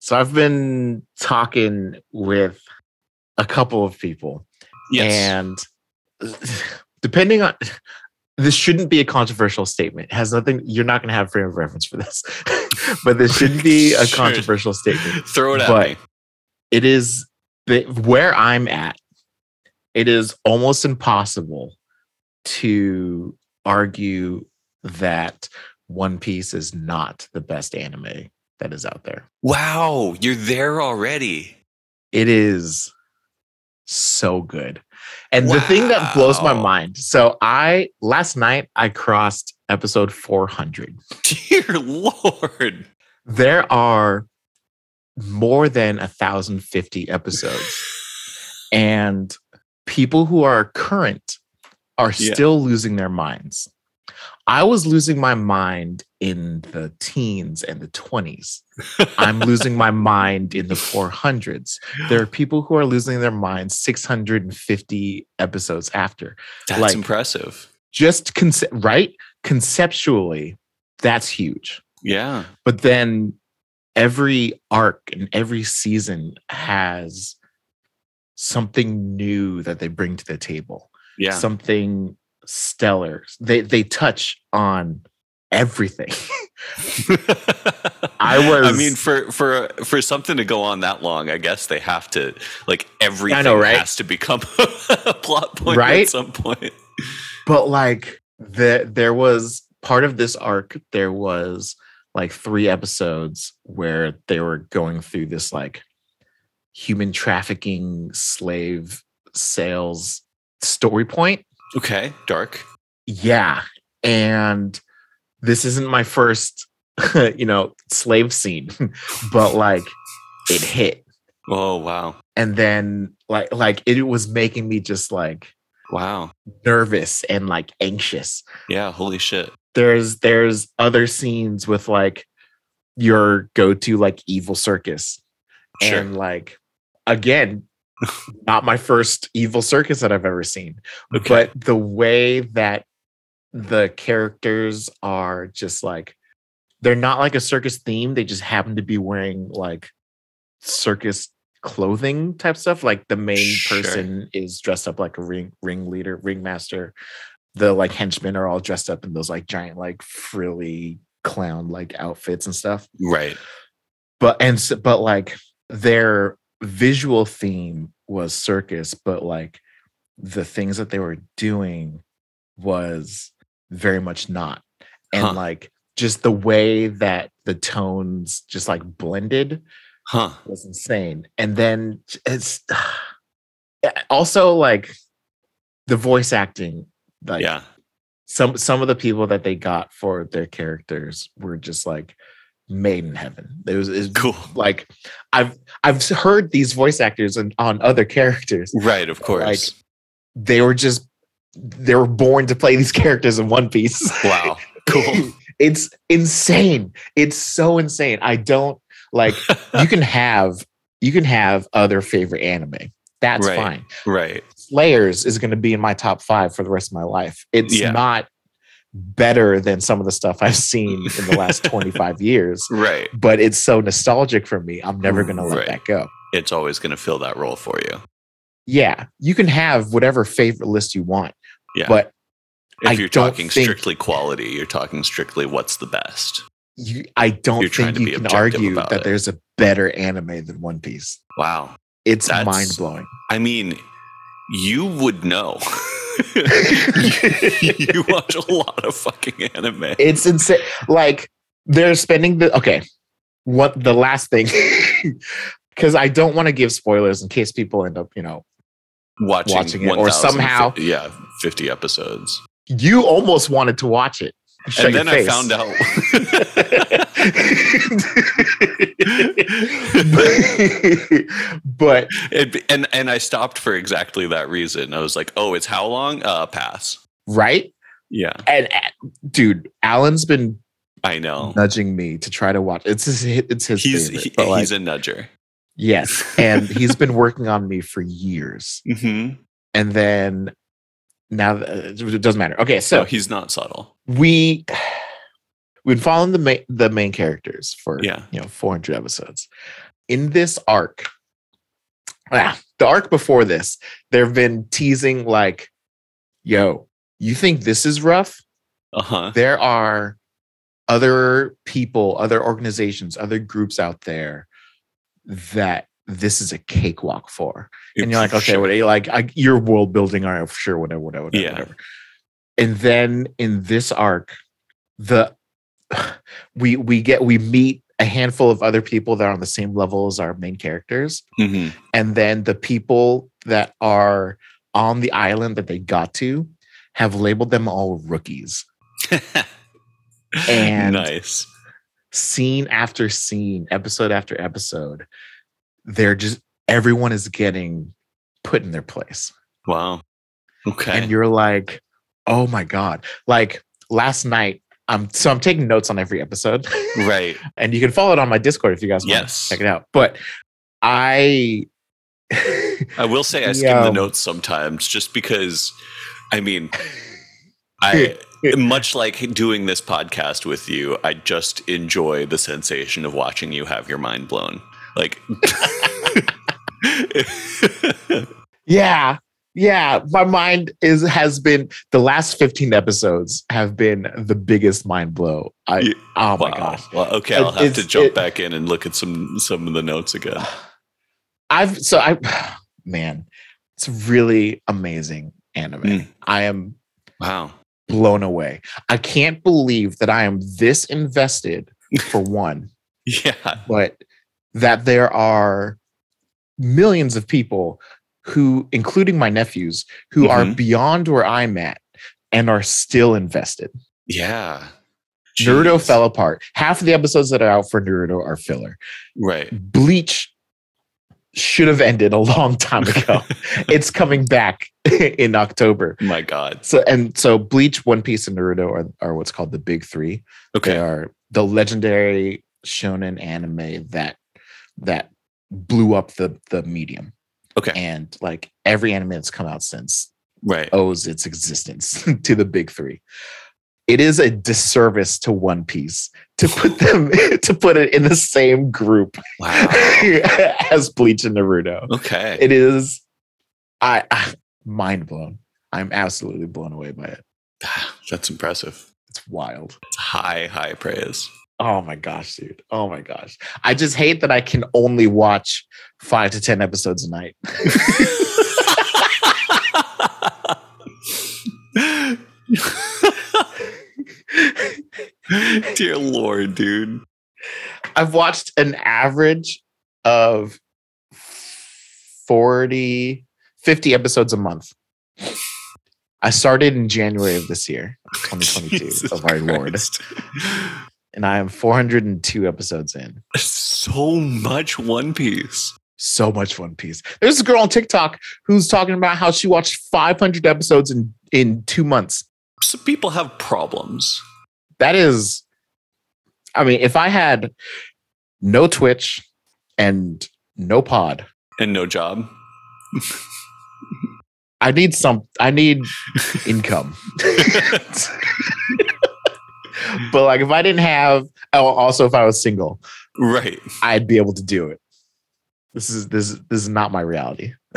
So I've been talking with a couple of people, Yes. and depending on this shouldn't be a controversial statement. It has nothing. You're not going to have frame of reference for this, but this shouldn't be a controversial statement. Throw it at but- me. It is the, where I'm at. It is almost impossible to argue that One Piece is not the best anime that is out there. Wow, you're there already. It is so good. And the thing that blows my mind. So I last night I crossed episode 400. Dear Lord. There are more than 1050 episodes. and people who are current are Yeah. still losing their minds. I was losing my mind in the teens and the 20s. I'm losing my mind in the 400s. There are people who are losing their minds 650 episodes after. That's like- impressive. Just conce- right? Conceptually, that's huge. Yeah. But then every arc and every season has something new that they bring to the table. Yeah. Something stellar. They they touch on everything. I was. I mean, for for for something to go on that long, I guess they have to like everything right? has to become a plot point Right? at some point. but like the there was part of this arc there was like three episodes where they were going through this like human trafficking slave sales story point Okay, dark. yeah and this isn't my first you know slave scene but like it hit Oh wow, and then like like it was making me just like wow. nervous and like anxious Yeah, holy shit. there's there's other scenes with like your go-to like evil circus Sure. and like again not my first evil circus that i've ever seen Okay. but the way that the characters are just like they're not like a circus theme they just happen to be wearing like circus clothing type stuff like the main Sure. person is dressed up like a ring ringleader ringmaster the like henchmen are all dressed up in those like giant like frilly clown like outfits and stuff Right. but and but like their visual theme was circus but like the things that they were doing was very much not and Huh. like just the way that the tones just like blended Huh. was insane and then it's eh, also like the voice acting like yeah. some some of the people that they got for their characters were just like made in heaven. It was, it was Cool. like I've I've heard these voice actors on, on other characters. Right. Of course. Like they were just they were born to play these characters in One Piece. wow. Cool. it's insane. It's so insane. I don't like you can have you can have other favorite anime. That's Right. fine. right. Slayers is going to be in my top five for the rest of my life. It's Yeah. not better than some of the stuff I've seen in the last 25 years, Right. but it's so nostalgic for me. I'm never going to let Right. that go. It's always going to fill that role for you. Yeah, you can have whatever favorite list you want, Yeah. but if I you're talking strictly quality, you're talking strictly what's the best. you, I don't You're think to you be can argue that it. there's a better anime than One Piece. Wow. It's mind blowing. I mean, you would know. you watch a lot of fucking anime. It's insane. Like they're spending the okay. What the last thing? Because I don't want to give spoilers in case people end up, you know, watching, watching it, or 1,000 somehow- yeah, 50 episodes. you almost wanted to watch it. Shut and then I found out. but It, and and I stopped for exactly that reason. I was like, "Oh, it's how long? Uh, pass." right Yeah, and uh, dude alan's been I know. nudging me to try to watch it's his it's his He's favorite, he- like, he's a nudger. yes and he's been working on me for years hmm and then now uh, it doesn't matter okay So so he's not subtle. we we've been following the main the main characters for Yeah. you know 400 episodes in this arc, ah, the arc before this, they've been teasing like, yo, you think this is rough? Uh huh. There are other people, other organizations, other groups out there that this is a cakewalk for. And you're like, okay, what you like I, you're world building, all right, for sure, whatever, whatever, whatever, Yeah. whatever. And then in this arc, the we we get we meet a handful of other people that are on the same level as our main characters hmm and then the people that are on the island that they got to have labeled them all rookies And- nice. scene after scene episode after episode they're just everyone is getting put in their place Wow. Okay. and you're like oh my god like last night so i'm taking notes on every episode right. and you can follow it on my discord if you guys want Yes. to check it out but i I will say I The, skim the um, notes sometimes just because I mean I much like doing this podcast with you, I just enjoy the sensation of watching you have your mind blown. Like Yeah. Yeah, my mind is has been the last 15 episodes have been the biggest mind blow. I Yeah. oh my wow. gosh. Well, okay, I'll have to jump it- back in and look at some some of the notes again. I've so I man, it's really amazing anime. Mm. I am Wow. blown away. I can't believe that I am this invested for one, Yeah. but that there are millions of people who, including my nephews, who are Mhm. beyond where I'm at and are still invested. Yeah. Naruto fell apart. Half of the episodes that are out for Naruto are filler. Right. Bleach should have ended a long time ago. it's coming back in October. My God. So and so Bleach, One Piece, and Naruto are, are what's called the big three. They Okay. are the legendary shonen anime that that blew up the the medium. Okay. And like every anime that's come out since Right. owes its existence to the big three. It is a disservice to One Piece to put them to put it in the same group Wow. as Bleach and Naruto. Okay. It is I, I mind blown. I'm absolutely blown away by it. That's impressive. It's wild. It's high, high praise. Oh my gosh, dude. Oh my gosh. I just hate that I can only watch five to 10 episodes a night. Dear Lord, dude. I've watched an average of 40, 50 episodes a month. I started in January of this year, 2022, Jesus of our Lord, Christ. And I am 402 episodes in. So much One Piece. So much One Piece. There's a girl on TikTok who's talking about how she watched 500 episodes in in two months. Some people have problems. That is, I mean, if I had no Twitch and no pod, And no job. I need some. I need income. but like, if I didn't have, oh, also if I was single, right. I'd be able to do it. This is this is this is not my reality.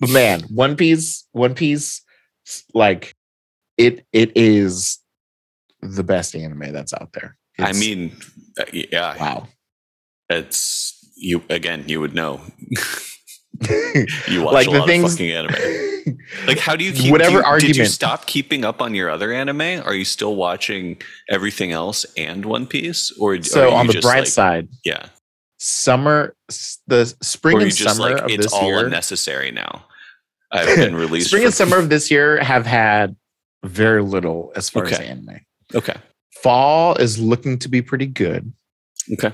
but man, One Piece, One Piece, like it it is the best anime that's out there. I mean, uh, yeah, wow. it's you again. You would know. You watch Like a the lot things- of fucking anime. Like, how do you keep? Whatever do you- Did you stop keeping up on your other anime? Are you still watching everything else and One Piece, or so on the bright like- side, yeah, summer, the spring and just summer like of it's this all year, unnecessary now? I've been released. spring and summer of this year have had very little as far as anime. Okay. Fall is looking to be pretty good, Okay.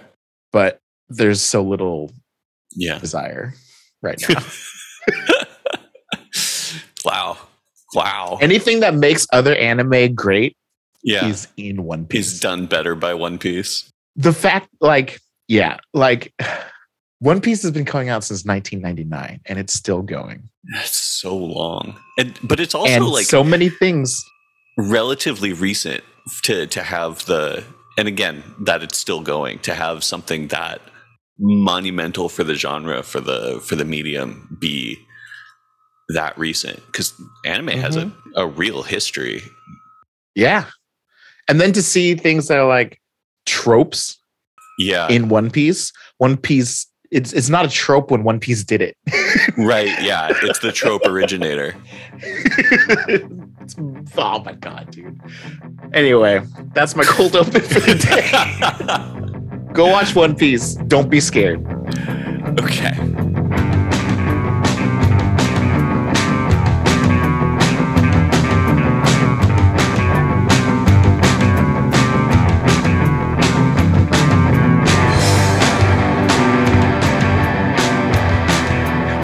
but there's so little Yeah. desire right now. wow. Wow. Anything that makes other anime great yeah. is in One Piece. He's done better by One Piece. The fact, like, yeah, like One Piece has been coming out since 1999 and it's still going. That's so long. And but it's also and like so many things. relatively recent to to have the and again that it's still going to have something that monumental for the genre for the for the medium be that recent because anime has a, mm-hmm. a real history Yeah. And then to see things that are like tropes yeah in One Piece. One Piece, it's it's not a trope when One Piece did it. right yeah it's the trope originator It's- oh my god, dude. Anyway, that's my cold open for the day. Go watch One Piece. Don't be scared. okay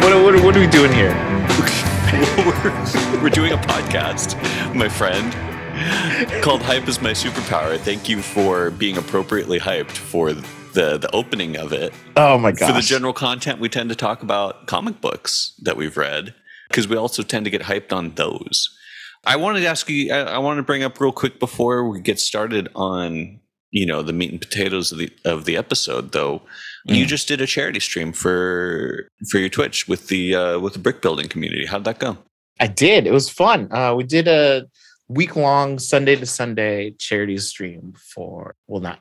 What, what, what are we doing here? we're, we're doing a podcast, my friend, called Hype is My Superpower. Thank you for being appropriately hyped for the, the opening of it. Oh my god. For the general content, we tend to talk about comic books that we've read because we also tend to get hyped on those. I wanted to ask you, I, I wanted to bring up real quick before we get started on you know the meat and potatoes of the of the episode though you Mm. just did a charity stream for for your twitch with the uh with the brick building community how'd that go I did. It was fun. Uh, we did a week long Sunday to Sunday charity stream for, well, not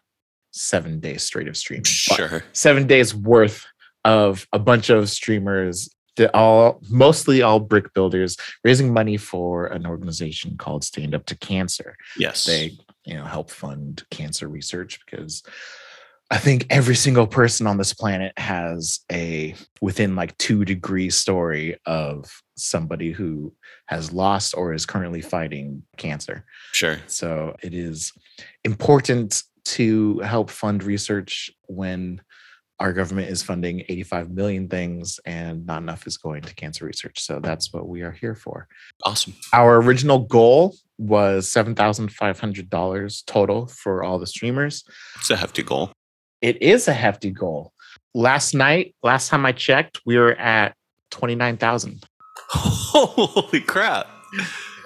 seven days straight of streaming, sure seven days worth of a bunch of streamers, that all mostly all brick builders, raising money for an organization called Stand Up to Cancer. yes They, you know, help fund cancer research because I think every single person on this planet has a within like two degree story of somebody who has lost or is currently fighting cancer. sure So it is important to help fund research when our government is funding 85 million things and not enough is going to cancer research. So that's what we are here for. awesome Our original goal was $7,500 total for all the streamers. it's a hefty goal It is a hefty goal. Last night, last time I checked, we were at 29,000. holy crap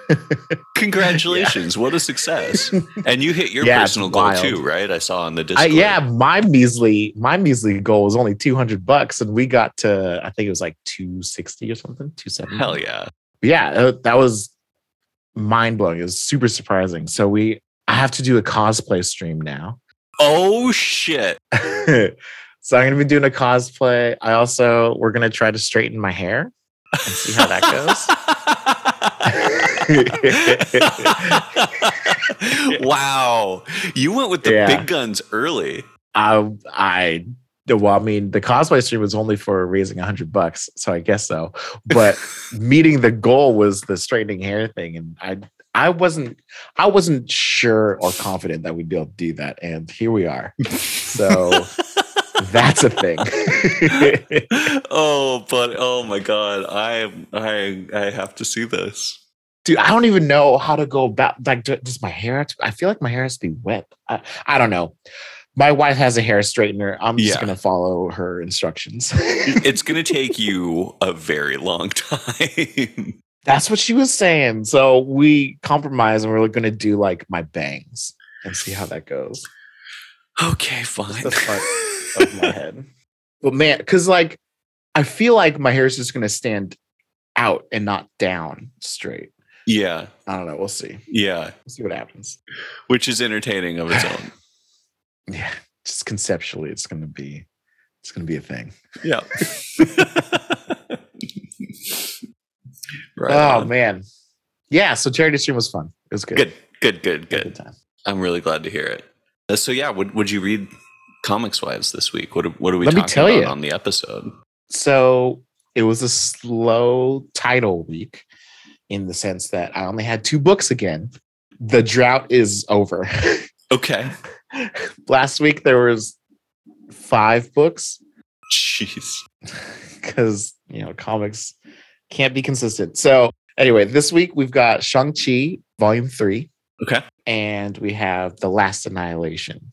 congratulations what a success and you hit your Yeah, personal goal wild. too right i saw on the discord yeah, my measly my measly goal was only 200 bucks and we got to I think it was like 260 or something, 270. hell yeah yeah, uh, that was mind blowing. It was super surprising. So we, I have to do a cosplay stream now. Oh shit so I'm gonna be doing a cosplay. I also we're gonna try to straighten my hair and see how that goes. wow you went with the Yeah. big guns early I, I, well, I mean, the cosplay stream was only for raising a hundred bucks, so I guess so. But meeting the goal was the straightening hair thing, and I, I wasn't, I wasn't sure or confident that we'd be able to do that, and here we are. So that's a thing. oh but oh my god i i i have to see this Dude, I don't even know how to go about like do- does my hair have to, I feel like my hair has to be wet. I, I don't know. My wife has a hair straightener. I'm just Yeah. gonna follow her instructions. it's gonna take you a very long time That's what she was saying. So we compromised and we're gonna do like my bangs and see how that goes. okay fine the front of my head. But man, because like I feel like my hair is just gonna stand out and not down straight. yeah I don't know. We'll see. yeah We'll see what happens. which is entertaining of its own Yeah, just conceptually, it's gonna be it's gonna be a thing. yeah right oh on. man. Yeah, so charity stream was fun. It was good. good good good Good good time. i'm really glad to hear it Uh, so yeah would, would you read comics wise this week what, are- what are we Let me talking tell about you. on the episode So it was a slow title week in the sense that I only had two books again. The drought is over. okay Last week there was five books jeez because you know comics can't be consistent. So anyway, this week we've got Shang-Chi Volume 3 okay and we have The Last Annihilation,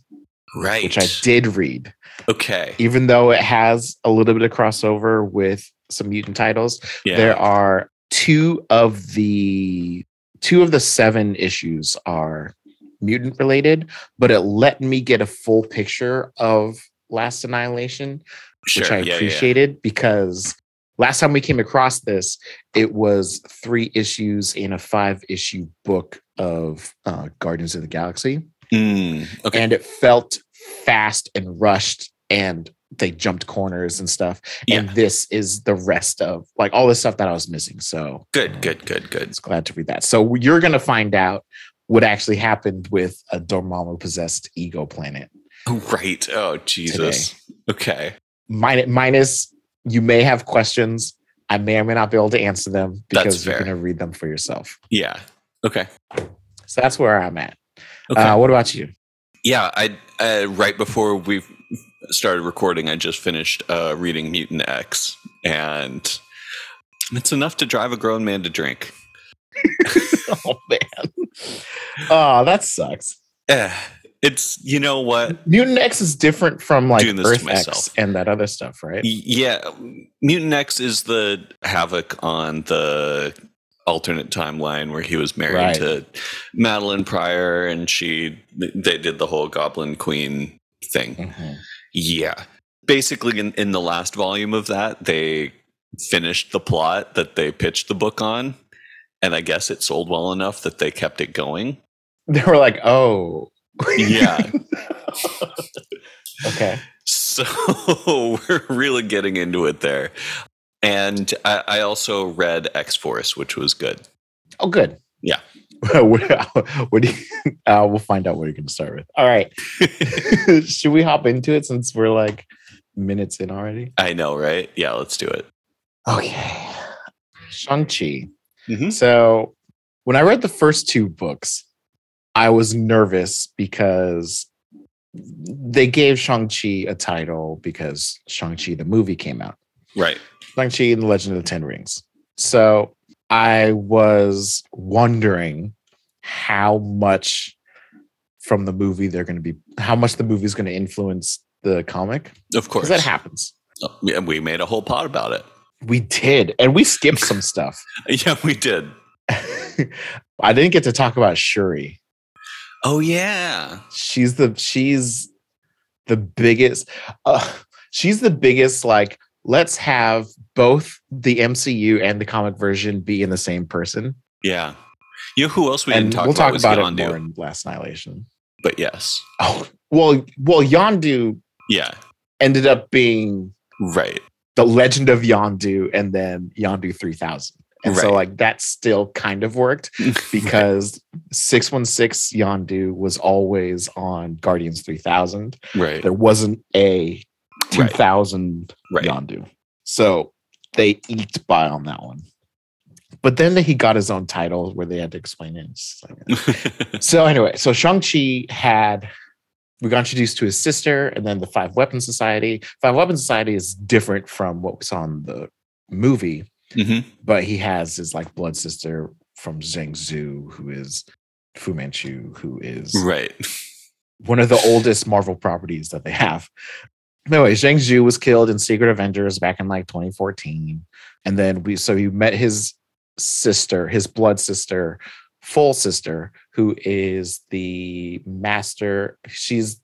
right which I did read. okay Even though it has a little bit of crossover with some mutant titles, yeah there are two of the two of the seven issues are mutant related, but it let me get a full picture of Last Annihilation, Sure. which I yeah, yeah. appreciated because last time we came across this, it was three issues in a five issue book of uh, Guardians of the Galaxy. Mm, okay. And it felt fast and rushed and they jumped corners and stuff. And this is the rest of like all the stuff that I was missing. So Good, good, good, good. was glad to read that. So you're going to find out what actually happened with a Dormammu possessed ego planet. Right. Oh, Jesus. Okay. Minus, minus, you may have questions. I may or may not be able to answer them because you're going to read them for yourself. Yeah. Okay. So that's where I'm at. Okay. Uh, what about you? yeah. I uh, right before we started recording, I just finished uh, reading Mutant X, and it's enough to drive a grown man to drink. oh, man. Oh, that sucks. Eh, it's you know what Mutant X is different from like Doing this to Earth X and that other stuff, right? Yeah, Mutant X is the Havok on the alternate timeline where he was married Right. to Madelyne Pryor, and she they did the whole Goblin Queen thing. Mhm. Yeah, basically, in in the last volume of that, they finished the plot that they pitched the book on, and I guess it sold well enough that they kept it going. They were like, oh. Yeah. okay. So we're really getting into it there. And I, I also read X Force, which was good. Oh, good. Yeah. what, do you, uh, we'll find out what you're going to start with. All right. Should we hop into it since we're like minutes in already? I know, right? Yeah, let's do it. Okay. Shang-Chi. Mhm. So when I read the first two books, I was nervous because they gave Shang-Chi a title because Shang-Chi, the movie, came out. Right. Shang-Chi and the Legend of the Ten Rings. So I was wondering how much from the movie they're going to be, how much the movie is going to influence the comic. Of course. That happens. Oh, yeah, we made a whole pod about it. We did. And we skipped some stuff. Yeah, we did. I didn't get to talk about Shuri. Oh, yeah. She's the she's the biggest uh, she's the biggest like let's have both the MCU and the comic version be in the same person. Yeah. You know who else we and didn't talk we'll about talk was about it more in Last Annihilation. But yes. Oh, well, well, Yondu Yeah. ended up being Right. the Legend of Yondu and then Yondu 3000. And so, like, that still kind of worked because 616 Yondu was always on Guardians 3000. right. There wasn't a 2000 Right. Yondu. So they eked by on that one. But then he got his own title where they had to explain it. Like- eh. so anyway, so Shang-Chi had we got introduced to his sister and then the Five Weapons Society. Five Weapons Society is different from what we saw in the movie, Mhm. but he has his like blood sister from Zheng Zhu, who is Fu Manchu, who is Right. one of the oldest Marvel properties that they have. Anyway, Zheng Zhu was killed in Secret Avengers back in like 2014. And then we so he met his sister, his blood sister, full sister, who is the master. She's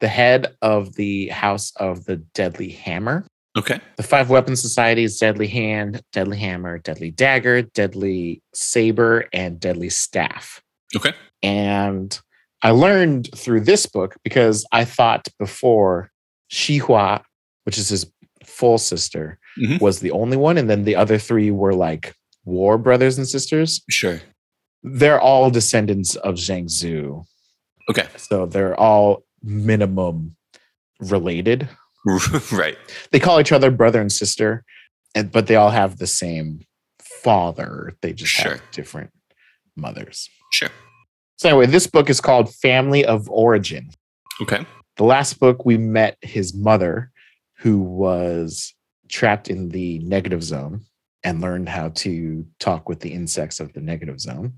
the head of the House of the Deadly Hammer. Okay. The five weapon societies Deadly Hand, Deadly Hammer, Deadly Dagger, Deadly Saber, and Deadly Staff. Okay. And I learned through this book because I thought before Xihua, which is his full sister, Mhm. was the only one. And then the other three were like war brothers and sisters. Sure. They're all descendants of Zhang Zhu. Okay. So they're all minimum related. right. They call each other brother and sister, and but they all have the same father. They just Sure. have different mothers. Sure. So anyway, this book is called Family of Origin. Okay. The last book we met his mother, who was trapped in the negative zone and learned how to talk with the insects of the negative zone.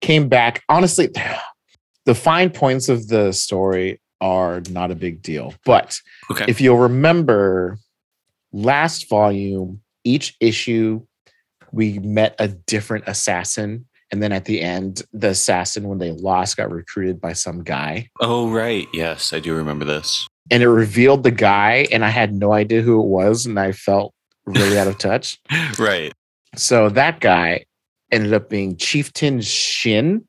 Came back. Honestly, the fine points of the story are not a big deal. But Okay. if you'll remember last volume, each issue we met a different assassin And then at the end, the assassin, when they lost, got recruited by some guy. Oh, right. Yes, I do remember this. And it revealed the guy, and I had no idea who it was, and I felt really out of touch. Right. So that guy ended up being Chieftain Shin,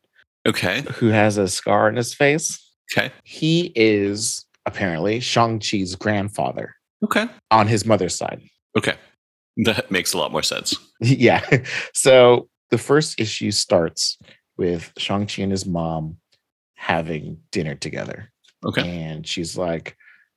Okay. who has a scar on his face. Okay. He is apparently Shang-Chi's grandfather Okay. on his mother's side. Okay. That makes a lot more sense. yeah. So the first issue starts with Shang-Chi and his mom having dinner together. Okay. And she's like,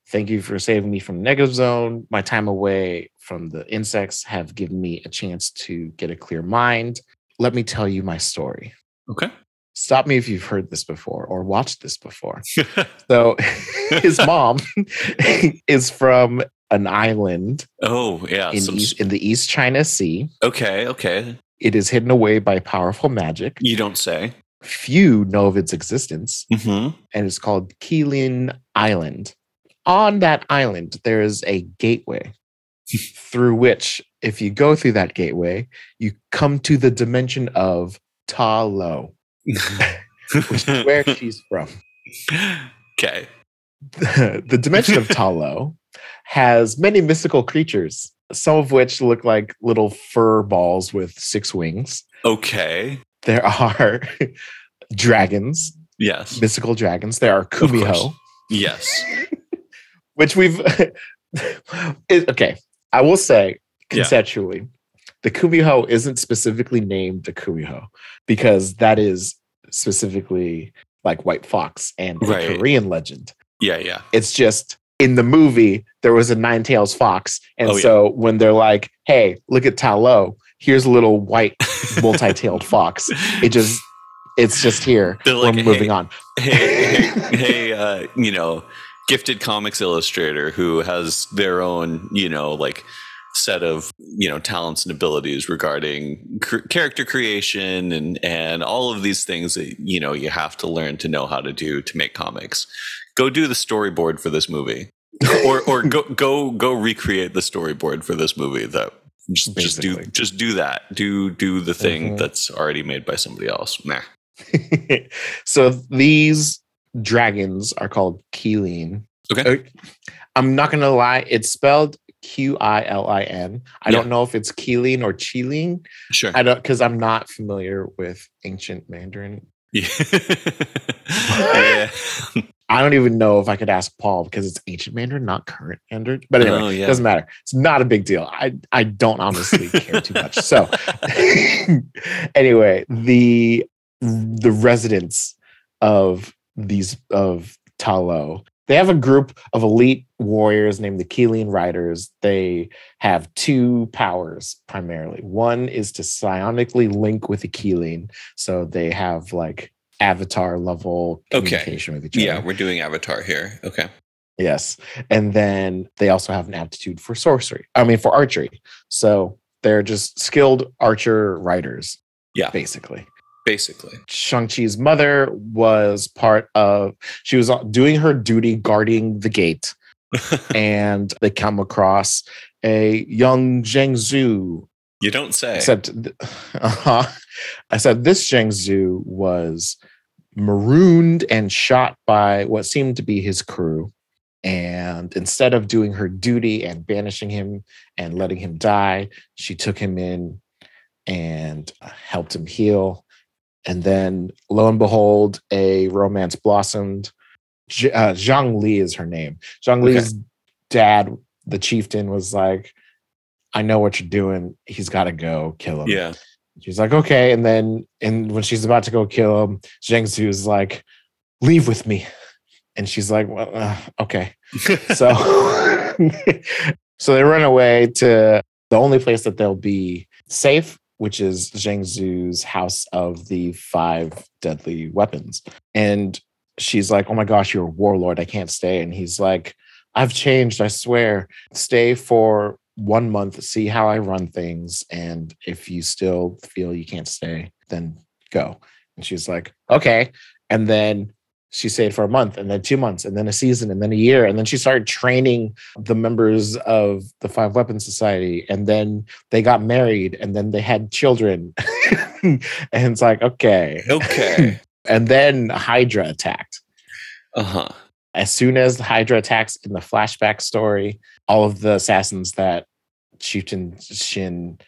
Thank you for saving me from the negative zone. My time away from the insects have given me a chance to get a clear mind. Let me tell you my story. Okay. Stop me if you've heard this before or watched this before. So his mom is from an island oh, yeah. in, some East, in the East China Sea. okay. Okay. It is hidden away by powerful magic. You don't say. Few know of its existence, hmm and it's called Keelin Island. On that island, there is a gateway through which, if you go through that gateway, you come to the dimension of Ta Lo, which is where she's from. okay. the dimension of Ta Lo has many mystical creatures, some of which look like little fur balls with six wings. Okay. There are dragons, Yes. mystical dragons. There are kumiho, Yes. which we've. it- okay, I will say conceptually, the kumiho isn't specifically named the kumiho because that is specifically like White Fox and a Right. Korean legend. Yeah. Yeah. It's just in the movie there was a nine tails fox, and Oh, yeah. so when they're like, "Hey, look at Talo," here's a little white multi-tailed fox. It just it's just here. They're like, We're moving "Hey, on. hey, hey, hey, uh, you know, gifted comics illustrator who has their own, you know, like set of you know talents and abilities regarding cr- character creation and and all of these things that you know you have to learn to know how to do to make comics. Go do the storyboard for this movie. Or or go go go recreate the storyboard for this movie that just, just do just do that. Do do the thing Mhm. that's already made by somebody else. Nah so these dragons are called Keeling. Okay. Uh, I'm not gonna lie, it's spelled Q I L I N. I Yeah. don't know if it's Keeling or Cheeling. sure I don't because I'm not familiar with ancient Mandarin. Yeah. yeah. I don't even know if I could ask Paul because it's ancient Mandarin, not current Mandarin. But anyway, Oh, yeah. doesn't matter. It's not a big deal. I I don't honestly care too much. So anyway, the the residents of these of Talo, they have a group of elite warriors named the Keeling Riders. They have two powers primarily. One is to psionically link with the Keeling, so they have like avatar level Okay. communication with each other. yeah, we're doing Avatar here. Okay. Yes. And then they also have an aptitude for sorcery. I mean, for archery. So they're just skilled archer riders, Yeah, basically. Basically. Shang-Chi's mother was part of, she was doing her duty guarding the gate. and they come across a young Zheng Zhu. You don't say. Except, uh-huh. I said this Zheng Zhu was marooned and shot by what seemed to be his crew. And instead of doing her duty and banishing him and letting him die, she took him in and uh, helped him heal. And then, lo and behold, a romance blossomed. Uh, Zhang Li is her name. Zhang Okay. Li's dad, the chieftain, was like, I know what you're doing. He's got to go kill him. yeah. She's like, okay. And then, and when she's about to go kill him, Zhang is like, leave with me. And she's like, well, uh, okay. So, so they run away to the only place that they'll be safe, which is Zhang Zhu's house of the five deadly weapons. And she's like, oh my gosh, you're a warlord. I can't stay. And he's like, I've changed. I swear. Stay for one month, see how I run things. And if you still feel you can't stay, then go. And she's like, okay. And then she stayed for a month and then two months and then a season and then a year. And then she started training the members of the Five Weapons Society. And then they got married and then they had children. and it's like, okay. Okay. And then Hydra attacked. Uh huh. As soon as Hydra attacks in the flashback story, all of the assassins that Chieftain Shin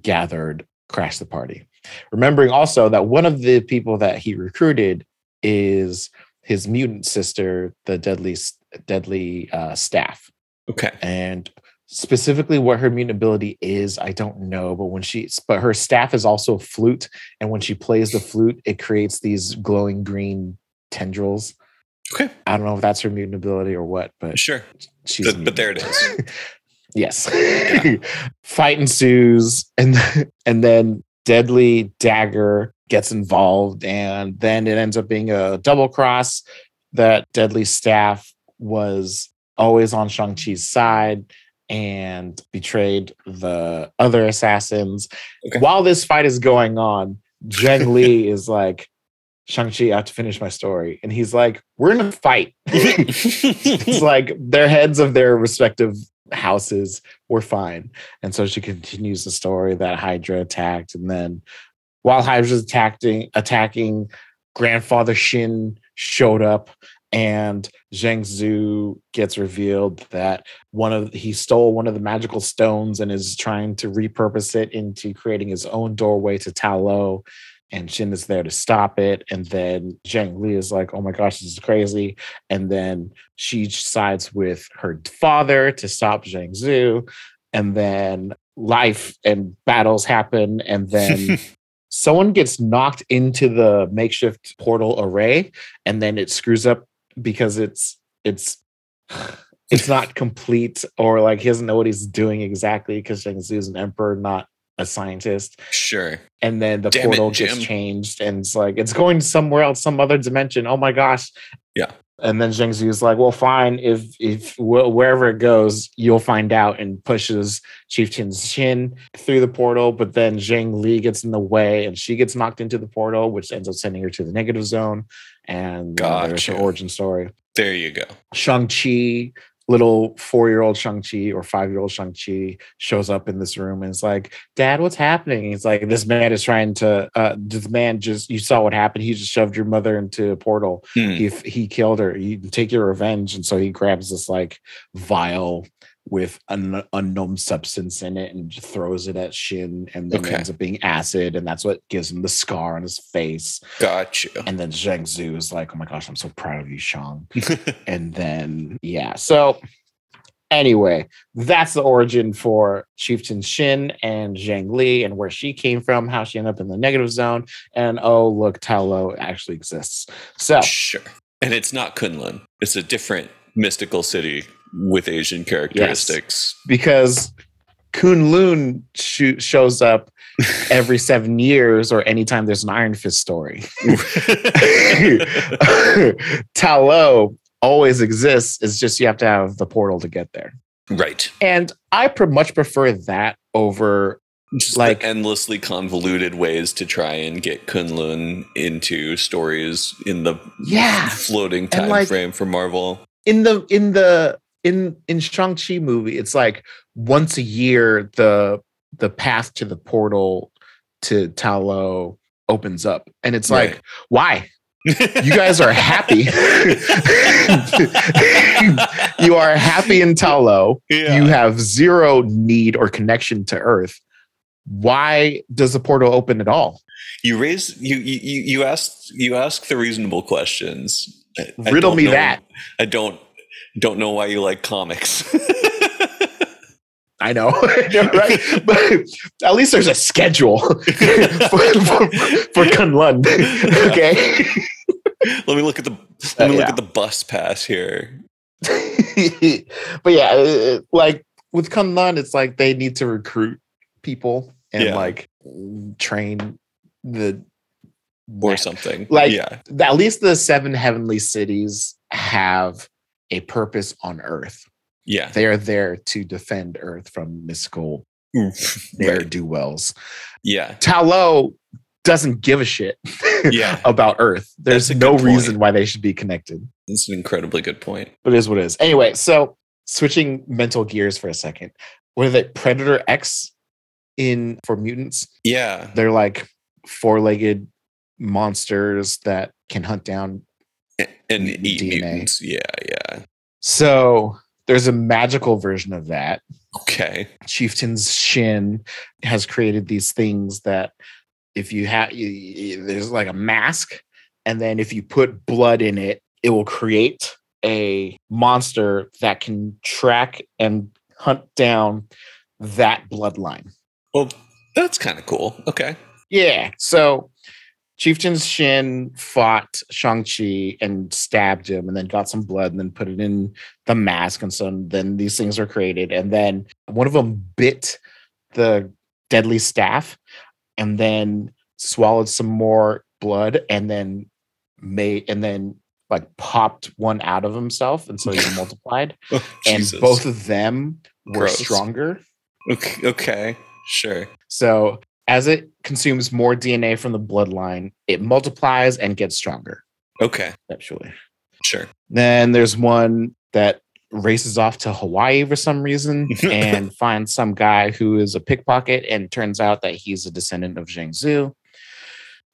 gathered crashed the party. Remembering also that one of the people that he recruited is his mutant sister, the deadly deadly uh, staff. Okay. And specifically what her mutant ability is i don't know but when she but her staff is also a flute and when she plays the flute it creates these glowing green tendrils Okay. i don't know if that's her mutant ability or what but Sure. she's But, but there it is. yes fight ensues and and then deadly dagger gets involved and then it ends up being a double cross that deadly staff was always on shang-chi's side and betrayed the other assassins Okay. while this fight is going on zheng li is like shang-chi i have to finish my story and he's like we're in a fight it's like their heads of their respective houses were fine. And so she continues the story that Hydra attacked. And then while Hydra's attacking, attacking, grandfather Shin showed up and Zheng Zhu gets revealed that one of he stole one of the magical stones and is trying to repurpose it into creating his own doorway to Ta Lo. And Shin is there to stop it. And then Zheng Li is like, oh my gosh, this is crazy. And then she sides with her father to stop Zheng Zhu. And then life and battles happen. And then someone gets knocked into the makeshift portal array and then it screws up because it's it's it's not complete or like he doesn't know what he's doing exactly because Zhu is an emperor, not a scientist. sure. And then the Damn it, portal gets changed and it's like it's going somewhere else, some other dimension. Oh my gosh. Yeah. And then Zheng Zhu is like, well, fine. If if wh- wherever it goes, you'll find out, and pushes Chieftain chin through the portal. But then Zheng Li gets in the way, and she gets knocked into the portal, which ends up sending her to the negative zone. And uh, there's her origin story. There you go. Shang-Chi, little four-year-old Shang-Chi or five-year-old Shang-Chi shows up in this room and is like, Dad, what's happening? He's like, This man is trying to uh this man just you saw what happened. He just shoved your mother into a portal. Hmm. He he killed her. You take your revenge. And so he grabs this like vial with an unknown substance in it and throws it at Shin, and then Okay. it ends up being acid, and that's what gives him the scar on his face. Got you. And then Zheng Zhu is like, "Oh my gosh, I'm so proud of you, Shang." and then yeah so anyway that's the origin for chieftain shin and zhang li and where she came from how she ended up in the negative zone and oh look Talo actually exists so Sure. And it's not Kunlun. It's a different mystical city with Asian characteristics. because kunlun sh- shows up every seven years or anytime there's an iron fist story Talo always exists it's just you have to have the portal to get there right. and i pre- much prefer that over Just Like- like endlessly convoluted ways to try and get Kunlun into stories in the Yeah. floating time like- frame for Marvel. in the in the in in Shang-Chi movie, it's like once a year the the path to the portal to Talo opens up. And it's like, why? You guys are happy. you are happy in Talo. yeah. You have zero need or connection to Earth. Why does the portal open at all? you raise you you you ask you ask the reasonable questions. I- Riddle me know- that. I don't don't know why you like comics. I know, right? But at least there's a schedule for, for, for Kunlun. Okay. let me look at the let me Uh, look at the bus pass here. but yeah, uh, like with Kunlun, it's like they need to recruit people and Yeah. like train the or something. Like- yeah, at least the seven heavenly cities have a purpose on Earth. yeah, They are there to defend Earth from mystical mm. ne'er right. do wells. yeah, Talo doesn't give a shit Yeah. about Earth. There's no point. reason why they should be connected. That's an incredibly good point. But it is what it is. Anyway, so switching mental gears for a second. What are they? Predator X in for mutants? Yeah, They're like four-legged monsters that can hunt down and eat DNA. mutants. Yeah, yeah. So there's a magical version of that. Okay. Chieftain's Shin has created these things that if you have there's like a mask, and then if you put blood in it, it will create a monster that can track and hunt down that bloodline. Well, that's kind of cool. Okay. Yeah. So Chieftain's Xin fought Shang-Chi and stabbed him and then got some blood and then put it in the mask. And so then these things are created. And then one of them bit the deadly staff and then swallowed some more blood and then made and then like popped one out of himself. And so he multiplied. Oh, And both of them were Gross. stronger. Okay. okay. Sure. So as it consumes more DNA from the bloodline, it multiplies and gets stronger, Okay. actually. Sure. Then there's one that races off to Hawaii for some reason and finds some guy who is a pickpocket, and turns out that he's a descendant of Zhang Zhu.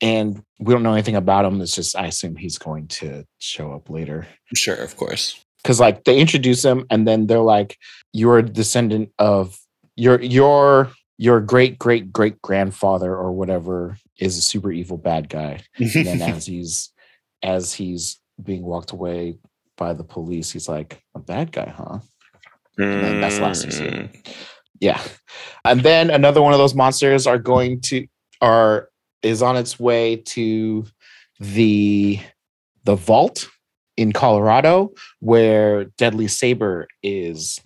And we don't know anything about him. It's just I assume he's going to show up later. Sure. Of course. Because like they introduce him and then they're like, You're a descendant of your your your great great great grandfather or whatever is a super evil bad guy. And then as he's as he's being walked away by the police, he's like, a bad guy, huh? then that's last season. Mm, Yeah. And then another one of those monsters are going to are is on its way to the the vault in Colorado where Deadly Saber is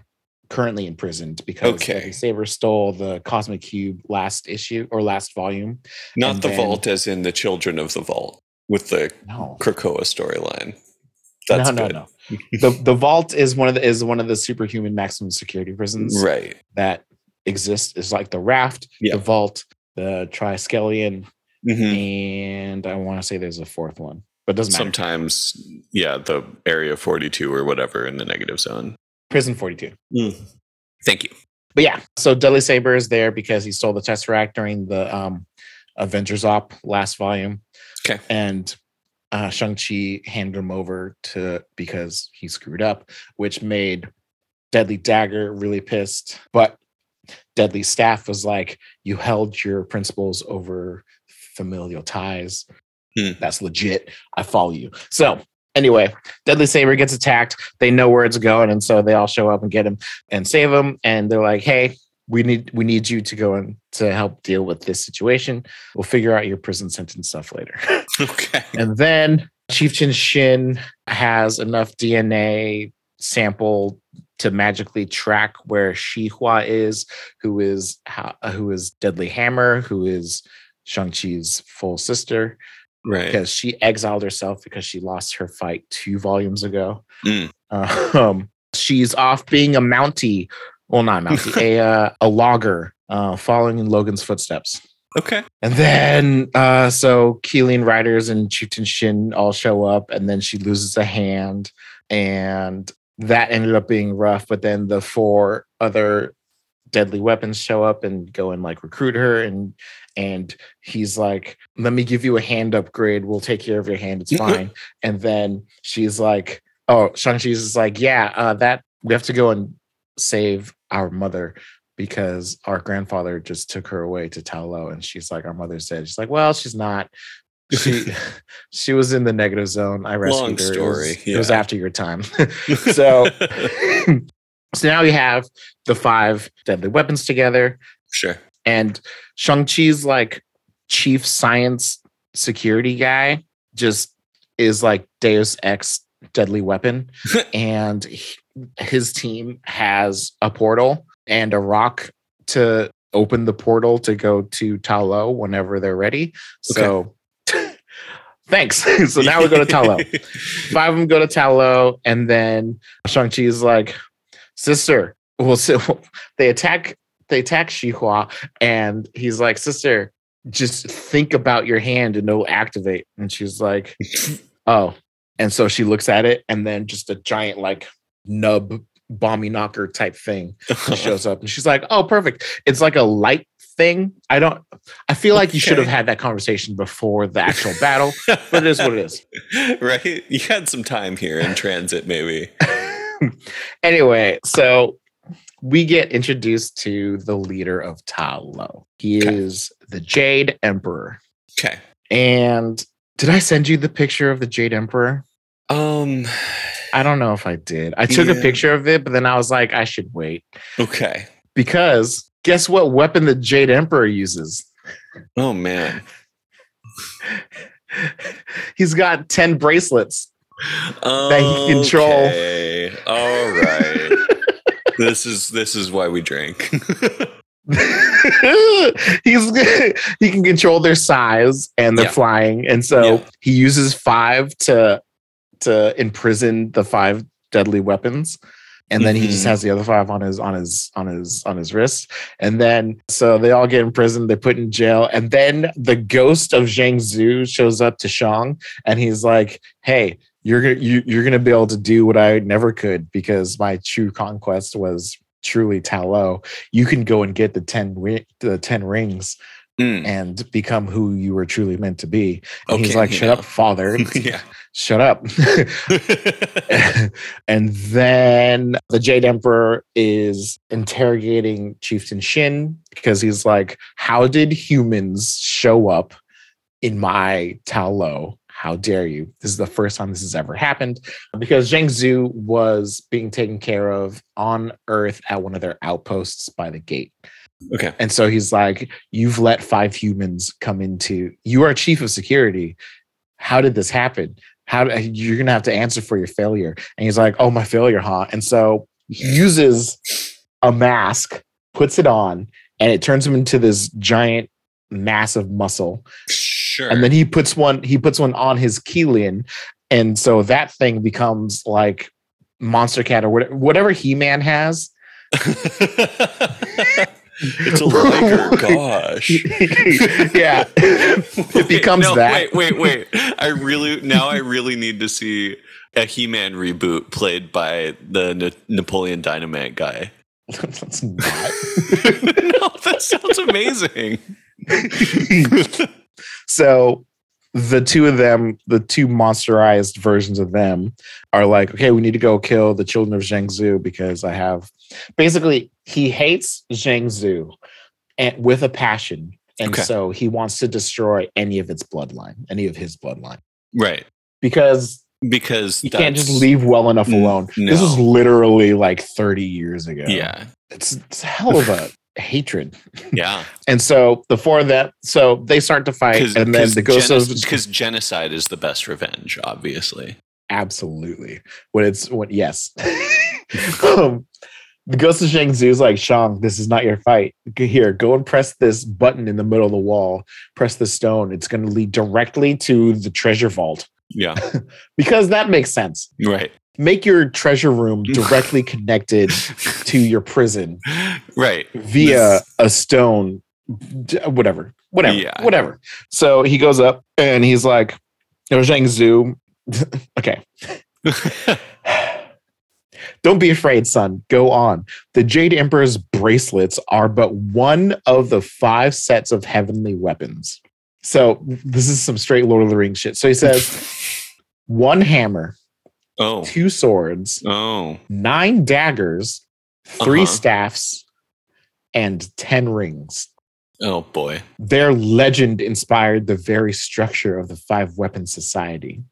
currently imprisoned because Okay. Saber stole the Cosmic Cube last issue or last volume. Not And the then- vault, as in the children of the vault with the No. Krakoa storyline. That's no, good. no, no. The the vault is one of the is one of the superhuman maximum security prisons Right. that exists. It's like the raft, Yeah. the vault, the triskelion, Mhm. and I want to say there's a fourth one, but it doesn't matter. Sometimes, yeah, the area 42 or whatever in the negative zone. Prison 42. Thank you. But yeah, so Deadly Saber is there because he stole the Tesseract during the um, Avengers Op last volume. Okay. And uh, Shang-Chi handed him over to because he screwed up, which made Deadly Dagger really pissed. But Deadly Staff was like, you held your principles over familial ties. Hmm. That's legit. I follow you. So anyway, Deadly Saber gets attacked. They know where it's going, and so they all show up and get him and save him. And they're like, "Hey, we need we need you to go and to help deal with this situation. We'll figure out your prison sentence stuff later." Okay. and then Chieftain Xin has enough DNA sample to magically track where Shihua is, who is ho- who is Deadly Hammer, who is Shang Chi's full sister Right. because she exiled herself because she lost her fight two volumes ago. Mm. Um, she's off being a Mountie, well, not a Mountie, a uh, a logger, uh, following in Logan's footsteps. Okay. And then, uh, so Qilin Riders and Chieftain Xin all show up, and then she loses a hand, and that ended up being rough. But then the four other deadly weapons show up and go and like recruit her, and and he's like, "Let me give you a hand upgrade. We'll take care of your hand. It's fine." and then she's like, "Oh, Shang-Chi's is like, yeah, uh, that we have to go and save our mother." because our grandfather just took her away to Talo and she's like our mother's dead. She's like, well, she's not. She she was in the negative zone. I rescued Long her. It was- story, It was, after your time. so so now we have the five deadly weapons together sure. and Shang-Chi's like chief science security guy just is like Deus Ex deadly weapon and he- his team has a portal and a rock to open the portal to go to Talo whenever they're ready. So thanks. so now we go to Talo. Five of them go to Talo, and then Shang-Chi is like, sister, well, so they attack they attack Shihua, and he's like, sister, just think about your hand and it'll activate. And she's like, oh. And so she looks at it, and then just a giant like nub bomby knocker type thing shows up and she's like, "Oh, perfect! It's like a light thing. I don't. I feel like you should have had that conversation before the actual battle, but it is what it is. right? You had some time here in transit, maybe. anyway, so we get introduced to the leader of Ta Lo. He Okay. is the Jade Emperor. Okay. And did I send you the picture of the Jade Emperor? Um. I don't know if I did. I took a picture of it, but then I was like, I should wait Okay. because guess what weapon the Jade Emperor uses? Oh man. He's got 10 bracelets. That he control. Okay. All right. this is this is why we drink. He's he can control their size and they're Yeah. flying. And so Yeah. he uses five to to imprison the five deadly weapons. And then he just Mhm. has the other five on his on his on his on his wrist. And then so they all get imprisoned, they put in jail, and then the ghost of Zhang Zhu shows up to Shang and he's like, Hey, you're gonna you, you're gonna be able to do what I never could because my true conquest was truly Talo. You can go and get the 10 ri- the 10 rings Mm. and become who you were truly meant to be. And he's Okay, like, Shut yeah. up, father. yeah. Shut up. and then the Jade Emperor is interrogating Chieftain Xin because he's like, How did humans show up in my Talo? How dare you? This is the first time this has ever happened because Zhang Zhu was being taken care of on Earth at one of their outposts by the gate. okay. And so he's like, You've let five humans come into, you are chief of security. How did this happen? How you're gonna have to answer for your failure? And he's like, Oh, my failure, huh? And so he uses a mask, puts it on, and it turns him into this giant, massive muscle. Sure. And then he puts one, he puts one on his Qilin. And so that thing becomes like Monster Cat or whatever, whatever He Man has. it's a liger. Gosh. yeah. it becomes no, that. Wait, wait, wait. I really now I really need to see a He-Man reboot played by the Na- Napoleon Dynamite guy. That's not. no, that sounds amazing. So the two of them, the two monsterized versions of them, are like, okay, we need to go kill the children of Zhang Zhu because I have basically he hates Zhang Zhu and with a passion. And Okay. so he wants to destroy any of its bloodline, any of his bloodline. Right. Because Because you can't just leave well enough alone. This was no. literally like 30 years ago. Yeah. It's, it's a hell of a hatred. Yeah. And so the four of them, so they start to fight, and then the ghost of because genocide is the best revenge, obviously. absolutely when it's when yes, um, the ghost of Shang Tzu is like Shang, this is not your fight. Here, go and press this button in the middle of the wall. Press the stone. It's going to lead directly to the treasure vault Yeah. because that makes sense. Right. Make your treasure room directly connected to your prison right. via This- a stone, whatever, whatever, Yeah. whatever. So he goes up and he's like, "Oh, Zhang Zhu, okay, don't be afraid, son. Go on. The Jade Emperor's bracelets are but one of the five sets of heavenly weapons. So this is some straight Lord of the Rings shit. So he says, one hammer, oh. two swords, Oh. nine daggers, 3 Uh-huh. staffs, and ten rings. Oh boy. Their legend inspired the very structure of the five weapon society.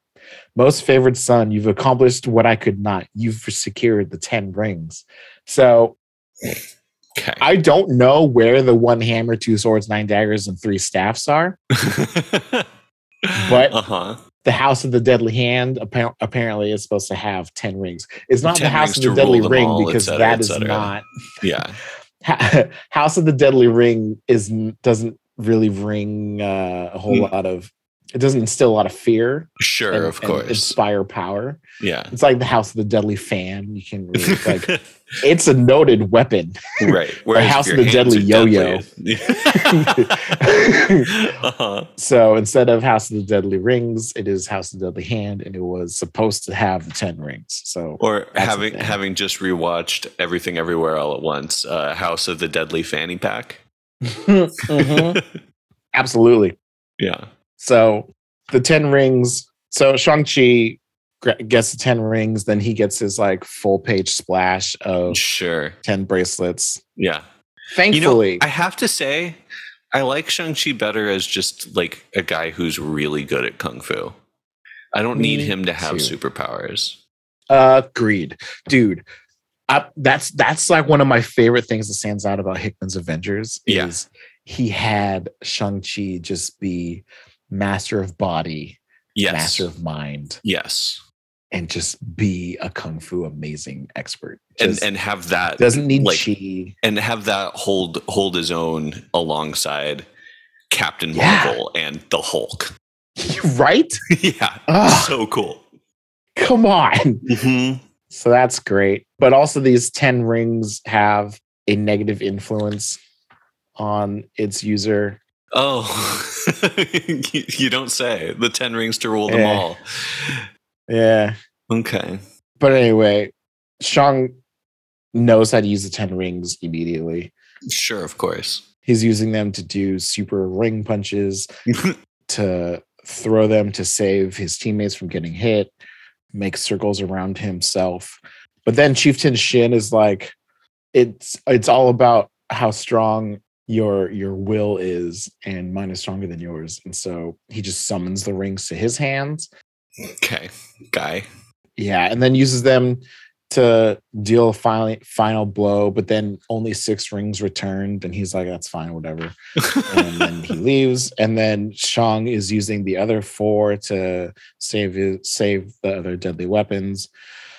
Most favored son, you've accomplished what I could not. You've secured the 10 rings. So Okay. I don't know where the one hammer, two swords, nine daggers, and three staffs are. but uh-huh. The House of the Deadly Hand appa- apparently is supposed to have 10 rings. It's not the House of the Deadly Ring all, because et cetera, that is not. Yeah. House of the Deadly Ring is doesn't really ring uh, a whole Mm. lot of. It doesn't instill a lot of fear. Sure, and, of and course. inspire power. yeah. It's like the House of the Deadly Fan. You can really it's like it's a noted weapon. right. Whereas House of the Deadly Yo-Yo. deadly- uh-huh. so instead of House of the Deadly Rings, it is House of the Deadly Hand, and it was supposed to have the ten rings. So Or having having just rewatched Everything Everywhere All at Once, uh, House of the Deadly Fanny Pack. Mhm. Absolutely. yeah. So the 10 rings. So Shang-Chi gets the 10 rings, then he gets his like full page splash of Sure. 10 bracelets. Yeah. Thankfully, You know, I have to say, I like Shang-Chi better as just like a guy who's really good at Kung Fu. I don't need him to have too. superpowers. Uh, agreed. Dude, I, that's that's like one of my favorite things that stands out about Hickman's Avengers Yeah. is he had Shang-Chi just be master of body, Yes. master of mind, Yes. and just be a kung fu amazing expert. And Just and have that doesn't need like chi. and have that hold hold his own alongside Captain Yeah. Marvel and the Hulk. right? yeah. Ugh, So cool. come on. Mhm. So that's great. But also, these 10 rings have a negative influence on its user. Oh, you don't say. The 10 rings to rule them all. Yeah. Okay. But anyway, Shang knows how to use the 10 rings immediately. Sure, of course. He's using them to do super ring punches, to throw them to save his teammates from getting hit, make circles around himself. But then Chieftain Xin is like, it's it's all about how strong your your will is, and mine is stronger than yours. And so he just summons the rings to his hands. okay. Guy. Yeah, and then uses them to deal a final final blow, but then only six rings returned, and he's like, "That's fine, whatever." and then he leaves, and then Shang is using the other four to save his, save the other deadly weapons,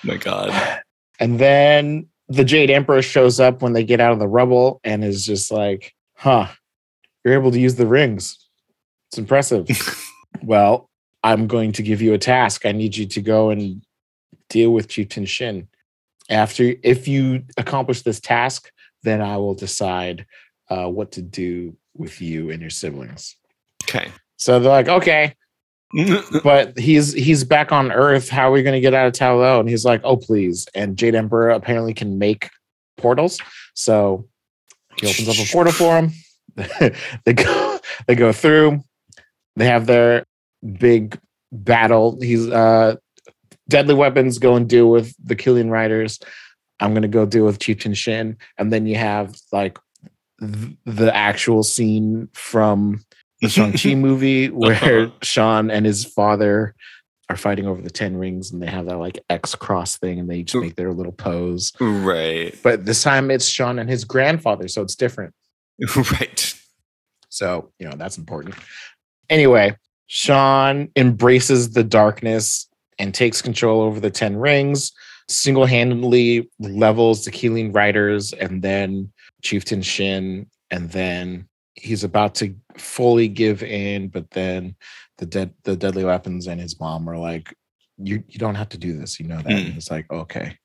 My God. and then the Jade Emperor shows up when they get out of the rubble, and is just like, "Huh, you're able to use the rings. It's impressive." well, I'm going to give you a task. I need you to go and deal with Chieftain Xin. After, if you accomplish this task, then I will decide uh, what to do with you and your siblings. Okay. So they're like, okay, but he's he's back on Earth. How are we going to get out of Ta Lo? And he's like, oh please. And Jade Emperor apparently can make portals, so he opens up a portal for him. they go they go through. They have their big battle. He's uh deadly weapons go and deal with the Qilin Riders. I'm gonna go deal with Chieftain Xin, and then you have like th- the actual scene from the Shang-Chi movie where Uh-huh. Sean and his father are fighting over the Ten Rings and they have that like X cross thing and they just make their little pose. right. But this time it's Sean and his grandfather, so it's different. Right. So, you know, that's important. Anyway, Sean embraces the darkness and takes control over the Ten Rings, single handedly levels the Qilin Riders and then Chieftain Xin. And then he's about to fully give in, but then the dead the deadly weapons and his mom are like, You you don't have to do this, you know that. Hmm. And he's like, okay.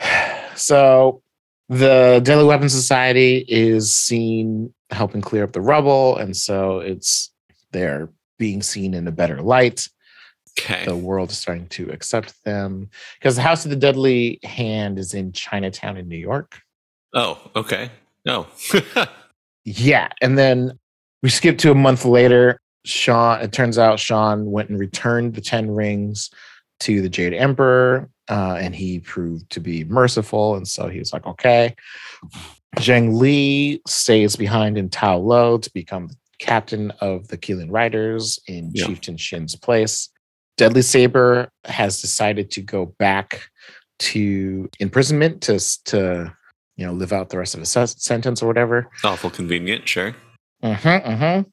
So the Deadly Weapons Society is seen helping clear up the rubble, and so it's they're being seen in a better light. Okay. The world is starting to accept them because the House of the Deadly Hand is in Chinatown in New York. Oh, okay. No. Yeah, and then we skip to a month later. Sean. It turns out Sean went and returned the ten rings to the Jade Emperor, uh, and he proved to be merciful. And so he was like, "Okay." Zhang Li stays behind in Ta Lo to become captain of the Qilin Riders in Yeah. Chieftain Xin's place. Deadly Saber has decided to go back to imprisonment to to you know live out the rest of his sentence or whatever. Awful convenient. Sure. Mm-hmm, mm-hmm.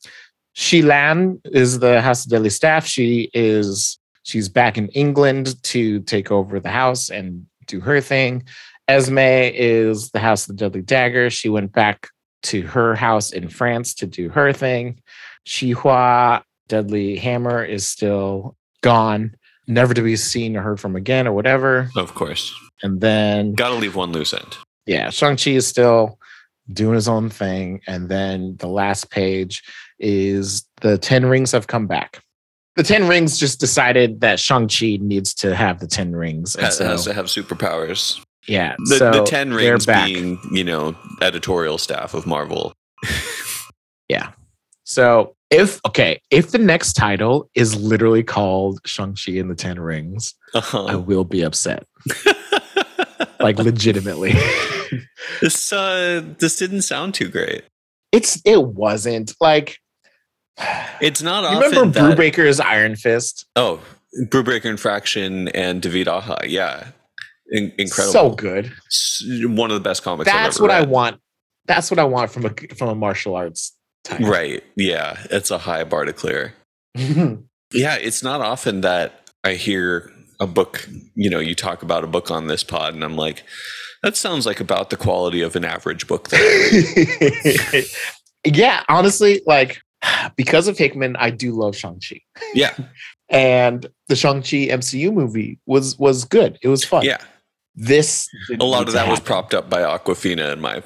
Shi Lan is the House of Deadly Staff. She is she's back in England to take over the house and do her thing. Esme is the House of the Deadly Dagger. She went back to her house in France to do her thing. Shihua Deadly Hammer is still gone, never to be seen or heard from again or whatever. Of course. And then Got to leave one loose end. yeah, Shang-Chi is still doing his own thing. And then the last page is the 10 rings have come back. The 10 rings just decided that Shang-Chi needs to have the 10 rings. And Has, so, has to have superpowers. yeah. The, so the ten rings being, you know, editorial staff of Marvel. Yeah. So if okay, if the next title is literally called Shang-Chi and the Ten Rings, I Uh-huh. will be upset. Like legitimately. this uh this didn't sound too great. it's it wasn't like It's not you often remember that, Brubaker's Iron Fist? Oh, Brubaker and Fraction and David Aja. Yeah. In- incredible. So good. One of the best comics I've That's what I want. That's what I want from a from a martial arts title. Right. Yeah. It's a high bar to clear. Yeah. It's not often that I hear a book, you know, you talk about a book on this pod, and I'm like, that sounds like about the quality of an average book read. yeah, honestly, like because of Hickman, I do love Shang-Chi. yeah. And the Shang-Chi MCU movie was was good. It was fun. Yeah. This A lot of that was propped up by Awkwafina, in my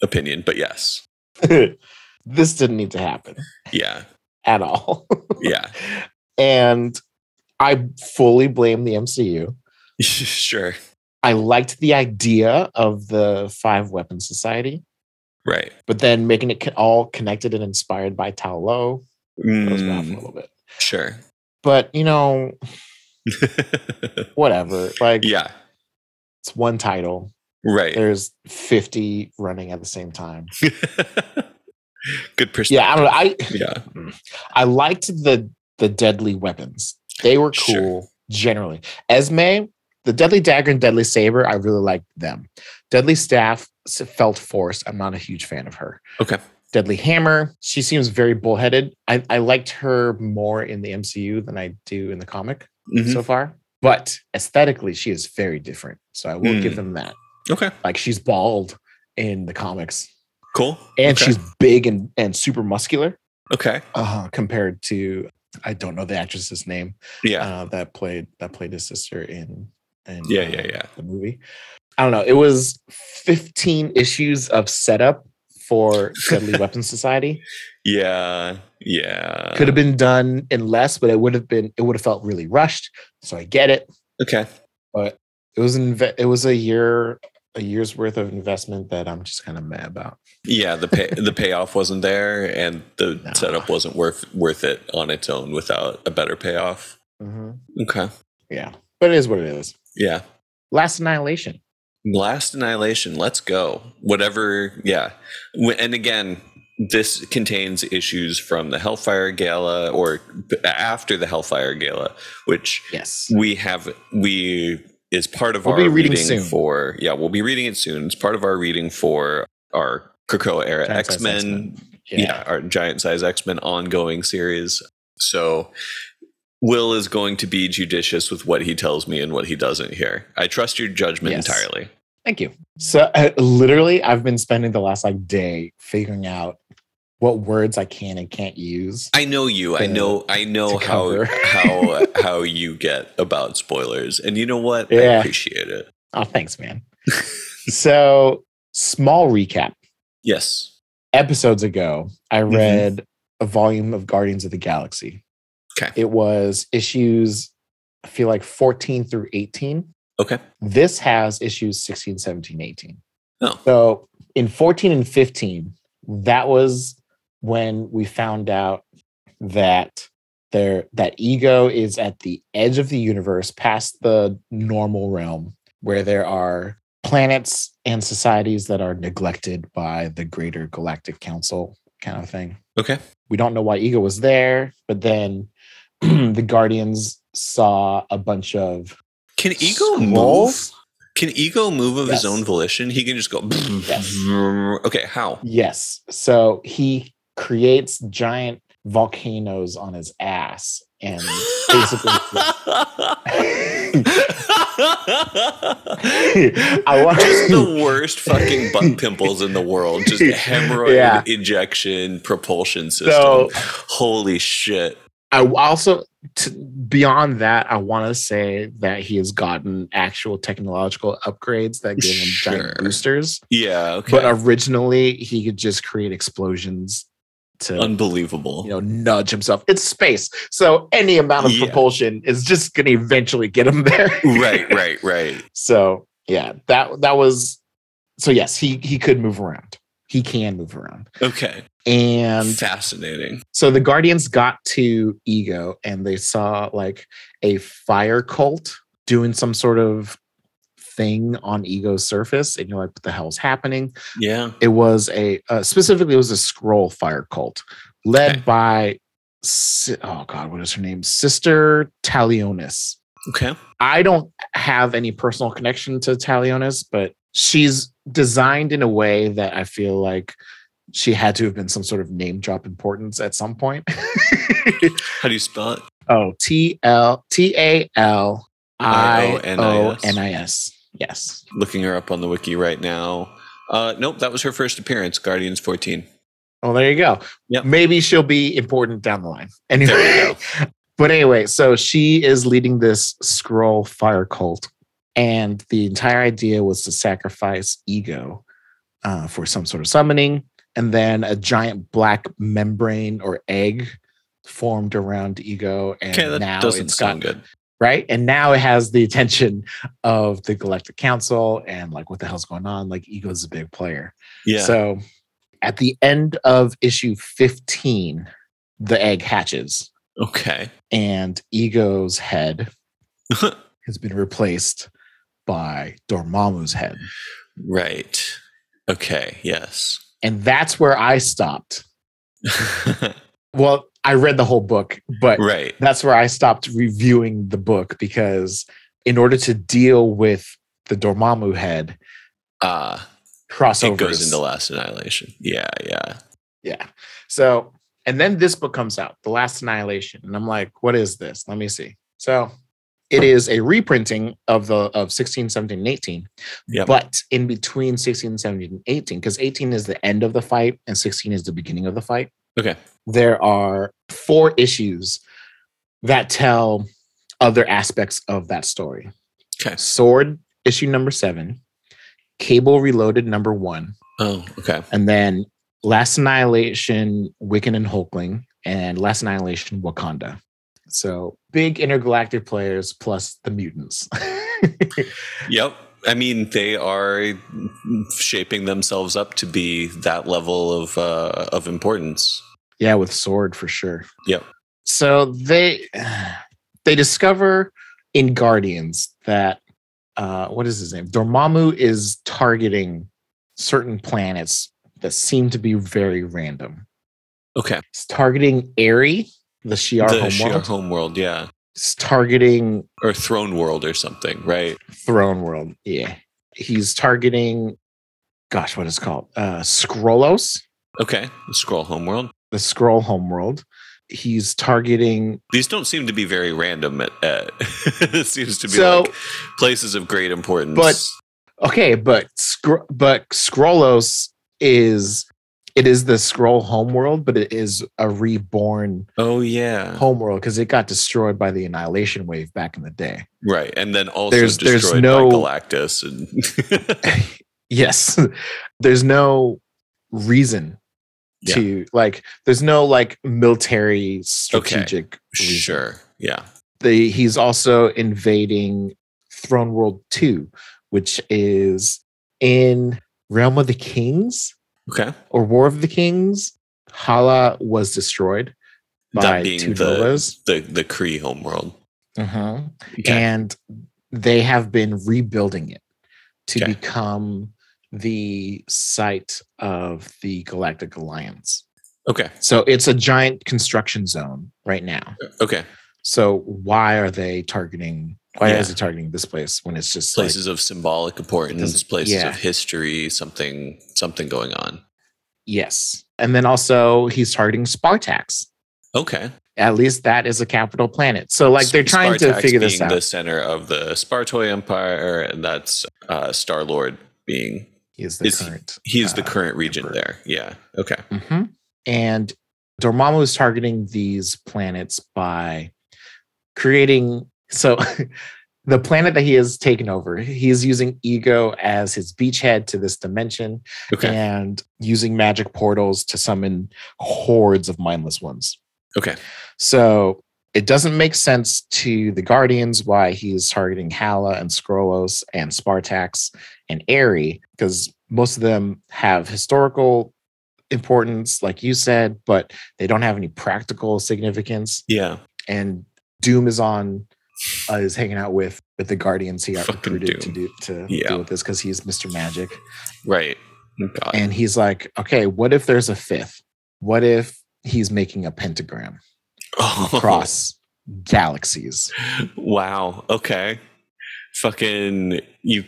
opinion. But yes. this didn't need to happen Yeah. at all. Yeah. and I fully blame the MCU. sure. I liked the idea of the Five Weapon Society, Right. but then making it all connected and inspired by Ta Lo me off a Mm, little bit. sure. But you know, whatever. Like yeah. it's one title. Right. There's 50 running at the same time. Good perspective. Yeah, I don't know. I Yeah. I liked the the deadly weapons. They were cool Sure. generally. Esme, the deadly dagger and deadly saber, I really liked them. Deadly staff felt forced. I'm not a huge fan of her. Okay. Deadly hammer, she seems very bullheaded. I, I liked her more in the MCU than I do in the comic Mhm. so far. But aesthetically, she is very different. So I will Hmm. give them that. Okay. Like she's bald in the comics. Cool. And Okay. she's big and, and super muscular okay. uh, compared to I don't know the actress's name Yeah. uh, that played that played his sister in in Yeah, uh, yeah, yeah. the movie. I don't know. It was 15 issues of setup for Deadly Weapon Society. yeah. Yeah. Could have been done in less, but it would have been it would have felt really rushed. So I get it, Okay. but it was inve- it was a year a year's worth of investment that I'm just kind of mad about. Yeah. The pay the payoff wasn't there, and the No. setup wasn't worth worth it on its own without a better payoff. Mm-hmm. Okay. Yeah, but it is what it is. Yeah. Last Annihilation. Last Annihilation. Let's go. Whatever. Yeah. And again, this contains issues from the Hellfire Gala or after the Hellfire Gala, which Yes. we have we is part of We'll our reading reading, for yeah we'll be reading it soon it's part of our reading for our Krakoa era x-men X-Men. yeah. our giant size x-men ongoing series so will is going to be judicious with what he tells me and what he doesn't hear. i trust your judgment Yes. entirely Thank you. So uh, literally, I've been spending the last like day figuring out what words I can and can't use. i know you i know i know how how how you get about spoilers and you know what i appreciate it Oh, thanks, man. so, small recap. yes Episodes ago, I Mhm. read a volume of Guardians of the Galaxy. Okay. It was issues, I feel like 14 through 18. okay This has issues 16, 17, 18. Oh. So in 14 and 15, that was when we found out that there that ego is at the edge of the universe, past the normal realm, where there are planets and societies that are neglected by the greater galactic council kind of thing. okay We don't know why ego was there, but then the Guardians saw a bunch of can ego move. Can ego move of his own volition? He can just go. Yes. Okay, how? Yes. So he creates giant volcanoes on his ass and basically I want just the worst fucking butt pimples in the world. Just hemorrhoid Yeah. injection propulsion system. So Holy shit. I also beyond that, I want to say that he has gotten actual technological upgrades that give him Sure. giant boosters. Yeah. Okay. But originally, he could just create explosions to Unbelievable. you know nudge himself. It's space, so any amount of Yeah. propulsion is just going to eventually get him there. right. Right. Right. So yeah, that that was so yes, he he could move around. He can move around. Okay. And Fascinating. so the Guardians got to Ego and they saw like a fire cult doing some sort of thing on Ego's surface. And you're like, what the hell's happening? Yeah. It was a, uh, specifically, it was a Skrull fire cult led Okay. by, oh God, what is her name? Sister Talionis. Okay. I don't have any personal connection to Talionis, but she's designed in a way that I feel like she had to have been some sort of name drop importance at some point. How do you spell it? oh, T L T A L I O. N I S. Yes. Looking her up on the wiki right now. Uh, nope, that was her first appearance, Guardians 14. Oh, there you go. Yep. Maybe she'll be important down the line. Anyway. There you But anyway, so she is leading this Skrull fire cult, and the entire idea was to sacrifice ego uh, for some sort of summoning, and then a giant black membrane or egg formed around ego, and Okay, that now doesn't it's sound got good. right, and now it has the attention of the Galactic Council, and like what the hell's going on? Like ego's a big player. Yeah. So at the end of issue fifteen, the egg hatches okay. and Ego's head has been replaced by Dormammu's head. right. Okay. Yes. And that's where I stopped. Well, I read the whole book, but right. that's where I stopped reviewing the book because in order to deal with the Dormammu head Uh, crossovers. it goes into Last Annihilation. Yeah. Yeah. yeah. So, and then this book comes out, The Last Annihilation. And I'm like, what is this? Let me see. So it is a reprinting of the of 16, 17, and 18. Yep. But in between 16, 17, and 18, because 18 is the end of the fight and 16 is the beginning of the fight, Okay. there are four issues that tell other aspects of that story. Okay. Sword issue number seven, Cable Reloaded number one, Oh, okay. and then Last Annihilation, Wiccan and Hulkling, and Last Annihilation, Wakanda. So big intergalactic players plus the mutants. Yep. I mean, they are shaping themselves up to be that level of uh, of importance. yeah, with sword for sure. Yep. So they they discover in Guardians that uh, what is his name? Dormammu is targeting certain planets that seem to be very random. Okay. He's targeting Aerie, the Shi'ar the homeworld. Shi'ar homeworld, yeah, He's targeting or Throne World or something, right? Throne World. Yeah. He's targeting, gosh, what is it called? Uh, Skrullos, Okay. The Skrull homeworld. the Skrull homeworld. He's targeting These don't seem to be very random. At, at it seems to be So- like places of great importance. But- Okay, but Scro- but Skrullos is it is the Skrull homeworld, but it is a reborn oh yeah, homeworld because it got destroyed by the annihilation wave back in the day. right. And then also There's- there's destroyed no- by Galactus. And Yes, there's no reason Yeah. to like. There's no like military strategic. reason. sure, yeah. The, he's also invading Throne World Two, which is in Realm of the Kings. Okay. or War of the Kings, Hala was destroyed by that being two the, Novas. the the Kree homeworld. Mhm. Okay. And they have been rebuilding it to Okay. become the site of the Galactic Alliance. okay. So it's a giant construction zone right now. Okay. So why are they targeting? Why Yeah. is it targeting this place when it's just like, Places of symbolic importance, places yeah. of history, something something going on. yes? And then also he's targeting Spartax. Okay. At least that is a capital planet. So like they're trying to Spartax figure this out. The center of the Spartoi Empire, and that's uh, Star Lord being He is the is- current. he's the uh, current regent emperor. there. Yeah. Okay. Mhm. And Dormammu is targeting these planets by creating. So the planet that he has taken over, he is using Ego as his beachhead to this dimension Okay. and using magic portals to summon hordes of mindless ones. Okay. So it doesn't make sense to the Guardians why he's targeting Hala and Skrullos and Spartax and Aerie, because most of them have historical importance, like you said, but they don't have any practical significance. Yeah. And Doom is on uh, is hanging out with with the Guardians he got Fucking recruited to do to Yeah. deal with this because he's Mr. Magic. Right. God. And he's like, okay, what if there's a fifth? What if he's making a pentagram Oh, across galaxies? Wow. Okay. Fucking you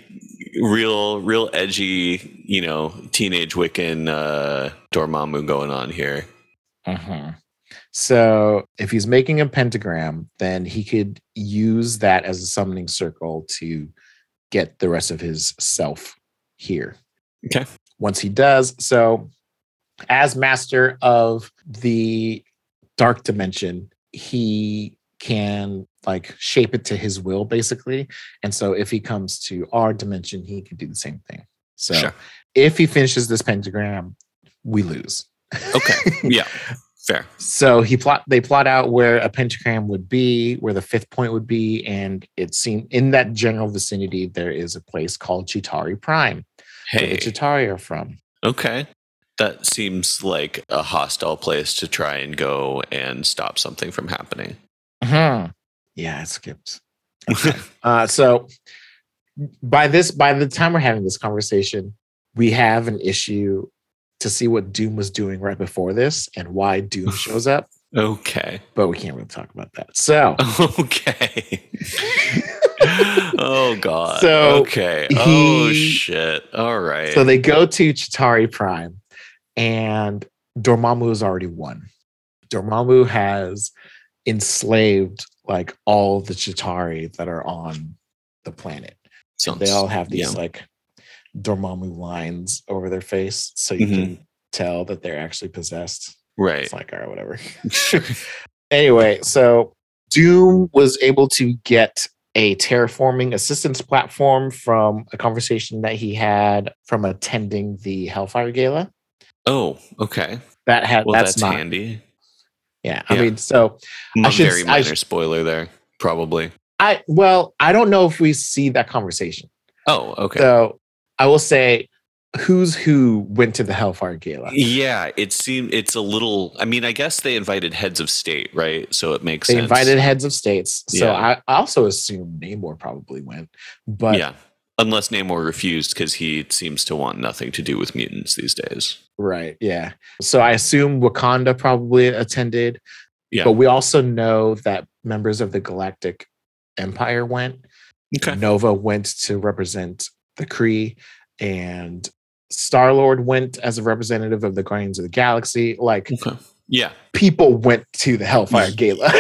real real edgy, you know, teenage Wiccan uh Dormammu going on here. Mhm. So if he's making a pentagram, then he could use that as a summoning circle to get the rest of his self here. Okay. Once he does, so as master of the dark dimension, he can like shape it to his will basically. And so if he comes to our dimension, he could do the same thing. So Sure. if he finishes this pentagram, we lose. Okay. Yeah. Fair. So he plot they plot out where a pentagram would be, where the fifth point would be, and it seemed in that general vicinity there is a place called Chitauri Prime, where the Chitauri are from. Okay. That seems like a hostile place to try and go and stop something from happening. Mhm. Yeah, it skipped. Uh, so by this, by the time we're having this conversation, we have an issue to see what Doom was doing right before this and why Doom shows up, okay. but we can't really talk about that. So Okay. oh god. So, okay. oh he- shit. All right. So they go to Chitauri Prime, and Dormammu has already won. Dormammu has enslaved like all the Chitauri that are on the planet. Sounds- They all have these yeah. like Dormammu lines over their face, so you Mhm. can tell that they're actually possessed. right. It's like, all right, whatever. anyway, so Doom was able to get a terraforming assistance platform from a conversation that he had from attending the Hellfire Gala. oh, okay. That had Well, that's, that's, not handy. yeah. I Yeah. mean, so M- should Very I minor spoiler there, probably. I well, I don't know if we see that conversation. Oh, okay. So I will say who's who went to the Hellfire Gala. yeah, it seemed it's a little. I mean, I guess they invited heads of state, right? So it makes They sense. invited heads of states. So Yeah. I I also assume Namor probably went. But yeah, unless Namor refused because he seems to want nothing to do with mutants these days. Right. Yeah. So I assume Wakanda probably attended. Yeah. But we also know that members of the Galactic Empire went. Okay. Nova went to represent the Kree, and Star Lord went as a representative of the Guardians of the Galaxy. Like Okay. Yeah, people went to the Hellfire Gala.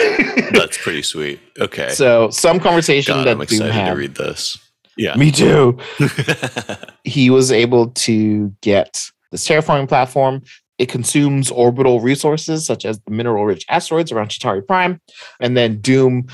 that's pretty sweet. Okay. so some conversation God, that I'm Doom excited to read this. Yeah. Me too. he was able to get this terraforming platform. It consumes orbital resources such as the mineral rich asteroids around Chitauri Prime. And then Doom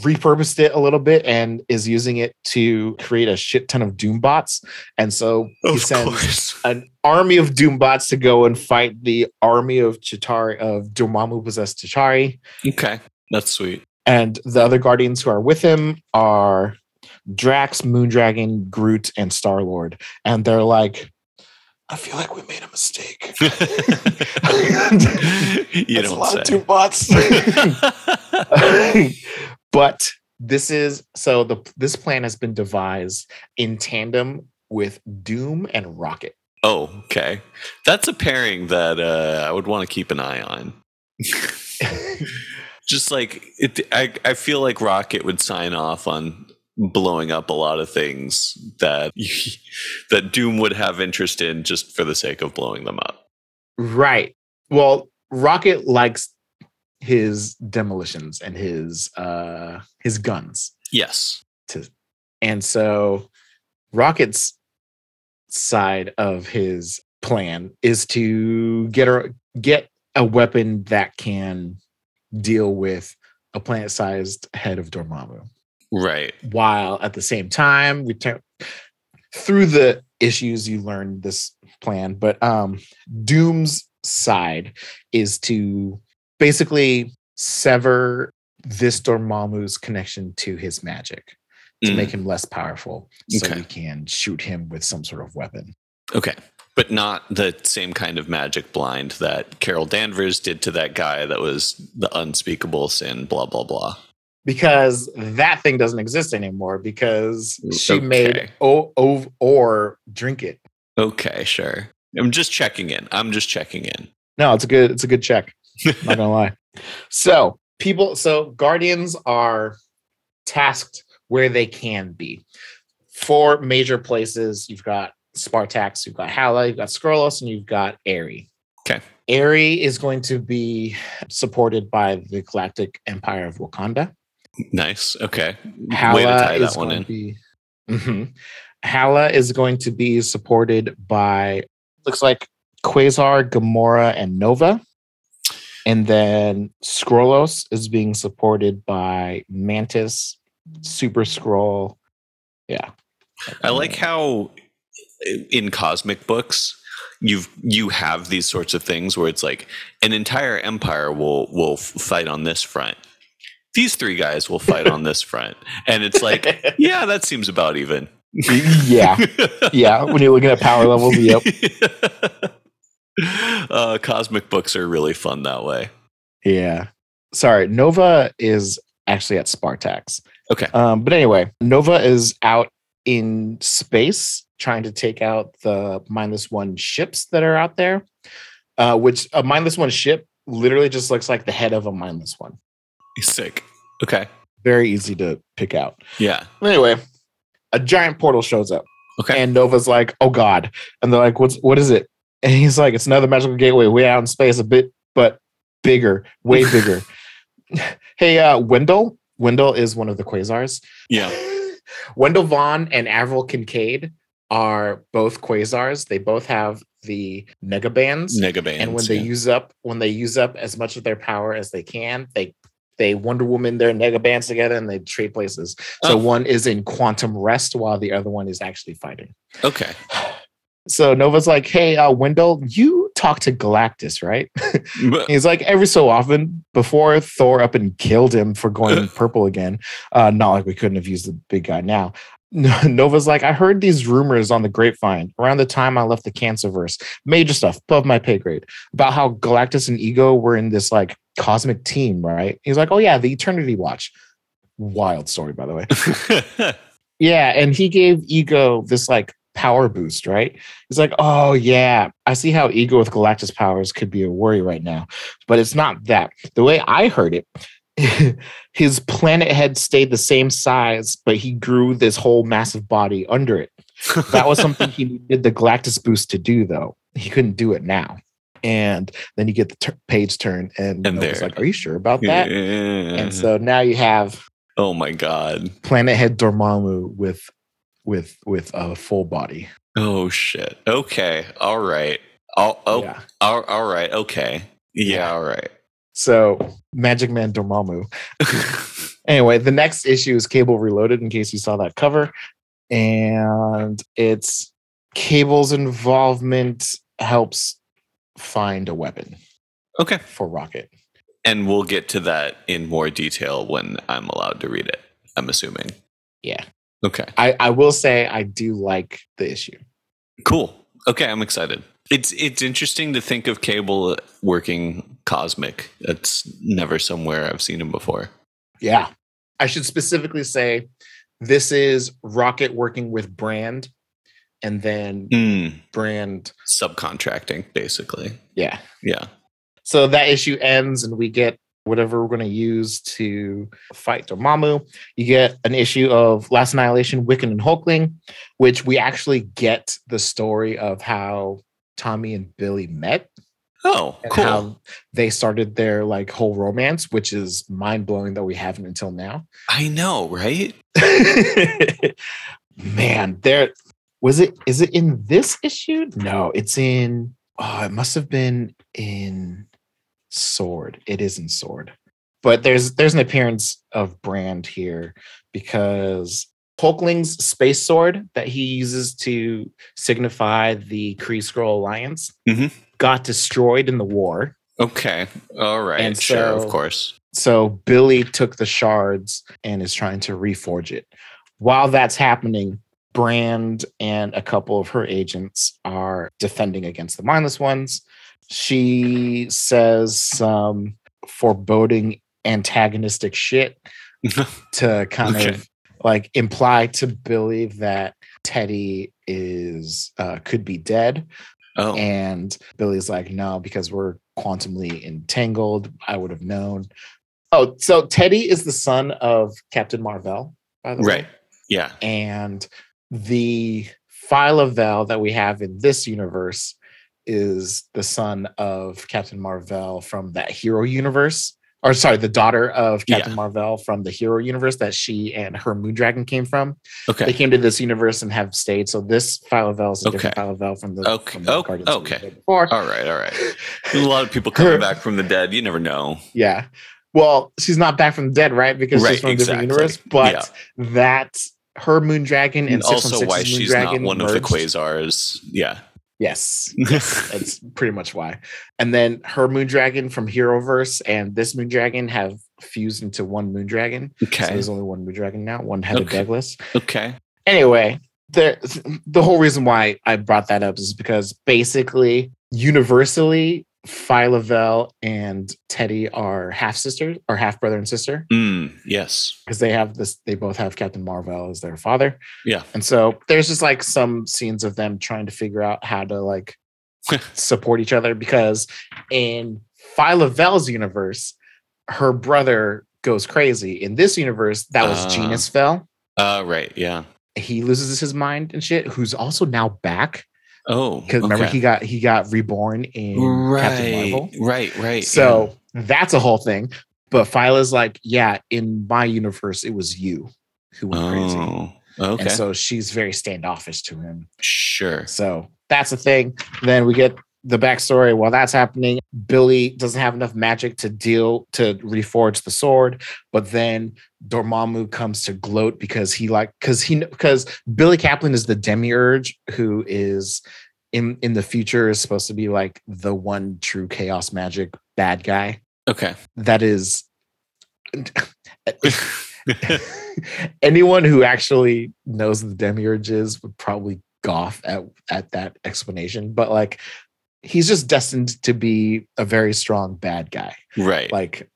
repurposed it a little bit and is using it to create a shit ton of Doom bots. And so he of sends course. an army of Doom bots to go and fight the army of Chitauri, of Dormammu possessed Chitauri. Okay. That's sweet. And the other guardians who are with him are Drax, Moondragon, Groot, and Star Lord. And they're like, I feel like we made a mistake. you That's a don't lot say. of Doom bots. but this is so the this plan has been devised in tandem with Doom and Rocket. oh, okay. That's a pairing that uh, I would want to keep an eye on. Just like it, I, I feel like Rocket would sign off on blowing up a lot of things that that Doom would have interest in just for the sake of blowing them up. right. Well, Rocket likes his demolitions and his uh his guns. Yes. To, And so Rocket's side of his plan is to get a get a weapon that can deal with a planet-sized head of Dormammu. Right. While at the same time, we turn through the issues you learn this plan, but um Doom's side is to basically sever this Dormammu's connection to his magic to Mm. make him less powerful so Okay. we can shoot him with some sort of weapon. Okay. but not the same kind of magic blind that Carol Danvers did to that guy that was the unspeakable sin, blah, blah, blah. because that thing doesn't exist anymore because she Okay. made o, o or drink it. Okay, sure. I'm just checking in. I'm just checking in. No, it's a good it's a good check. Not gonna lie. So people, so guardians are tasked where they can be. Four major places. You've got Spartax, you've got Hala, you've got Skrullos, and you've got Aerie. Okay. Aerie is going to be supported by the Galactic Empire of Wakanda. Nice. Okay. Hala Way to tie is that one going in. to be. Mhm. Hala is going to be supported by looks like Quasar, Gamora, and Nova. And then Skrullos is being supported by Mantis, Super Skrull. Yeah. I like how in cosmic books you've you have these sorts of things where it's like an entire empire will will fight on this front. These three guys will fight on this front, and it's like, yeah, that seems about even. yeah. Yeah. When you're looking at power levels, yep. uh, cosmic books are really fun that way. Yeah. Sorry. Nova is actually at Spartax. Okay. Um, but anyway, Nova is out in space trying to take out the mindless one ships that are out there. Uh, which a mindless one ship literally just looks like the head of a mindless one. He's sick. Okay. Very easy to pick out. Yeah. Anyway, a giant portal shows up. Okay. And Nova's like, "Oh God!" And they're like, "What's what is it?" And he's like, "It's another magical gateway way out in space, a bit, but bigger, way bigger." hey, uh, Wendell. Wendell is one of the quasars. Yeah. Wendell Vaughn and Avril Kincaid are both quasars. They both have the negabands. Negabands. and when they yeah. use up when they use up as much of their power as they can, they they Wonder Woman their negabands together and they trade places. So Oh. one is in quantum rest while the other one is actually fighting. okay. So Nova's like, "Hey, uh, Wendell, you talk to Galactus, right?" He's like, "Every so often, before Thor up and killed him for going purple again. Uh, not like we couldn't have used the big guy now." Nova's like, "I heard these rumors on the grapevine around the time I left the Cancerverse, major stuff above my pay grade, about how Galactus and Ego were in this like cosmic team, right?" He's like, "Oh yeah, the Eternity Watch." Wild story, by the way. Yeah, and he gave Ego this like power boost, right? He's like, "Oh yeah, I see how Ego with Galactus powers could be a worry right now, but it's not that. The way I heard it, his planet head stayed the same size, but he grew this whole massive body under it. That was something he needed the Galactus boost to do, though. He couldn't do it now." And then you get the tur page turn, and, And there. like, "Are you sure about that?" And so now you have oh my god. Planet Head Dormammu with with with a full body. Oh shit. Okay. All right. Oh, oh Yeah. all, all right. Okay. Yeah, Yeah. all right. So Magic Man Dormammu. Anyway, the next issue is Cable Reloaded. In case you saw that cover, and it's Cable's involvement helps find a weapon okay. for Rocket. And we'll get to that in more detail when I'm allowed to read it. I'm assuming. Yeah, Okay. I I will say I do like the issue. Cool. Okay, I'm excited. It's it's interesting to think of Cable working cosmic. That's never somewhere I've seen him before. Yeah, I should specifically say this is Rocket working with Brand, and then Hmm. Brand. Subcontracting, basically. Yeah, Yeah. So that issue ends, and we get whatever we're going to use to fight Dormammu. You get an issue of Last Annihilation, Wiccan, and Hulkling, which we actually get the story of how Tommy and Billy met Oh, and cool. how they started their like whole romance, which is mind blowing that we haven't until now. I know, right? Man, there was it. Is it in this issue? No, it's in. Oh, it must have been in Sword. It isn't Sword, but there's there's an appearance of Brand here because Hulkling's space sword that he uses to signify the Kree Skrull Alliance Mhm. got destroyed in the war. Okay. All right. And sure, of course. So Billy took the shards and is trying to reforge it. While that's happening, Brand and a couple of her agents are defending against the mindless ones. She says some foreboding antagonistic shit to kind Okay. of like imply to Billy that Teddy is uh, could be dead. oh, And Billy's like, no, because we're quantumly entangled. I would have known. Oh, so Teddy is the son of Captain Marvel, by the right. way. Right. Yeah. And the Phyla-Vel that we have in this universe is the son of Captain Marvel from that hero universe. Or sorry, the daughter of Captain Yeah. Marvel from the hero universe that she and her moon dragon came from Okay. they came to this universe and have stayed. So this Phyla-Vel is a different Okay. Phyla-Vel from the, Okay. from the Guardians of the okay. Galaxy before. All right. All right. A lot of people coming back from the dead. You never know. Yeah. Well, she's not back from the dead, right? Because Right, she's from a different universe. But that her Moondragon and, And also why she's Moondragon not one of the quasars. Yeah. Yes, that's pretty much why. And then her Moondragon from Heroverse and this Moondragon have fused into one Moondragon. So okay. there's only one Moondragon now, one headed Okay. Douglas. Okay. anyway, the the whole reason why I brought that up is because basically, universally, Phyla-Vel and Teddy are half sisters or half brother and sister Mm, yes. because they have this. They both have Captain Marvel as their father, Yeah. and so there's just like some scenes of them trying to figure out how to like support each other because in Phyla-Vel's universe, her brother goes crazy. In this universe, that was Ah. Genis-Vell Uh, right. Yeah. he loses his mind and shit. Who's also now back Oh. because remember he got he got reborn in Captain right. Marvel. Right. Right. So that's a whole thing. But Phyla's like, yeah, in my universe, it was you who yeah. went crazy. Oh. Okay. And so she's very standoffish to him. sure. So that's a thing. Then we get the backstory. While that's happening, Billy doesn't have enough magic to deal to reforge the sword. But then Dormammu comes to gloat because he like because he because Billy Kaplan is the demiurge who is in in the future is supposed to be like the one true chaos magic bad guy. Okay. That is anyone who actually knows the demiurge is would probably scoff at at that explanation but like he's just destined to be a very strong bad guy right. like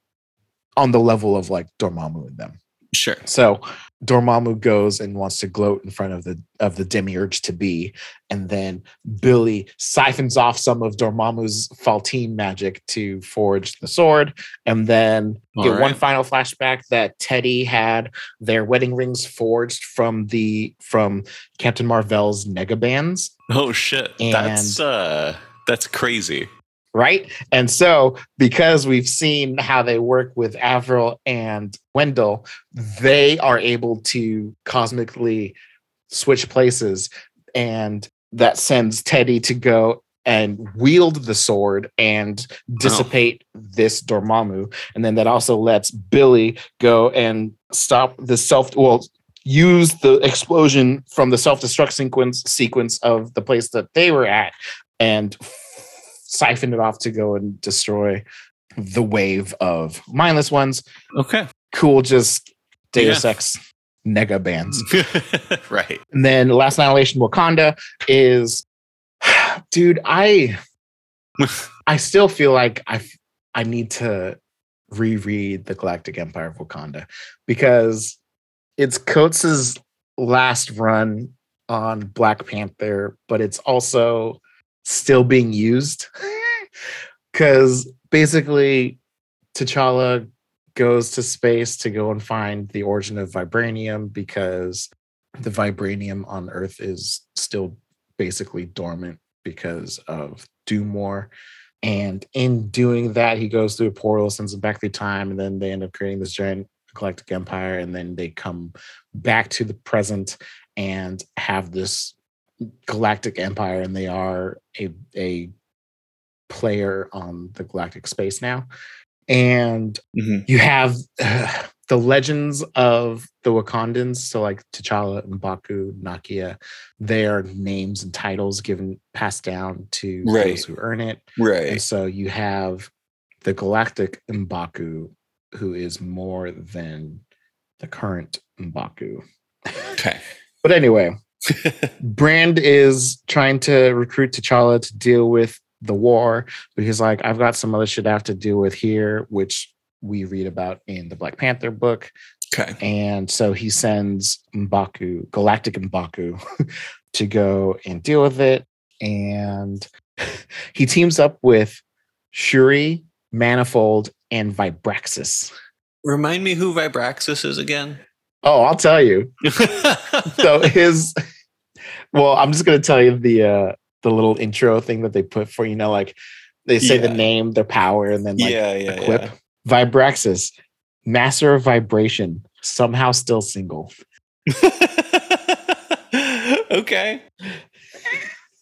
on the level of like Dormammu and them sure. so Dormammu goes and wants to gloat in front of the of the demiurge to be, and then Billy siphons off some of Dormammu's Faltine magic to forge the sword, and then All get one final flashback that Teddy had their wedding rings forged from the from Captain Marvel's Negabands, Oh shit. That's uh. That's crazy. right? And so because we've seen how they work with Avril and Wendell, they are able to cosmically switch places and that sends Teddy to go and wield the sword and oh. dissipate this Dormammu and then that also lets Billy go and stop the self well use the explosion from the self-destruct sequence sequence of the place that they were at and siphon it off to go and destroy the wave of mindless ones. Okay. Cool, just Deus Yeah. Ex nega bands. right. And then Last Annihilation Wakanda is, dude, I I still feel like I I need to reread the Galactic Empire of Wakanda because it's Coates's last run on Black Panther, but it's also still being used because basically T'Challa goes to space to go and find the origin of vibranium because the vibranium on Earth is still basically dormant because of Doom War. And in doing that, he goes through a portal, sends them back through time, and then they end up creating this giant galactic empire. And then they come back to the present and have this galactic empire, and they are a, a player on the galactic space now. And Mhm. you have uh, the legends of the Wakandans, so like T'Challa, M'Baku, Nakia, their names and titles given passed down to Right. those who earn it. Right. And so you have the galactic M'Baku, who is more than the current M'Baku. Okay. But anyway, Brand is trying to recruit T'Challa to deal with the war, but he's like, I've got some other shit I have to deal with here, which we read about in the Black Panther book. okay. And so he sends Mbaku, Galactic Mbaku, to go and deal with it. And he teams up with Shuri, Manifold, and Vibraxis. Remind me who Vibraxis is again. Oh, I'll tell you. So his well, I'm just gonna tell you the uh the little intro thing that they put for you know, like they say the name, their power, and then like yeah, yeah, a quip. Vibraxis, master of vibration, somehow still single. okay.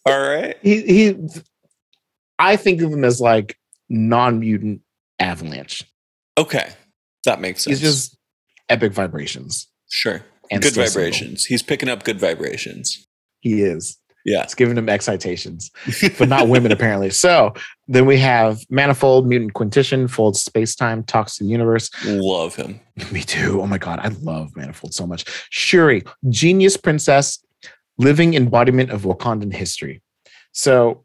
All right. He he I think of him as like non-mutant avalanche. Okay. That makes sense. He's just epic vibrations. Sure. And good still single. vibrations. He's picking up good vibrations. He is. Yeah. It's giving him excitations, but not women apparently. So then we have Manifold, Mutant Quintition, folds space time, talks to the universe. Love him. Me too. Oh my god, I love Manifold so much. Shuri, genius princess, living embodiment of Wakandan history. So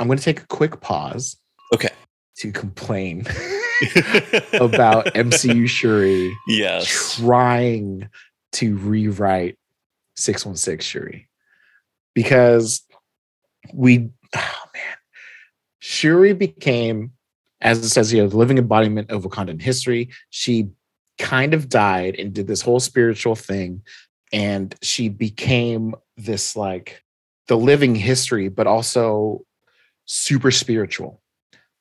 I'm going to take a quick pause Okay. to complain about MCU Shuri yes. trying to rewrite 616 Shuri because we, oh man, Shuri became, as it says here, the living embodiment of Wakandan history. She kind of died and did this whole spiritual thing, and she became this like the living history, but also super spiritual.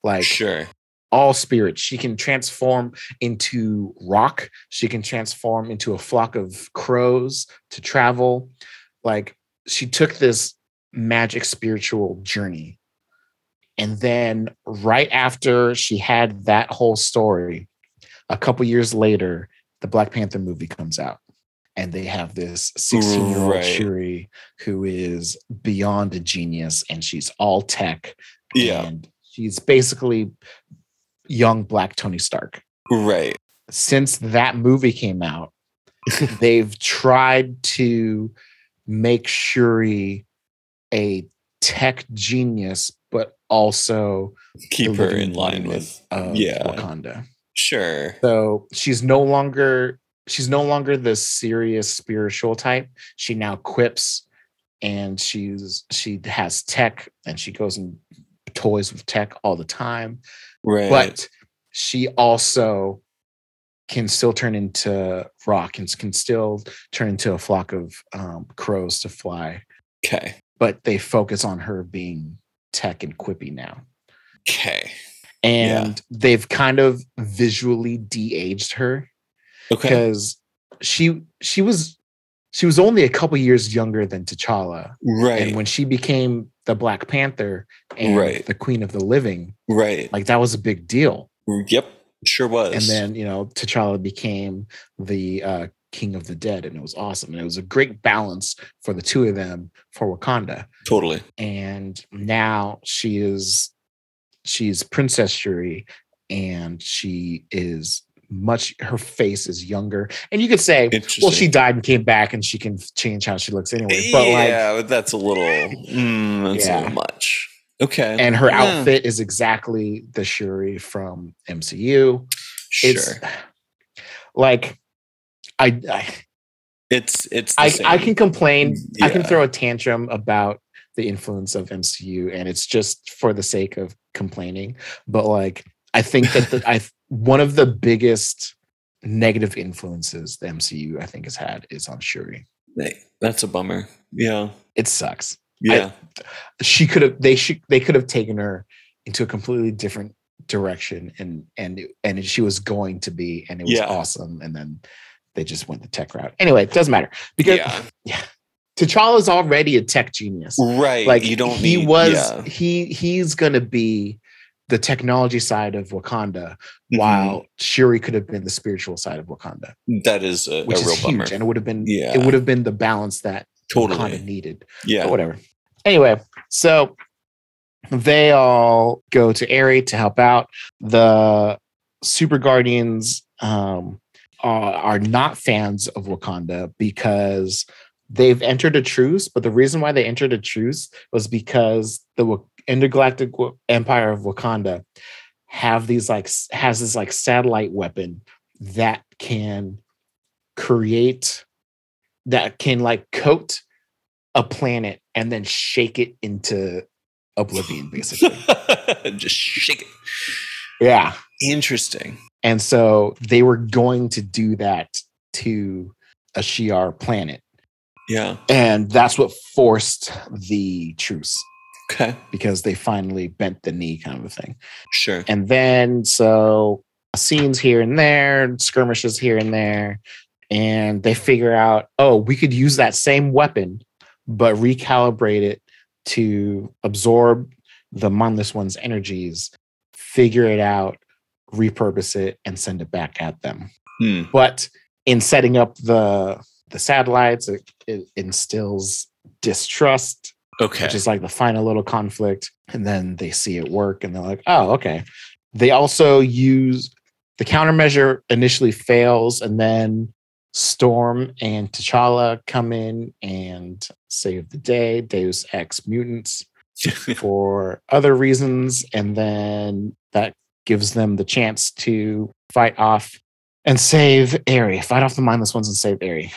Like Sure. All spirits. She can transform into rock. She can transform into a flock of crows to travel. Like she took this magic spiritual journey. And then right after she had that whole story, a couple years later, the Black Panther movie comes out. And they have this 16 year old Right. Shuri who is beyond a genius and she's all tech Yeah. and she's basically young black Tony Stark. Right. Since that movie came out, they've tried to make Shuri a tech genius, but also Keep her in line with. yeah. Wakanda. Sure. So she's no longer she's no longer the serious spiritual type. She now quips and she's she has tech and she goes and toys with tech all the time. Right. but she also can still turn into rock and can still turn into a flock of um, crows to fly okay. but they focus on her being tech and quippy now Okay. and they've kind of visually de-aged her Okay. because she she was she was only a couple years younger than T'Challa Right. and when she became the Black Panther and Right. the Queen of the Living right. like that was a big deal Yep. Sure was. and then you know T'Challa became the uh, king of the dead, and it was awesome, and it was a great balance for the two of them for Wakanda. totally. And now she is she's Princess Shuri, and she is much her face is younger, and you could say, well, she died and came back, and she can change how she looks anyway. But like, yeah, but that's a little. Mm, that's a little much. Okay. and her Yeah. outfit is exactly the Shuri from MCU. Sure. It's like I, I It's it's. I. I can complain. I can throw a tantrum about the influence of MCU, and it's just for the sake of complaining. But like, I think that the, I one of the biggest negative influences the MCU I think has had is on Shuri. That's a bummer. Yeah. It sucks. Yeah. She could have. They should. They could have taken her into a completely different direction, and and and she was going to be, and it was Yeah. awesome. And then they just went the tech route. Anyway, it doesn't matter because yeah. T'Challa's already a tech genius. Right. Like you don't. he need, was yeah. he he's gonna be the technology side of Wakanda, Mhm. while Shuri could have been the spiritual side of Wakanda, that is a, a which real is bummer. huge, and it would have been Yeah. it would have been the balance that Totally. Wakanda needed. Yeah. But whatever. Anyway, so they all go to Aerie to help out. The Super Guardians um, are, are not fans of Wakanda because they've entered a truce, but the reason why they entered a truce was because the intergalactic empire of Wakanda have these like has this like satellite weapon that can create that can like coat a planet and then shake it into oblivion basically. Just shake it. yeah. Interesting. And so they were going to do that to a Shi'ar planet. Yeah. And that's what forced the truce Okay. because they finally bent the knee, kind of a thing. Sure. And then, so scenes here and there, skirmishes here and there. And they figure out, oh, we could use that same weapon, but recalibrate it to absorb the mindless one's energies, figure it out, repurpose it, and send it back at them. Hmm. But in setting up the the satellites, it, it instills distrust, Okay. which is like the final little conflict. And then they see it work and they're like, oh, okay. They also use the countermeasure initially fails, and then Storm and T'Challa come in and save the day, Deus Ex mutants for other reasons. And then that gives them the chance to fight off and save Aerie, fight off the mindless ones and save Aerie.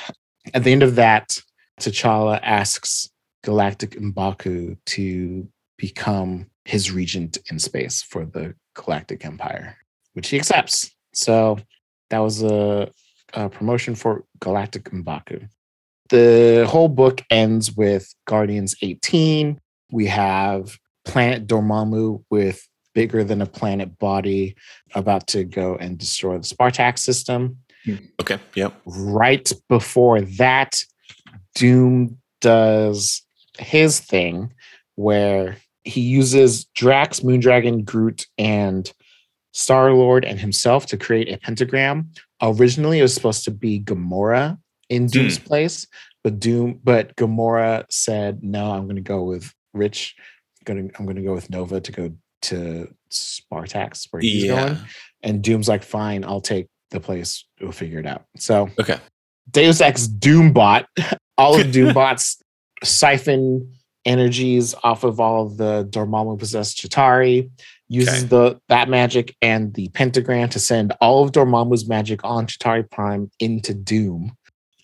At the end of that, T'Challa asks Galactic Mbaku to become his regent in space for the Galactic Empire, which he accepts. So that was a, a promotion for Galactic Mbaku. The whole book ends with Guardians 18. We have Planet Dormammu with bigger than a planet body about to go and destroy the Spartax system okay. Yep. right before that, Doom does his thing where he uses Drax, Moondragon, Groot, and Star Lord and himself to create a pentagram. Originally, it was supposed to be Gamora in Doom's hmm. place, but Doom, but Gamora said, "No, I'm going to go with Rich. Going, to, I'm going to go with Nova to go to Spartax where he's going." And Doom's like, "Fine, I'll take the place. We'll figure it out." So Okay. Deus Ex Doombot, all of Doombots siphon energies off of all of the Dormammu possessed Chitauri, uses Okay. the that magic and the pentagram to send all of Dormammu's magic on Chitauri Prime into Doom.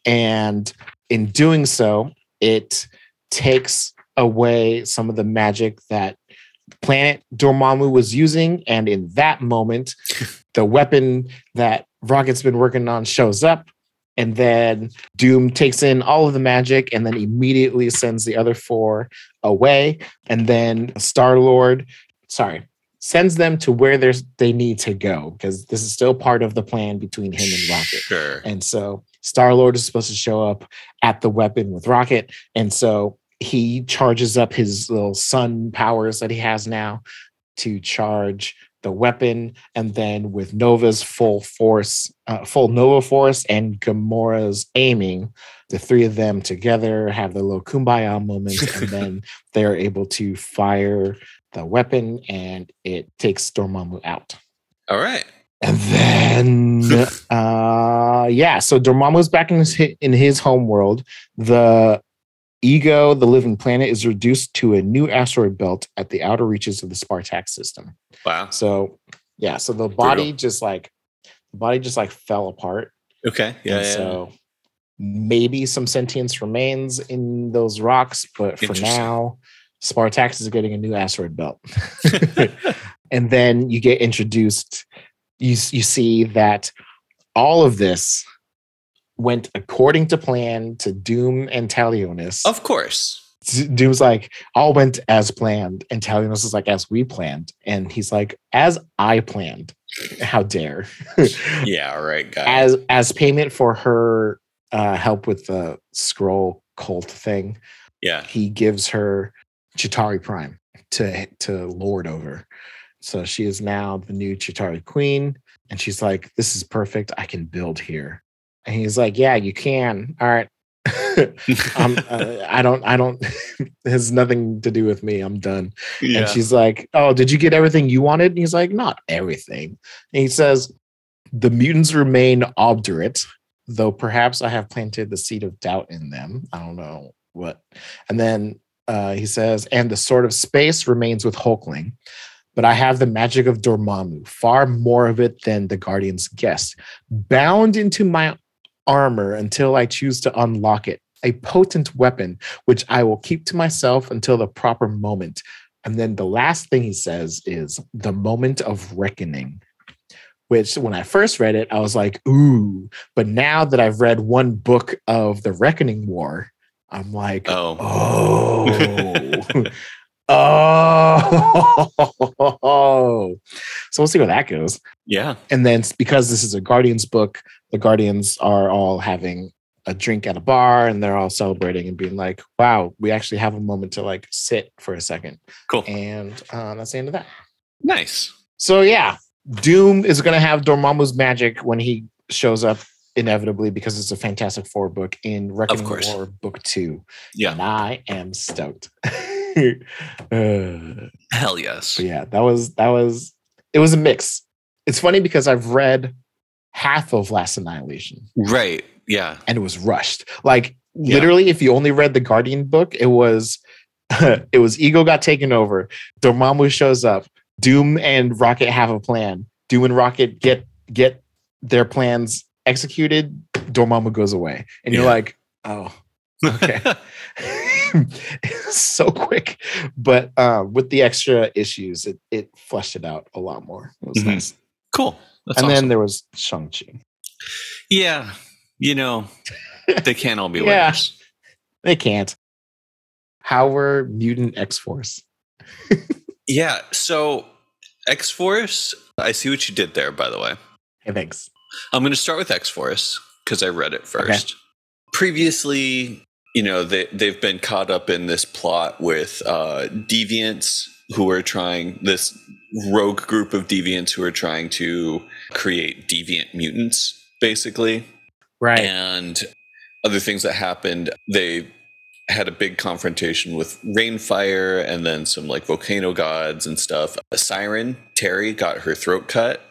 And in doing so, it takes away some of the magic that planet Dormammu was using. And in that moment, the weapon that Rocket's been working on shows up. And then Doom takes in all of the magic and then immediately sends the other four away. And then Star Lord, sorry, sends them to where they need to go because this is still part of the plan between him and Rocket. Sure. And so Star Lord is supposed to show up at the weapon with Rocket. And so he charges up his little sun powers that he has now to charge the weapon. And then with Nova's full force, uh, full Nova force and Gamora's aiming, the three of them together have their little kumbaya moment. and then they're able to fire the weapon and it takes Dormammu out. All right. And then, uh, yeah, so Dormammu's back in his in his home world. The ego, the living planet, is reduced to a new asteroid belt at the outer reaches of the Spartax system. Wow. So, yeah, so the body Brutal. just like the body just like fell apart. Okay. Yeah. yeah. So maybe some sentience remains in those rocks, but for now, Spartax is getting a new asteroid belt. and then you get introduced you you see that all of this went according to plan to doom and talionis of course. Doom's like all went as planned and talionis is like as we planned and he's like as i planned how dare Yeah. All right, guys. as as payment for her uh help with the Skrull cult thing yeah. he gives her Chitauri Prime to to lord over. So she is now the new Chitauri Queen, and she's like, "This is perfect. I can build here." And he's like, "Yeah, you can. All right." um, uh, I don't. I don't. it has nothing to do with me. I'm done. yeah. And she's like, "Oh, did you get everything you wanted?" And he's like, "Not everything." And he says, "The mutants remain obdurate, though perhaps I have planted the seed of doubt in them. I don't know what. And then uh, he says, and the sword of space remains with Hulkling, but I have the magic of Dormammu, far more of it than the Guardian's guess, bound into my armor until I choose to unlock it. A potent weapon, which I will keep to myself until the proper moment. And then the last thing he says is the moment of reckoning which when I first read it, I was like, ooh. But now that I've read one book of the Reckoning War, I'm like, oh, oh, oh. So we'll see where that goes. Yeah. And then because this is a Guardians book, the Guardians are all having a drink at a bar and they're all celebrating and being like, wow, we actually have a moment to like sit for a second. Cool. And uh, that's the end of that. Nice. So yeah, Doom is going to have Dormammu's magic when he shows up inevitably because it's a Fantastic Four book in Reckoning War Book Two. Yeah, and I am stoked. uh, Hell yes. yeah, that was that was it was a mix. It's funny because I've read half of Last Annihilation. Right. Yeah. And it was rushed. Like yeah. literally, if you only read the Guardian book, it was it was ego got taken over. Dormammu shows up. Doom and Rocket have a plan. Doom and Rocket get get their plans executed. Dormammu goes away, and you're like, oh, okay. so quick, but uh, with the extra issues, it it fleshed it out a lot more. It was mm-hmm. nice. Cool. That's and awesome. then there was Shang Chi. Yeah, you know, they can't all be yeah, winners. They can't. How were Mutant X Force? Yeah. So X Force, I see what you did there, by the way. Hey, thanks. I'm going to start with X Force because I read it first. Okay. Previously, you know, they, they've been caught up in this plot with uh, deviants who are trying, this rogue group of deviants who are trying to create deviant mutants, basically. Right. And other things that happened, they had a big confrontation with Rainfire and then some like volcano gods and stuff. A Siryn, Terry, got her throat cut.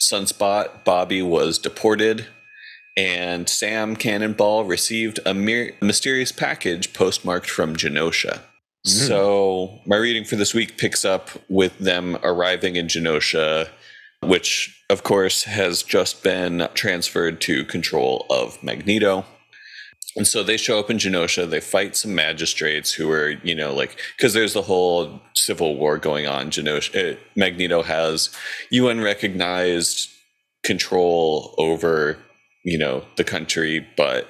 Sunspot, Bobby was deported. And Sam Cannonball received a mir- mysterious package postmarked from Genosha. Mm. So, my reading for this week picks up with them arriving in Genosha, which, of course, has just been transferred to control of Magneto. And so they show up in Genosha. They fight some magistrates who are, you know, like because there's the whole civil war going on. Genosha, uh, Magneto has UN recognized control over, you know, the country, but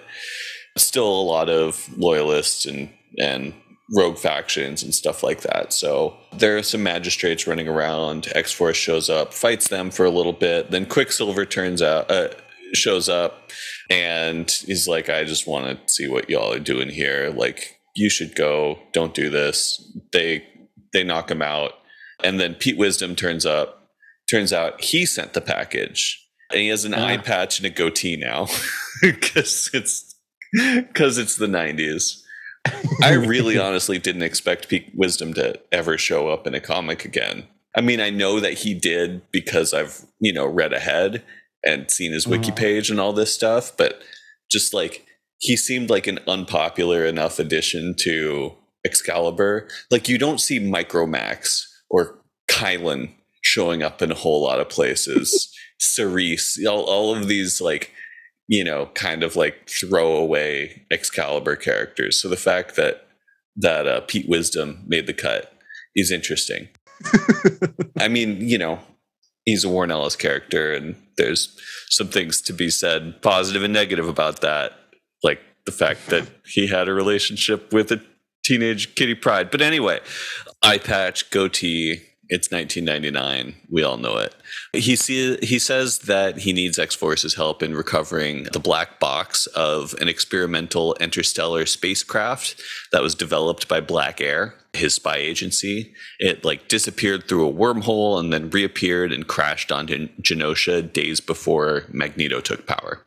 still a lot of loyalists and and rogue factions and stuff like that. So there are some magistrates running around. X Force shows up, fights them for a little bit. Then Quicksilver turns out. Uh, shows up and he's like, I just want to see what y'all are doing here. Like, you should go. Don't do this. They they knock him out, and then Pete Wisdom turns up. Turns out he sent the package, and he has an uh-huh. eye patch and a goatee now because it's because it's the '90s. I really honestly didn't expect Pete Wisdom to ever show up in a comic again. I mean, I know that he did because I've, you know, read ahead and seen his wiki uh-huh. page and all this stuff, but just like he seemed like an unpopular enough addition to Excalibur. Like you don't see Micromax or Kylun showing up in a whole lot of places. Cerise, all, all of these like you know kind of like throwaway Excalibur characters. So the fact that that uh, Pete Wisdom made the cut is interesting. I mean, you know, he's a Warren Ellis character, and there's some things to be said, positive and negative about that, like the fact that he had a relationship with a teenage Kitty Pryde. But anyway, eye patch, goatee. It's 1999. We all know it. He see, he says that he needs X Force's help in recovering the black box of an experimental interstellar spacecraft that was developed by Black Air his spy agency. It like disappeared through a wormhole and then reappeared and crashed onto Genosha days before Magneto took power.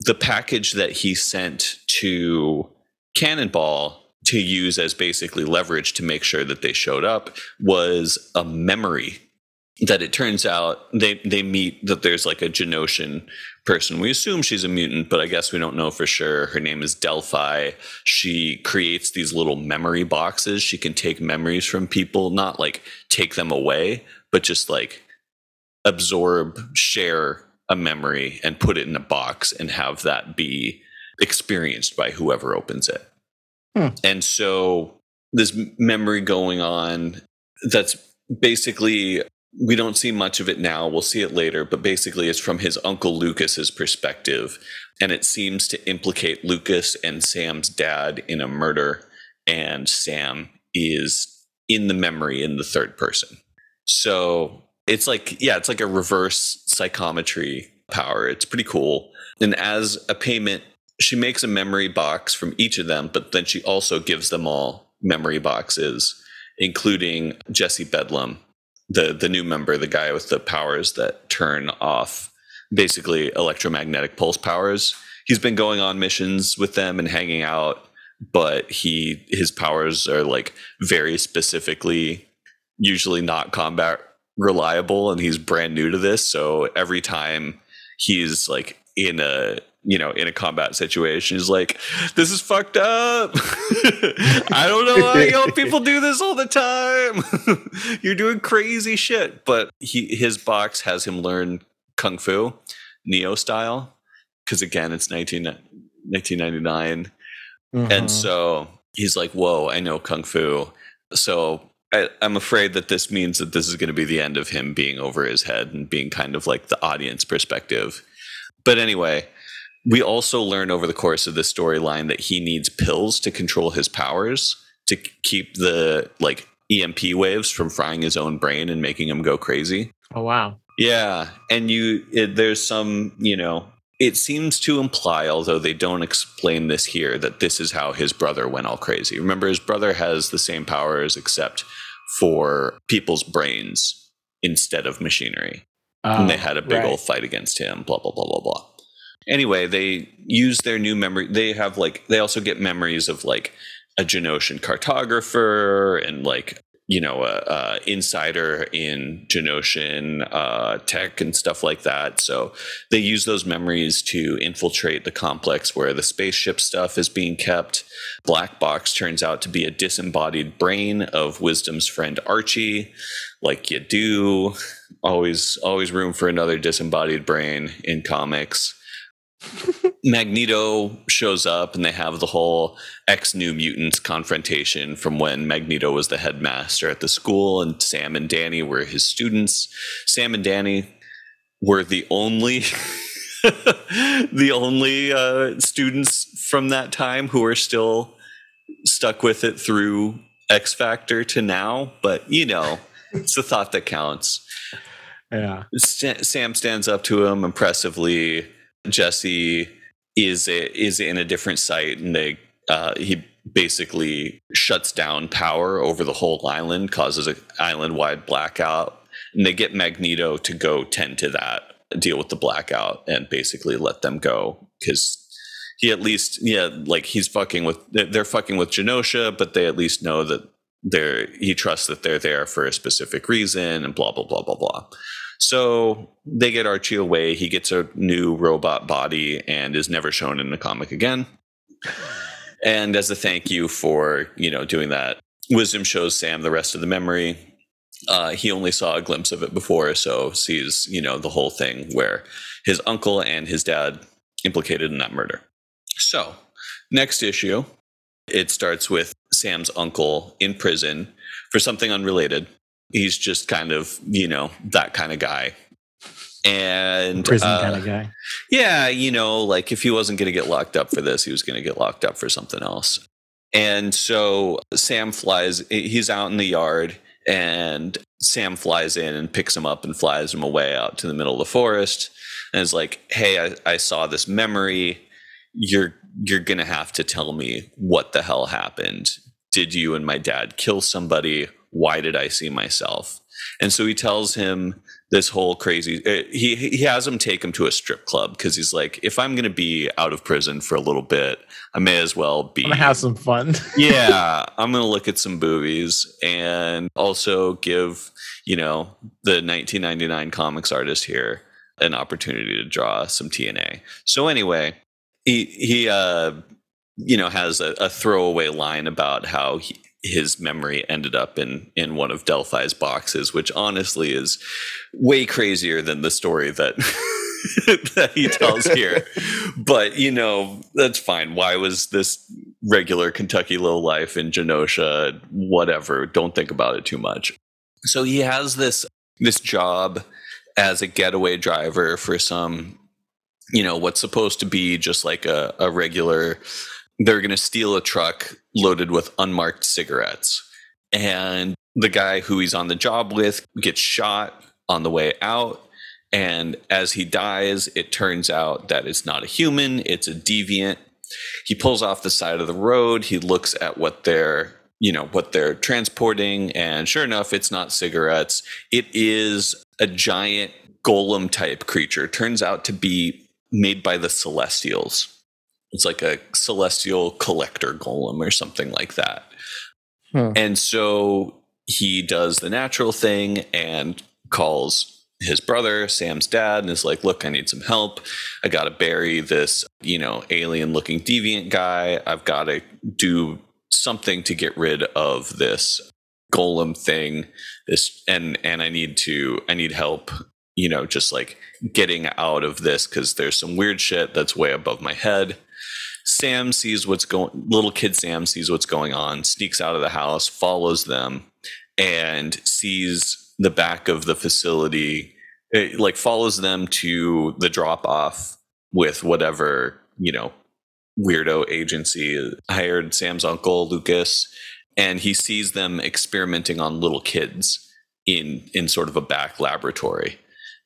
The package that he sent to Cannonball to use as basically leverage to make sure that they showed up was a memory that it turns out they they meet that there's like a Genoshan person. We assume she's a mutant, but I guess we don't know for sure. Her name is Delphi. She creates these little memory boxes. She can take memories from people, not like take them away, but just like absorb, share a memory and put it in a box and have that be experienced by whoever opens it. Hmm. And so this memory going on that's basically we don't see much of it now. We'll see it later, but basically it's from his uncle Lucas's perspective. And it seems to implicate Lucas and Sam's dad in a murder. And Sam is in the memory in the third person. So it's like, yeah, it's like a reverse psychometry power. It's pretty cool. And as a payment, she makes a memory box from each of them, but then she also gives them all memory boxes, including Jesse Bedlam, the the new member, the guy with the powers that turn off basically electromagnetic pulse powers. He's been going on missions with them and hanging out, but he his powers are like very specifically usually not combat reliable and he's brand new to this, so every time he's like in a you know, in a combat situation is like, this is fucked up. I don't know why you people do this all the time. You're doing crazy shit. But he his box has him learn kung fu, Neo style, because again, it's 19, 1999. Mm-hmm. And so he's like, whoa, I know kung fu. So I, I'm afraid that this means that this is going to be the end of him being over his head and being kind of like the audience perspective. But anyway, we also learn over the course of the storyline that he needs pills to control his powers to keep the like EMP waves from frying his own brain and making him go crazy. Oh wow. Yeah, and you it, there's some, you know, it seems to imply although they don't explain this here that this is how his brother went all crazy. Remember his brother has the same powers except for people's brains instead of machinery. Oh, and they had a big right. old fight against him, blah blah blah blah blah anyway, they use their new memory. They have like they also get memories of like a Genoshan cartographer and like you know a, insider in Genoshan uh, tech and stuff like that. So they use those memories to infiltrate the complex where the spaceship stuff is being kept. Black Box turns out to be a disembodied brain of Wisdom's friend Archie, like you do. Always, always room for another disembodied brain in comics. Magneto shows up and they have the whole ex New Mutants confrontation from when Magneto was the headmaster at the school and Sam and Danny were his students. Sam and Danny were the only the only uh, students from that time who are still stuck with it through X Factor to now, but you know, it's the thought that counts. Yeah. Sam stands up to him impressively Jesse is is in a different site, and they uh, he basically shuts down power over the whole island, causes an island wide blackout, and they get Magneto to go tend to that, deal with the blackout, and basically let them go because he at least yeah like he's fucking with they're fucking with Genosha, but they at least know that they're he trusts that they're there for a specific reason and blah blah blah blah blah. So they get Archie away. He gets a new robot body and is never shown in the comic again. And as a thank you for you know doing that, Wisdom shows Sam the rest of the memory. Uh, he only saw a glimpse of it before, so sees you know the whole thing where his uncle and his dad implicated in that murder. So next issue, it starts with Sam's uncle in prison for something unrelated he's just kind of you know that kind of guy. And prison uh, kind of guy. yeah you know like if he wasn't going to get locked up for this he was going to get locked up for something else. And so sam flies he's out in the yard and sam flies in and picks him up and flies him away out to the middle of the forest and is like hey i, I saw this memory. You're you're going to have to tell me what the hell happened. Did you and my dad kill somebody why did I see myself? And so he tells him this whole crazy. Uh, he he has him take him to a strip club because he's like, if I'm going to be out of prison for a little bit, I may as well be. I'm gonna have some fun. yeah, I'm going to look at some boobies and also give you know the 1999 comics artist here an opportunity to draw some TNA. So anyway, he he uh you know has a, a throwaway line about how he, his memory ended up in in one of Delphi's boxes, which honestly is way crazier than the story that that he tells here. but you know, that's fine. Why was this regular Kentucky low life in Genosha? Whatever. Don't think about it too much. So he has this this job as a getaway driver for some, you know, what's supposed to be just like a, a regular they're going to steal a truck loaded with unmarked cigarettes. And the guy who he's on the job with gets shot on the way out. And as he dies, it turns out that it's not a human, it's a deviant. He pulls off the side of the road. He looks at what they're, you know, what they're transporting. And sure enough, it's not cigarettes. It is a giant golem type creature. Turns out to be made by the Celestials. It's like a celestial collector golem or something like that. Hmm. And so he does the natural thing and calls his brother, Sam's dad, and is like, Look, I need some help. I got to bury this, you know, alien looking deviant guy. I've got to do something to get rid of this golem thing this and and i need to i need help you know just like getting out of this because there's some weird shit that's way above my head Sam sees what's going little kid Sam sees what's going on, sneaks out of the house, follows them, and sees the back of the facility, it, like follows them to the drop off with whatever, you know, weirdo agency hired Sam's uncle Lucas and he sees them experimenting on little kids in in sort of a back laboratory.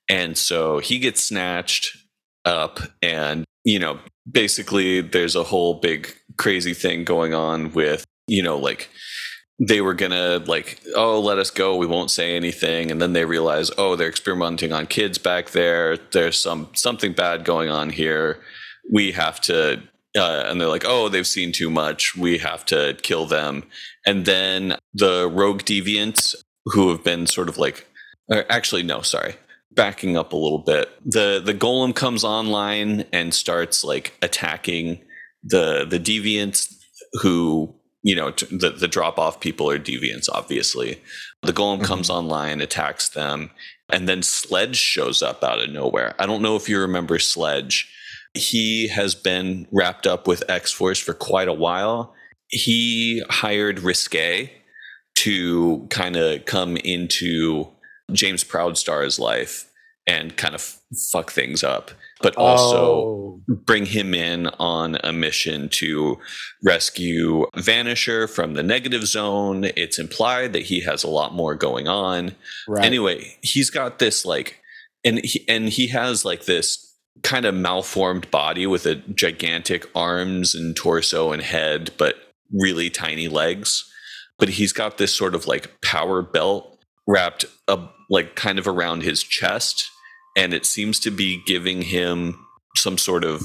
And so he gets snatched up and you know basically there's a whole big crazy thing going on with you know like they were gonna like oh let us go we won't say anything. And then they realize oh they're experimenting on kids back there there's some something bad going on here. We have to uh, and they're like oh they've seen too much we have to kill them. And then the rogue deviants who have been sort of like actually no sorry backing up a little bit, the the golem comes online and starts like attacking the the deviants who you know the the drop off people are deviants obviously. The golem mm-hmm. comes online attacks them and then sledge shows up out of nowhere. I don't know if you remember sledge. He has been wrapped up with x-force for quite a while. He hired risque to kind of come into James Proudstar's life and kind of fuck things up, but also oh. bring him in on a mission to rescue Vanisher from the negative zone. It's implied that he has a lot more going on. Right. Anyway, he's got this like, and he, and he has like this kind of malformed body with a gigantic arms and torso and head, but really tiny legs. But he's got this sort of like power belt wrapped up like kind of around his chest and it seems to be giving him some sort of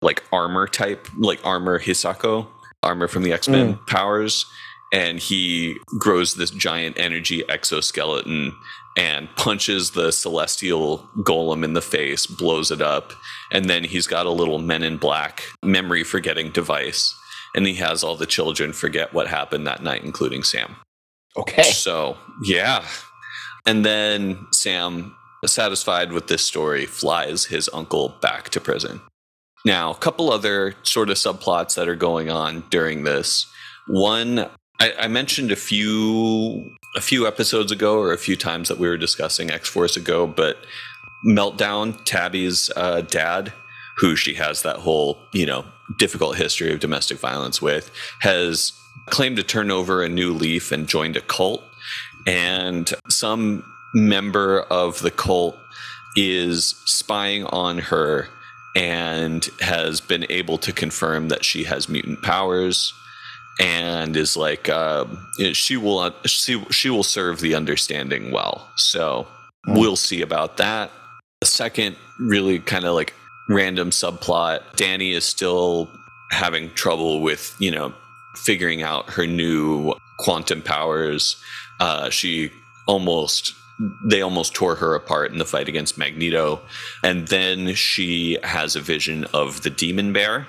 like armor type like armor hisako armor from the x-men mm. powers and he grows this giant energy exoskeleton and punches the celestial golem in the face blows it up and then he's got a little men in black memory forgetting device and he has all the children forget what happened that night including sam. Okay. So yeah. And then Sam, satisfied with this story, flies his uncle back to prison. Now, a couple other sort of subplots that are going on during this. One, I, I mentioned a few a few episodes ago, or a few times that we were discussing X Force ago, but Meltdown, Tabby's uh, dad, who she has that whole you know difficult history of domestic violence with, has claimed to turn over a new leaf and joined a cult and some member of the cult is spying on her and has been able to confirm that she has mutant powers and is like uh, she will she she will serve the understanding well. So Hmm. we'll see about that. The second really kind of like random subplot. Danny is still having trouble with you know figuring out her new quantum powers. Uh, she almost they almost tore her apart in the fight against Magneto, and then she has a vision of the Demon Bear,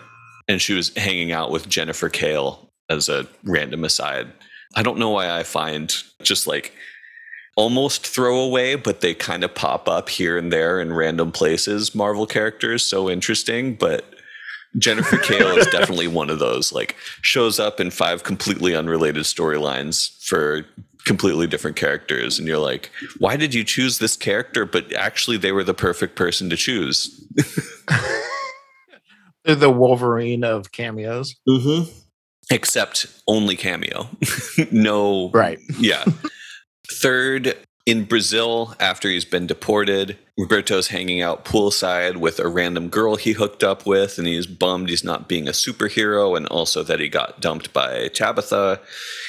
and she was hanging out with Jennifer Kale as a random aside. I don't know why I find just like almost throwaway, but they kind of pop up here and there in random places. Marvel characters so interesting, but Jennifer Kale is definitely one of those. Like shows up in five completely unrelated storylines for completely different characters, and you're like, why did you choose this character? But actually, they were the perfect person to choose. They're the Wolverine of cameos. Mm-hmm. Except only cameo, no Right. yeah. Third, in Brazil, after he's been deported, Roberto's hanging out poolside with a random girl he hooked up with, and he's bummed he's not being a superhero, and also that he got dumped by Tabitha.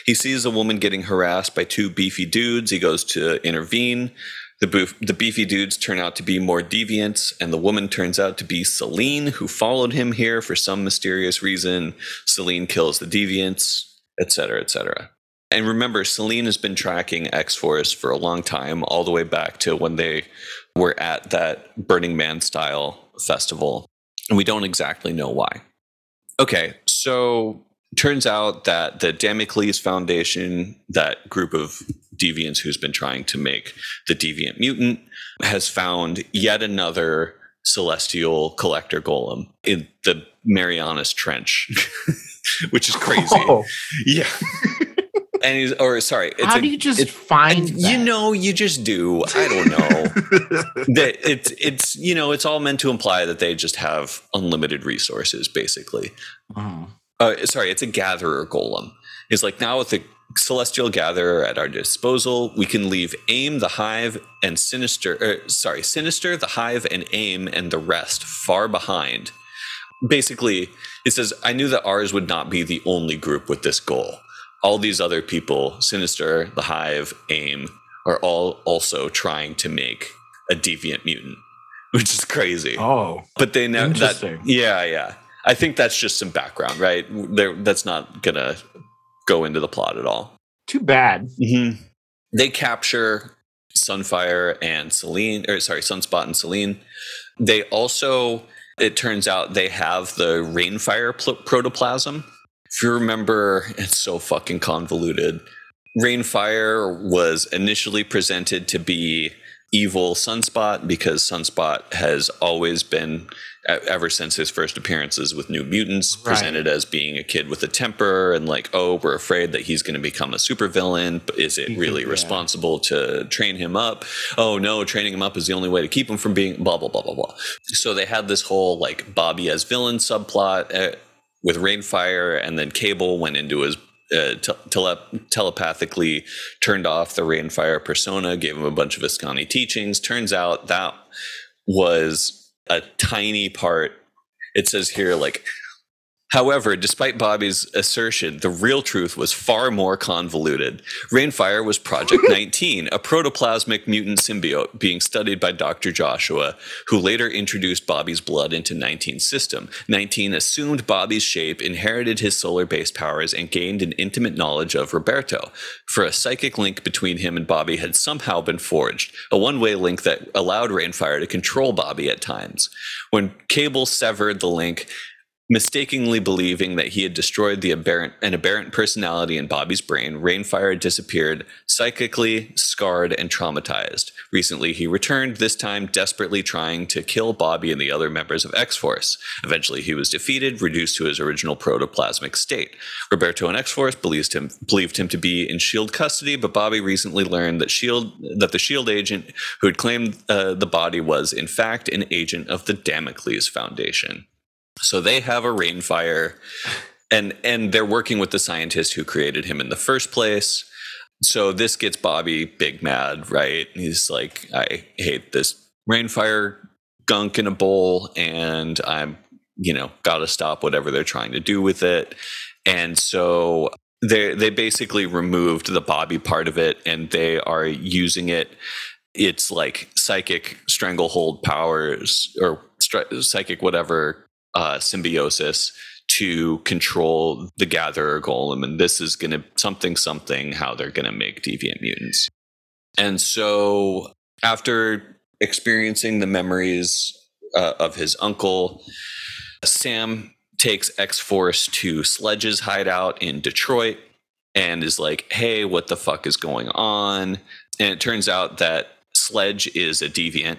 He sees a woman getting harassed by two beefy dudes. He goes to intervene. The, boof- the beefy dudes turn out to be more deviants, and the woman turns out to be Selene, who followed him here for some mysterious reason. Selene kills the deviants, etc., etc. And remember, Selene has been tracking X Force for a long time, all the way back to when they were at that Burning Man style festival. And we don't exactly know why. Okay, so turns out that the Damocles Foundation, that group of deviants who's been trying to make the deviant mutant, has found yet another celestial collector golem in the Marianas Trench, which is crazy. Oh, Yeah. And he's, or sorry, it's how a- do you just it- find you know, you just do. I don't know. that it's it's you know, it's all meant to imply that they just have unlimited resources, basically. Oh. Uh, sorry, it's a gatherer golem. It's like now with the celestial gatherer at our disposal, we can leave aim, the hive, and sinister. Er, sorry, sinister, the hive, and aim, and the rest far behind. Basically, it says I knew that ours would not be the only group with this goal. All these other people, sinister, the hive, aim, are all also trying to make a deviant mutant, which is crazy. Oh, but they know that yeah yeah. I think that's just some background right? There that's not gonna go into the plot at all. Too bad. mm-hmm. they capture sunfire and selene or sorry sunspot and selene they also it turns out they have the reignfire pl- protoplasm if you remember it's so fucking convoluted reignfire was initially presented to be evil sunspot because sunspot has always been ever since his first appearances with new mutants Right. presented as being a kid with a temper and like oh we're afraid that he's going to become a supervillain but is it really yeah. responsible to train him up oh no training him up is the only way to keep him from being blah blah blah blah blah so they had this whole like bobby as villain subplot uh, with reignfire and then cable went into his uh, tele- telepathically turned off the reignfire persona gave him a bunch of Askani teachings. Turns out that was a tiny part it says here like However, despite Bobby's assertion, the real truth was far more convoluted. Reignfire was Project 19, a protoplasmic mutant symbiote being studied by Dr. Joshua, who later introduced Bobby's blood into 19's system. 19 assumed Bobby's shape, inherited his solar based powers, and gained an intimate knowledge of Roberto. For a psychic link between him and Bobby had somehow been forged, a one way link that allowed Reignfire to control Bobby at times. When Cable severed the link, Mistakenly believing that he had destroyed the aberrant, an aberrant personality in Bobby's brain, Reignfire disappeared, psychically scarred and traumatized. Recently, he returned, this time desperately trying to kill Bobby and the other members of X Force. Eventually, he was defeated, reduced to his original protoplasmic state. Roberto and X Force believed him, believed him to be in Shield custody, but Bobby recently learned that Shield that the Shield agent who had claimed uh, the body was, in fact, an agent of the Damocles Foundation. So they have a reignfire, and and they're working with the scientist who created him in the first place. So this gets Bobby big mad, right? He's like, I hate this reignfire gunk in a bowl, and I'm, you know, got to stop whatever they're trying to do with it. and so they they basically removed the Bobby part of it, and they are using it. It's like psychic stranglehold powers or stri- psychic whatever uh, symbiosis to control the gatherer golem. And this is going to something something how they're going to make deviant mutants. And so after experiencing the memories uh, of his uncle sam takes x-force to sledge's hideout in detroit and is like hey what the fuck is going on? And it turns out that sledge is a deviant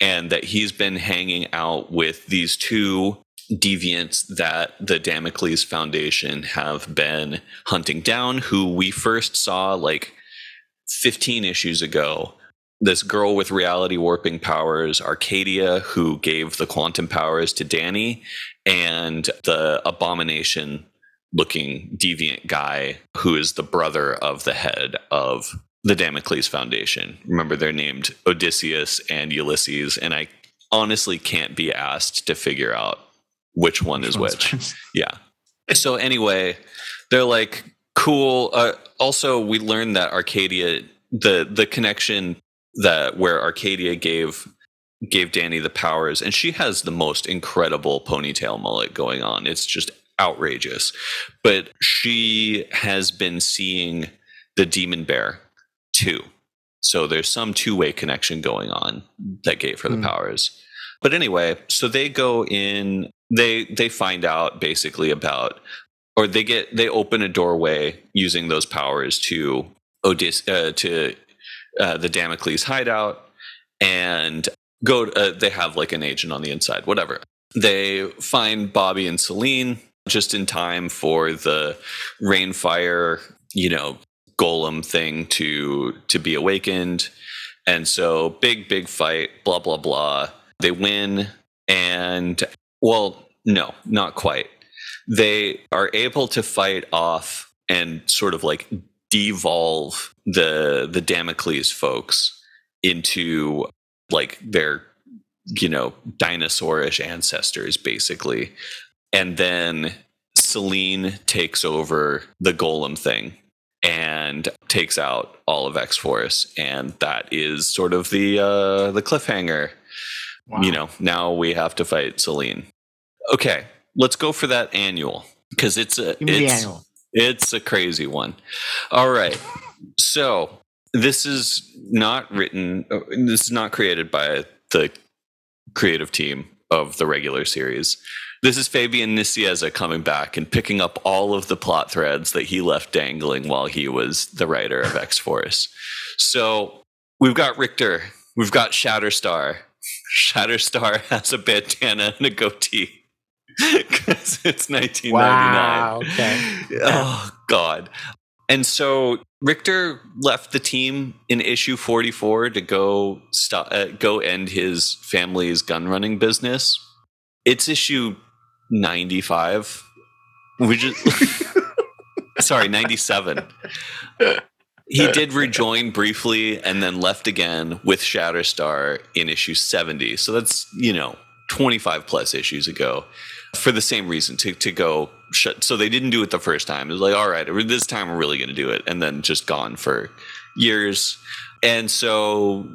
and that he's been hanging out with these two deviants that the Damocles Foundation have been hunting down, who we first saw like 15 issues ago. This girl with reality warping powers, Arcadia, who gave the quantum powers to Danny, and the abomination looking deviant guy who is the brother of the head of the Damocles Foundation. Remember, they're named Odysseus and Ulysses, and I honestly can't be asked to figure out which one is which. yeah. So anyway, they're like cool. Uh, also, we learned that Arcadia, the the connection that where Arcadia gave gave Danny the powers, and she has the most incredible ponytail mullet going on. It's just outrageous. But she has been seeing the demon bear too. So there's some two way connection going on that gave her the mm. powers. But anyway, so they go in they they find out basically about or they get they open a doorway using those powers to Odys uh, to uh, the Damocles hideout and go uh, they have like an agent on the inside whatever. They find Bobby and Selene just in time for the reignfire you know golem thing to to be awakened. And so big big fight blah blah blah they win and well, no, not quite. They are able to fight off and sort of like devolve the the Damocles folks into like their you know dinosaurish ancestors basically and then Selene takes over the golem thing and takes out all of X Force, and that is sort of the uh, the cliffhanger. Wow. You know, now we have to fight Selene. Okay, let's go for that annual because it's a it's, it's a crazy one. All right, so this is not written. Uh, this is not created by the creative team of the regular series. This is Fabian Nicieza coming back and picking up all of the plot threads that he left dangling while he was the writer of X Force. So we've got Richter, we've got Shatterstar, Shatterstar has a bandana and a goatee because it's 1999. Wow, okay. Oh God. And so Richter left the team in issue 44 to go stop, uh, go end his family's gun running business. It's issue 95. We just sorry, 97 he did rejoin briefly and then left again with Shatterstar in issue 70. So that's, you know, 25 plus issues ago for the same reason to, to go shut. So they didn't do it the first time. It was like, all right, this time we're really going to do it. And then just gone for years. And so,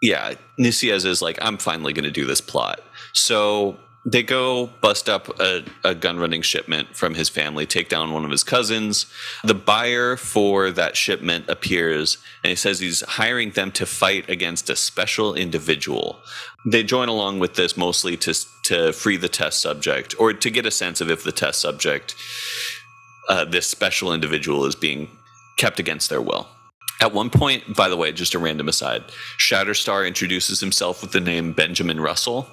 yeah, Nicieza is like, I'm finally going to do this plot. So they go bust up a, a, gun running shipment from his family, take down one of his cousins. The buyer for that shipment appears and he says he's hiring them to fight against a special individual. They join along with this mostly to, to free the test subject or to get a sense of if the test subject, uh, this special individual, is being kept against their will. At one point, by the way, just a random aside, Shatterstar introduces himself with the name Benjamin Russell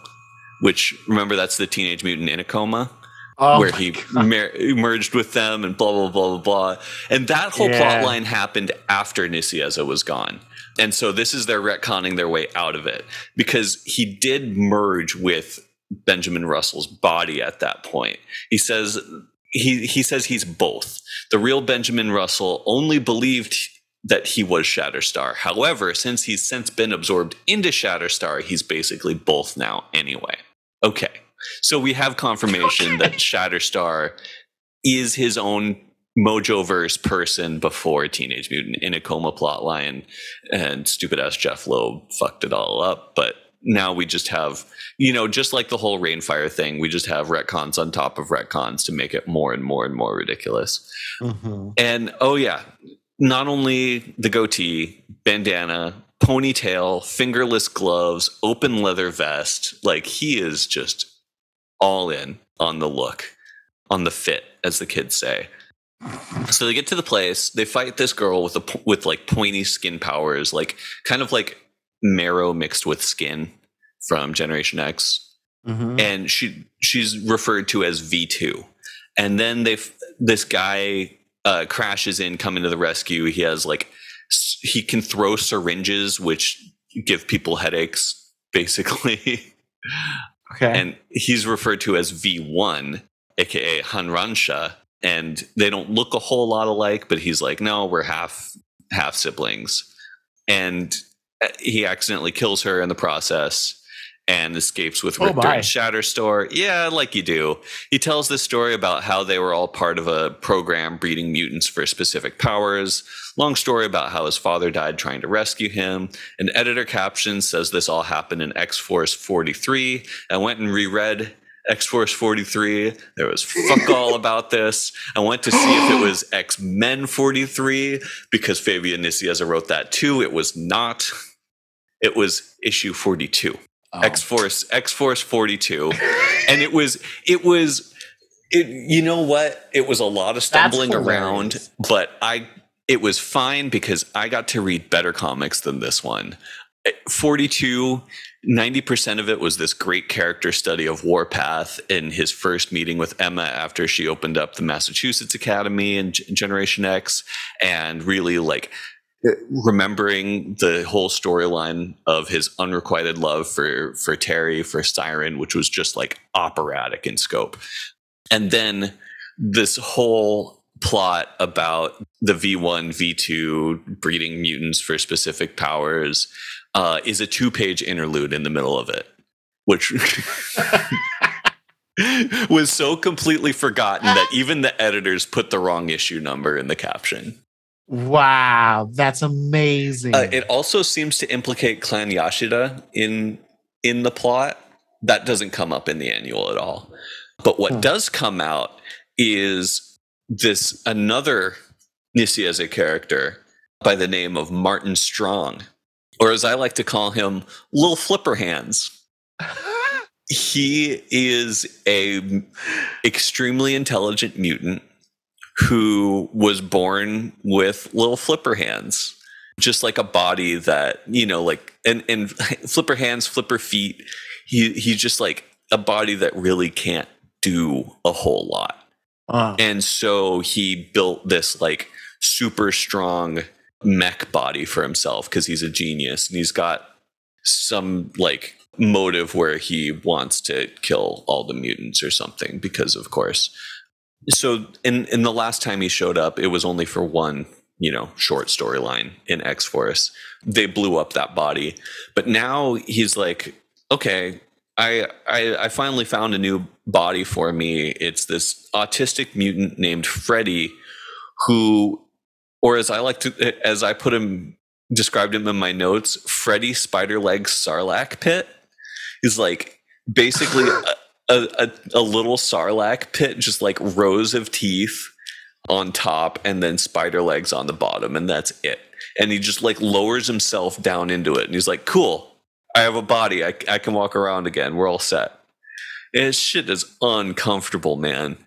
which remember that's the Teenage Mutant in a Coma. Oh where he mer- merged with them and blah blah blah blah blah, and that whole yeah. plot line happened after Nicieza was gone, and so this is their retconning their way out of it because he did merge with Benjamin Russell's body at that point. He says he he says he's both. The real Benjamin Russell only believed that he was Shatterstar. However, since he's since been absorbed into Shatterstar, he's basically both now anyway. Okay. So we have confirmation that Shatterstar is his own Mojoverse person before Teenage Mutant in a coma plotline, and stupid ass Jeph Loeb fucked it all up. But now we just have, you know, just like the whole Reignfire thing, we just have retcons on top of retcons to make it more and more and more ridiculous. Mhm. And oh yeah, not only the goatee, bandana, ponytail, fingerless gloves, open leather vest, like he is just all in on the look, on the fit, as the kids say. So they get to the place, they fight this girl with a with like pointy skin powers, like kind of like marrow mixed with skin from Generation X Mhm. and she she's referred to as V2. And then they this guy uh, crashes in, coming to the rescue. He has like he can throw syringes, which give people headaches, basically. Okay. and he's referred to as V1, aka Hanransha. And they don't look a whole lot alike, but he's like, no, we're half half siblings. And uh, he accidentally kills her in the process and escapes with Oh, Richter my. and Shatterstar. Yeah, like you do. He tells this story about how they were all part of a program breeding mutants for specific powers. Long story about how his father died trying to rescue him. An editor caption says this all happened in X Force 43. I went and reread X Force 43. There was fuck all about this. I went to see if it was X Men 43 because Fabian Nicieza wrote that too. It was not. It was issue 42. Oh. X Force X Force 42 and it was it was it you know what? It was a lot of stumbling around but I it was fine because I got to read better comics than this one. Eh, 42 90% of it was this great character study of Warpath in his first meeting with Emma after she opened up the Massachusetts Academy and G- Generation X and really like remembering the whole storyline of his unrequited love for for Terry for Siryn which was just like operatic in scope. And then this whole plot about the V1 V2 breeding mutants for specific powers uh, is a two page interlude in the middle of it which was so completely forgotten that even the editors put the wrong issue number in the caption wow, that's amazing. uh, it also seems to implicate Clan Yashida in in the plot. That doesn't come up in the annual at all. But what Hmm. does come out is this another Nicieza character by the name of Martin Strong, or as I like to call him, Little Flipper Hands. He is a extremely intelligent mutant who was born with little flipper hands just like a body that you know like and and flipper hands flipper feet he he's just like a body that really can't do a whole lot. Uh, and so he built this like super strong mech body for himself because he's a genius and he's got some like motive where he wants to kill all the mutants or something because of course so in in the last time he showed up it was only for one you know short storyline in x-force they blew up that body but now he's like okay I, I I finally found a new body for me. It's this autistic mutant named Freddy, who, or as I like to, as I put him, described him in my notes, Freddy Spider Legs Sarlacc pit. He's like basically a, a, a, little Sarlacc pit, just like rows of teeth on top, and then spider legs on the bottom, and that's it. And he just like lowers himself down into it, and he's like, "Cool, I have a body. I, I can walk around again. We're all set. And his shit is uncomfortable, man.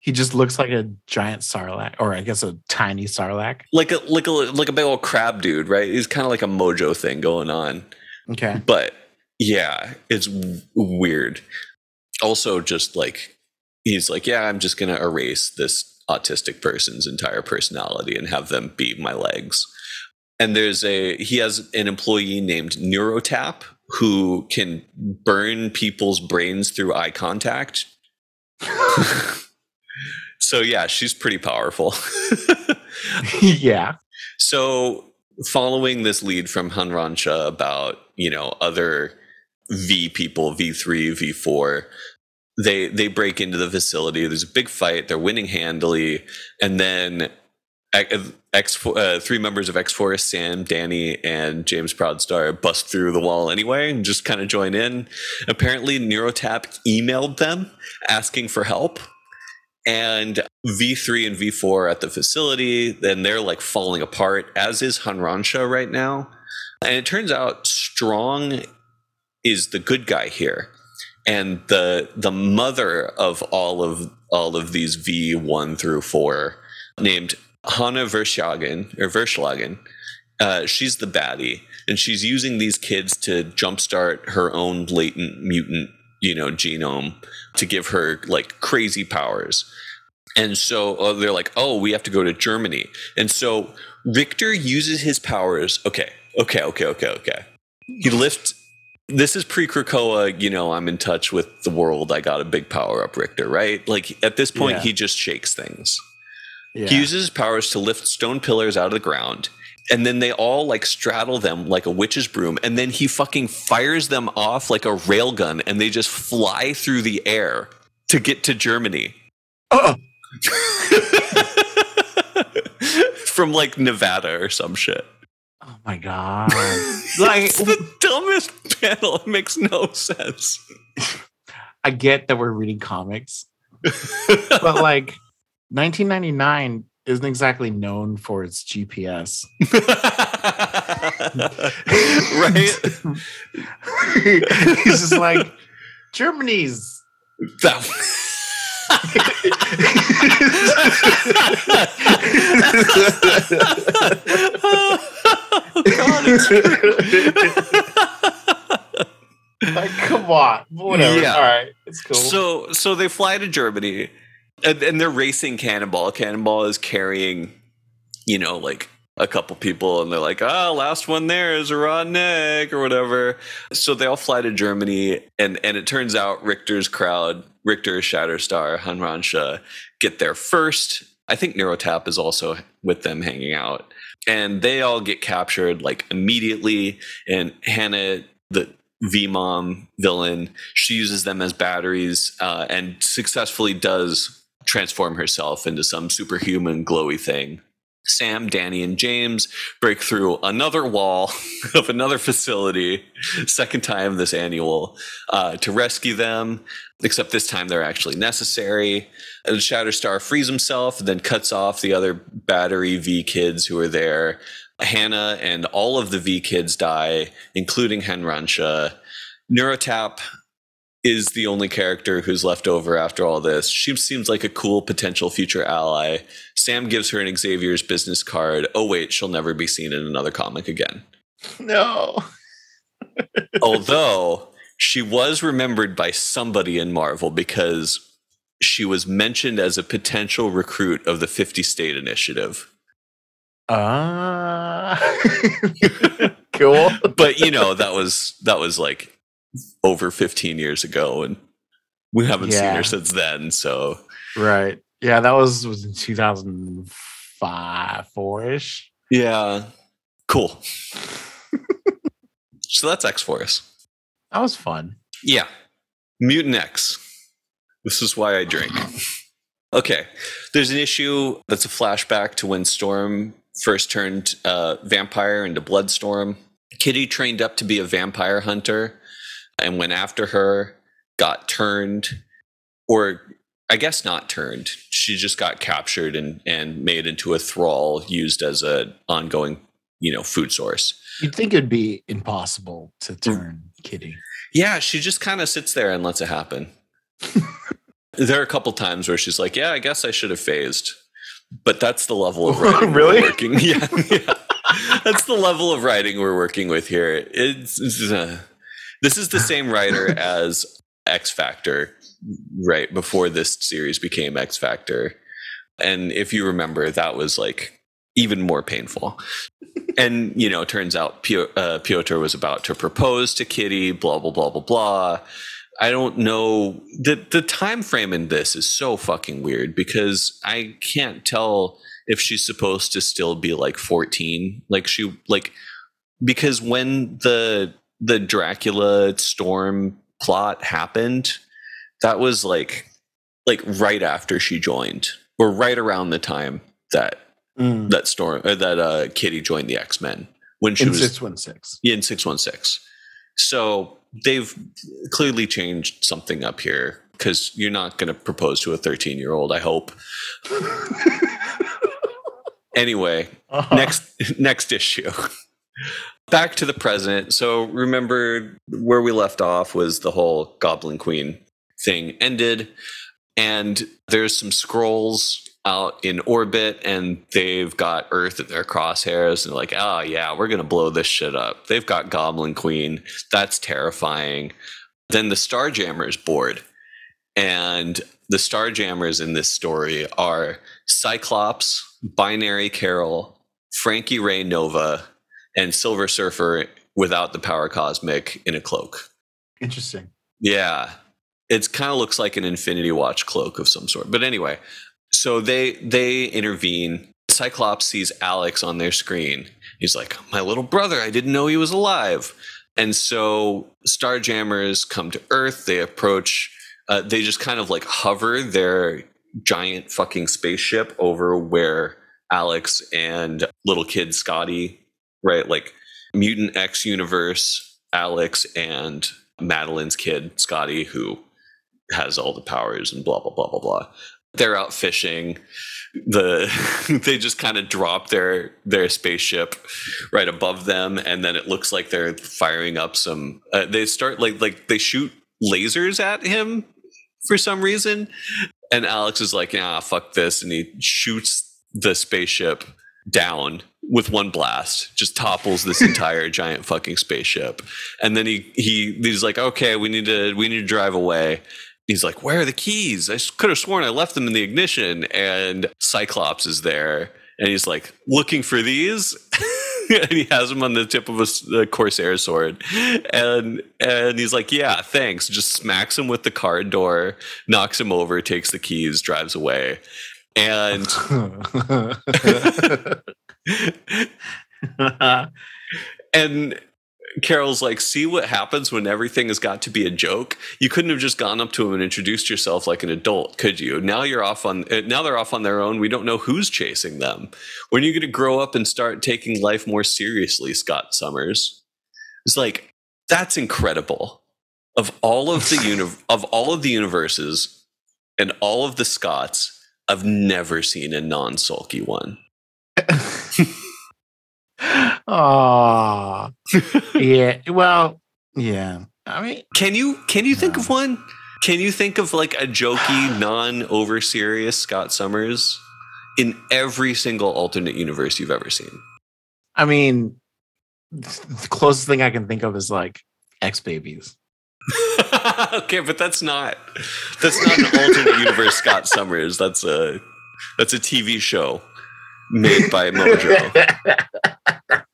he just looks like a giant sarlacc, or I guess a tiny sarlacc. Like a like a like a big old crab dude, right? He's kind of like a mojo thing going on. Okay. But yeah, it's w- weird. Also, just like he's like, yeah, I'm just gonna erase this autistic person's entire personality and have them be my legs. And there's a he has an employee named Neurotap who can burn people's brains through eye contact. so yeah, she's pretty powerful. yeah. So, following this lead from Hanransha about, you know, other V people, V3, V4, they they break into the facility. There's a big fight. They're winning handily, and then X uh, three members of X Force, Sam, Danny, and James Proudstar, bust through the wall anyway and just kind of join in. Apparently, Neurotap emailed them asking for help, and V3 and V4 at the facility. Then they're like falling apart, as is Hanransha right now. And it turns out Strong is the good guy here, and the the mother of all of all of these V one through four, named Hanna Verschlagen or Verschlagen. Uh, she's the baddie, and she's using these kids to jumpstart her own latent mutant, you know, genome to give her like crazy powers. And so uh, they're like, "Oh, we have to go to Germany." And so Richter uses his powers. Okay, okay, okay, okay, okay. He lifts. This is pre Krakoa, you know. I'm in touch with the world. I got a big power up, Richter. Right? Like at this point, Yeah. he just shakes things. Yeah. He uses his powers to lift stone pillars out of the ground. And then they all like straddle them like a witch's broom. And then he fucking fires them off like a railgun and they just fly through the air to get to Germany. Oh, From like Nevada or some shit. Oh my god! like it's the dumbest panel. It makes no sense. I get that we're reading comics, but like 1999 isn't exactly known for its GPS. right? He's just like Germany's. That like, come on, whatever. Yeah. All right, it's cool. So so they fly to Germany and, and they're racing Cannonball. Cannonball is carrying, you know, like a couple people and they're like, oh, last one there is a raw neck or whatever. So they all fly to Germany and and it turns out Richter's crowd, Richter, Shatterstar, Hanransha get there first. I think Neurotap is also with them hanging out. And they all get captured like immediately. And Hannah, the V Mom villain, she uses them as batteries uh, and successfully does transform herself into some superhuman glowy thing. Sam, Danny, and James break through another wall of another facility, second time this annual, uh, to rescue them. Except this time they're actually necessary. And Shatterstar frees himself, and then cuts off the other battery V kids who are there. Hannah and all of the V kids die, including Henransha. Neurotap is the only character who's left over after all this. She seems like a cool potential future ally. Sam gives her an Xavier's business card. Oh, wait, she'll never be seen in another comic again. no. Although she was remembered by somebody in Marvel because she was mentioned as a potential recruit of the 50 state initiative. Ah, cool. But you know, that was that was like over 15 years ago and we haven't seen her since then, so Right. Yeah, that was was in 2005, four ish. yeah. Cool. so that's X Force. That was fun. Yeah. Mutant X. This is why I drink. Okay. There's an issue that's a flashback to when Storm first turned uh, vampire into Bloodstorm. Kitty trained up to be a vampire hunter and went after her, got turned, or I guess not turned. She just got captured and, and made into a thrall used as an ongoing, you know, food source. You'd think it'd be impossible to turn Kitty. Yeah, she just kind of sits there and lets it happen. there are a couple times where she's like, "Yeah, I guess I should have phased," but that's the level of writing Really? we're working. Yeah, yeah, that's the level of writing we're working with here. It's, it's, uh, this is the same writer as X Factor, right before this series became X Factor, and if you remember, that was like even more painful. and you know, turns out Pio- uh, Piotr was about to propose to Kitty. Blah blah blah blah blah. I don't know the the time frame in this is so fucking weird because I can't tell if she's supposed to still be like 14 like she like because when the the Dracula storm plot happened that was like like right after she joined, or right around the time that Mm. that storm or that uh, Kitty joined the X Men when she In was six one six. in six one six. So they've clearly changed something up here because you're not going to propose to a 13 year old. I hope. Anyway, Uh-huh. next next issue back to the present so remember where we left off was the whole goblin queen thing ended and there's some Skrulls out in orbit and they've got earth at their crosshairs and they're like oh yeah we're gonna blow this shit up. They've got goblin queen. That's terrifying. Then the starjammers board and the starjammers in this story are cyclops binary carol frankie raye nova and silver surfer without the power cosmic in a cloak. Interesting. yeah. It kind of looks like an infinity watch cloak of some sort. But anyway so they they intervene. Cyclops sees alex on their screen. He's like my little brother i didn't know he was alive. And so starjammers come to earth. They approach uh, they just kind of like hover their giant fucking spaceship over where alex and little kid scotty right like mutant x universe alex and madelyne's kid scotty who has all the powers and blah blah blah blah blah they're out fishing. The they just kind of drop their their spaceship right above them and then it looks like they're firing up some uh, they start like like they shoot lasers at him for some reason. And alex is like yeah fuck this and he shoots the spaceship down with one blast just topples this entire giant fucking spaceship. And then he he he's like okay we need to we need to drive away he's like where are the keys? I could have sworn i left them in the ignition. And cyclops is there and he's like looking for these and he has them on the tip of a corsair sword. And and he's like yeah thanks. Just smacks him with the car door knocks him over takes the keys drives away. And and Carol's like, see what happens when everything has got to be a joke. You couldn't have just gone up to him and introduced yourself like an adult, could you? Now you're off on. uh, Now they're off on their own. We don't know who's chasing them. When are you going to grow up and start taking life more seriously, Scott Summers? It's like that's incredible. Of all of the uni- of all of the universes and all of the Scotts, I've never seen a non-sulky one. Aw. Ah. yeah. Well, yeah. I mean, Can you can you think No. of one? Can you think of like a jokey, non over serious Scott Summers in every single alternate universe you've ever seen? I mean, the closest thing I can think of is like X babies. okay, but that's not that's not an alternate universe Scott Summers. That's a that's a TV show made by Mojo.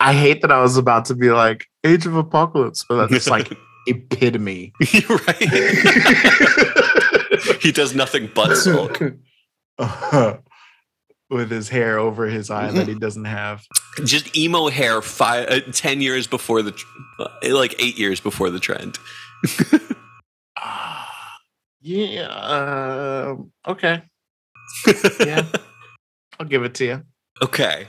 I hate that I was about to be like Age of Apocalypse, but that's like epitome. Right. he does nothing but sulk. With his hair over his eye that he doesn't have. Just emo hair five, uh, 10 years before the, tr- uh, like eight years before the trend. Ah, yeah. um, okay. Yeah. I'll give it to you. Okay.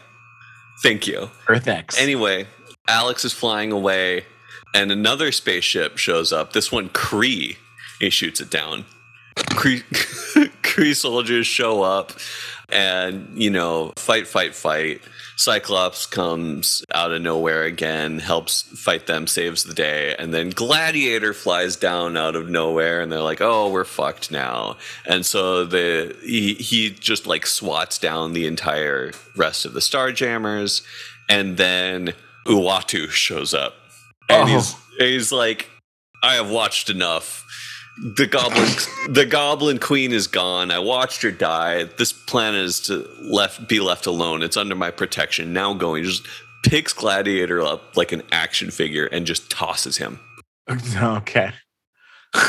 Thank you. Earth X. Anyway, Alex is flying away, and another spaceship shows up. This one, Kree. He shoots it down. Kree, Kree soldiers show up and, you know, fight, fight, fight. Cyclops comes out of nowhere again, helps fight them, saves the day, and then Gladiator flies down out of nowhere, and they're like, "Oh, we're fucked now." And so the he, he just like swats down the entire rest of the Starjammers, and then Uatu shows up, and Oh. he's he's like, "I have watched enough." The goblin, the goblin queen is gone. I watched her die. This planet is to left be left alone. It's under my protection. Now going, just picks Gladiator up like an action figure and just tosses him. Okay.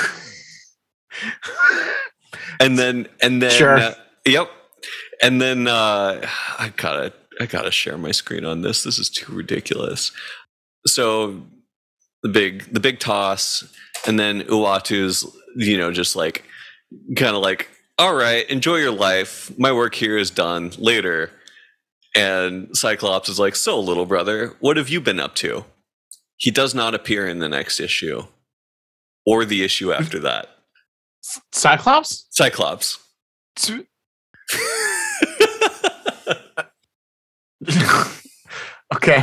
And then and then Sure. uh, yep. And then uh I gotta I gotta share my screen on this. This is too ridiculous. So the big the big toss, and then Uatu's you know just like kind of like all right, enjoy your life. My work here is done. Later. And Cyclops is like, So, little brother, what have you been up to? He does not appear in the next issue or the issue mm-hmm. after that. Cyclops? Cyclops. okay.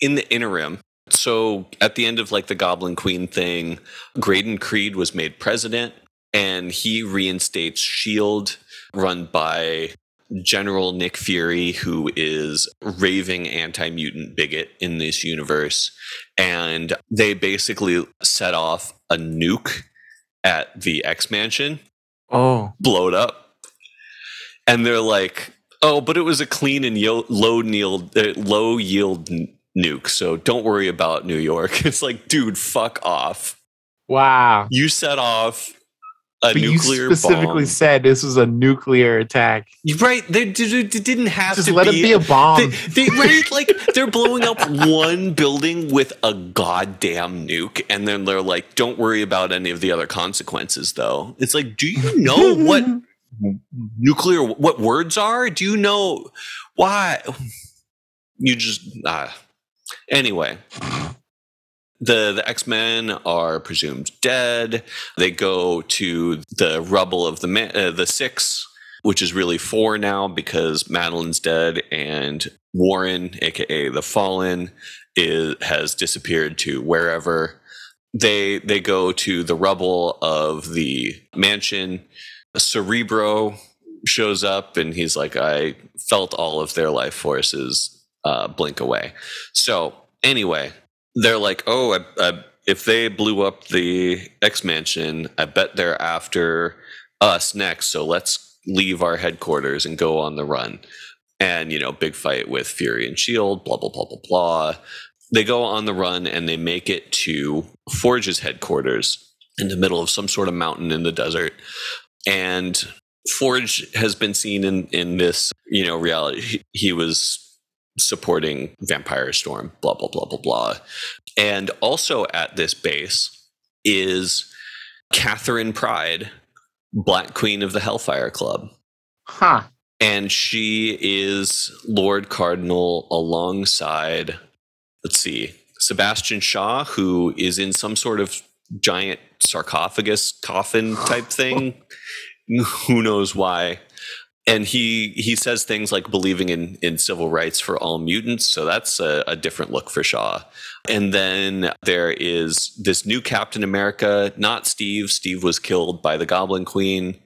in the interim, so at the end of like the Goblin Queen thing, Graydon Creed was made president and he reinstates S.H.I.E.L.D., run by General Nick Fury, who is raving anti mutant bigot in this universe. And they basically set off a nuke at the X Mansion, Oh. blow it up. And they're like, oh, but it was a clean and yo- low yield, uh, low yield nuke. So don't worry about New York. It's like, dude, fuck off. Wow. You set off a But you nuclear specifically bomb. said this was a nuclear attack. Right. They, d- d- didn't have Just to let be, it be a bomb. They, they right like they're blowing up one building with a goddamn nuke, and then they're like, "Don't worry about any of the other consequences." Though it's like, do you know what nuclear what words are? Do you know why? You just uh, anyway. The the X Men are presumed dead. They go to the rubble of the uh, the six, which is really four now because Madelyne's dead and Warren, aka the Fallen, is has disappeared to wherever. They they go to the rubble of the mansion. Cerebro shows up and he's like, I felt all of their life forces uh, blink away. So anyway, they're like, oh, I, I, if they blew up the X Mansion, I bet they're after us next. So let's leave our headquarters and go on the run. And, you know, big fight with Fury and Shield, blah, blah, blah, blah, blah. They go on the run and they make it to Forge's headquarters in the middle of some sort of mountain in the desert. And Forge has been seen in, in this, you know, reality. He, he was supporting Vampire Storm, blah, blah, blah, blah, blah. And also at this base is Catherine Pryde, Black Queen of the Hellfire Club. Huh. And she is Lord Cardinal alongside, let's see, Sebastian Shaw, who is in some sort of giant sarcophagus coffin type thing. Who knows why? And he he says things like believing in in civil rights for all mutants. So that's a, a, different look for shaw. And then there is this new captain america not steve. Steve was killed by the goblin queen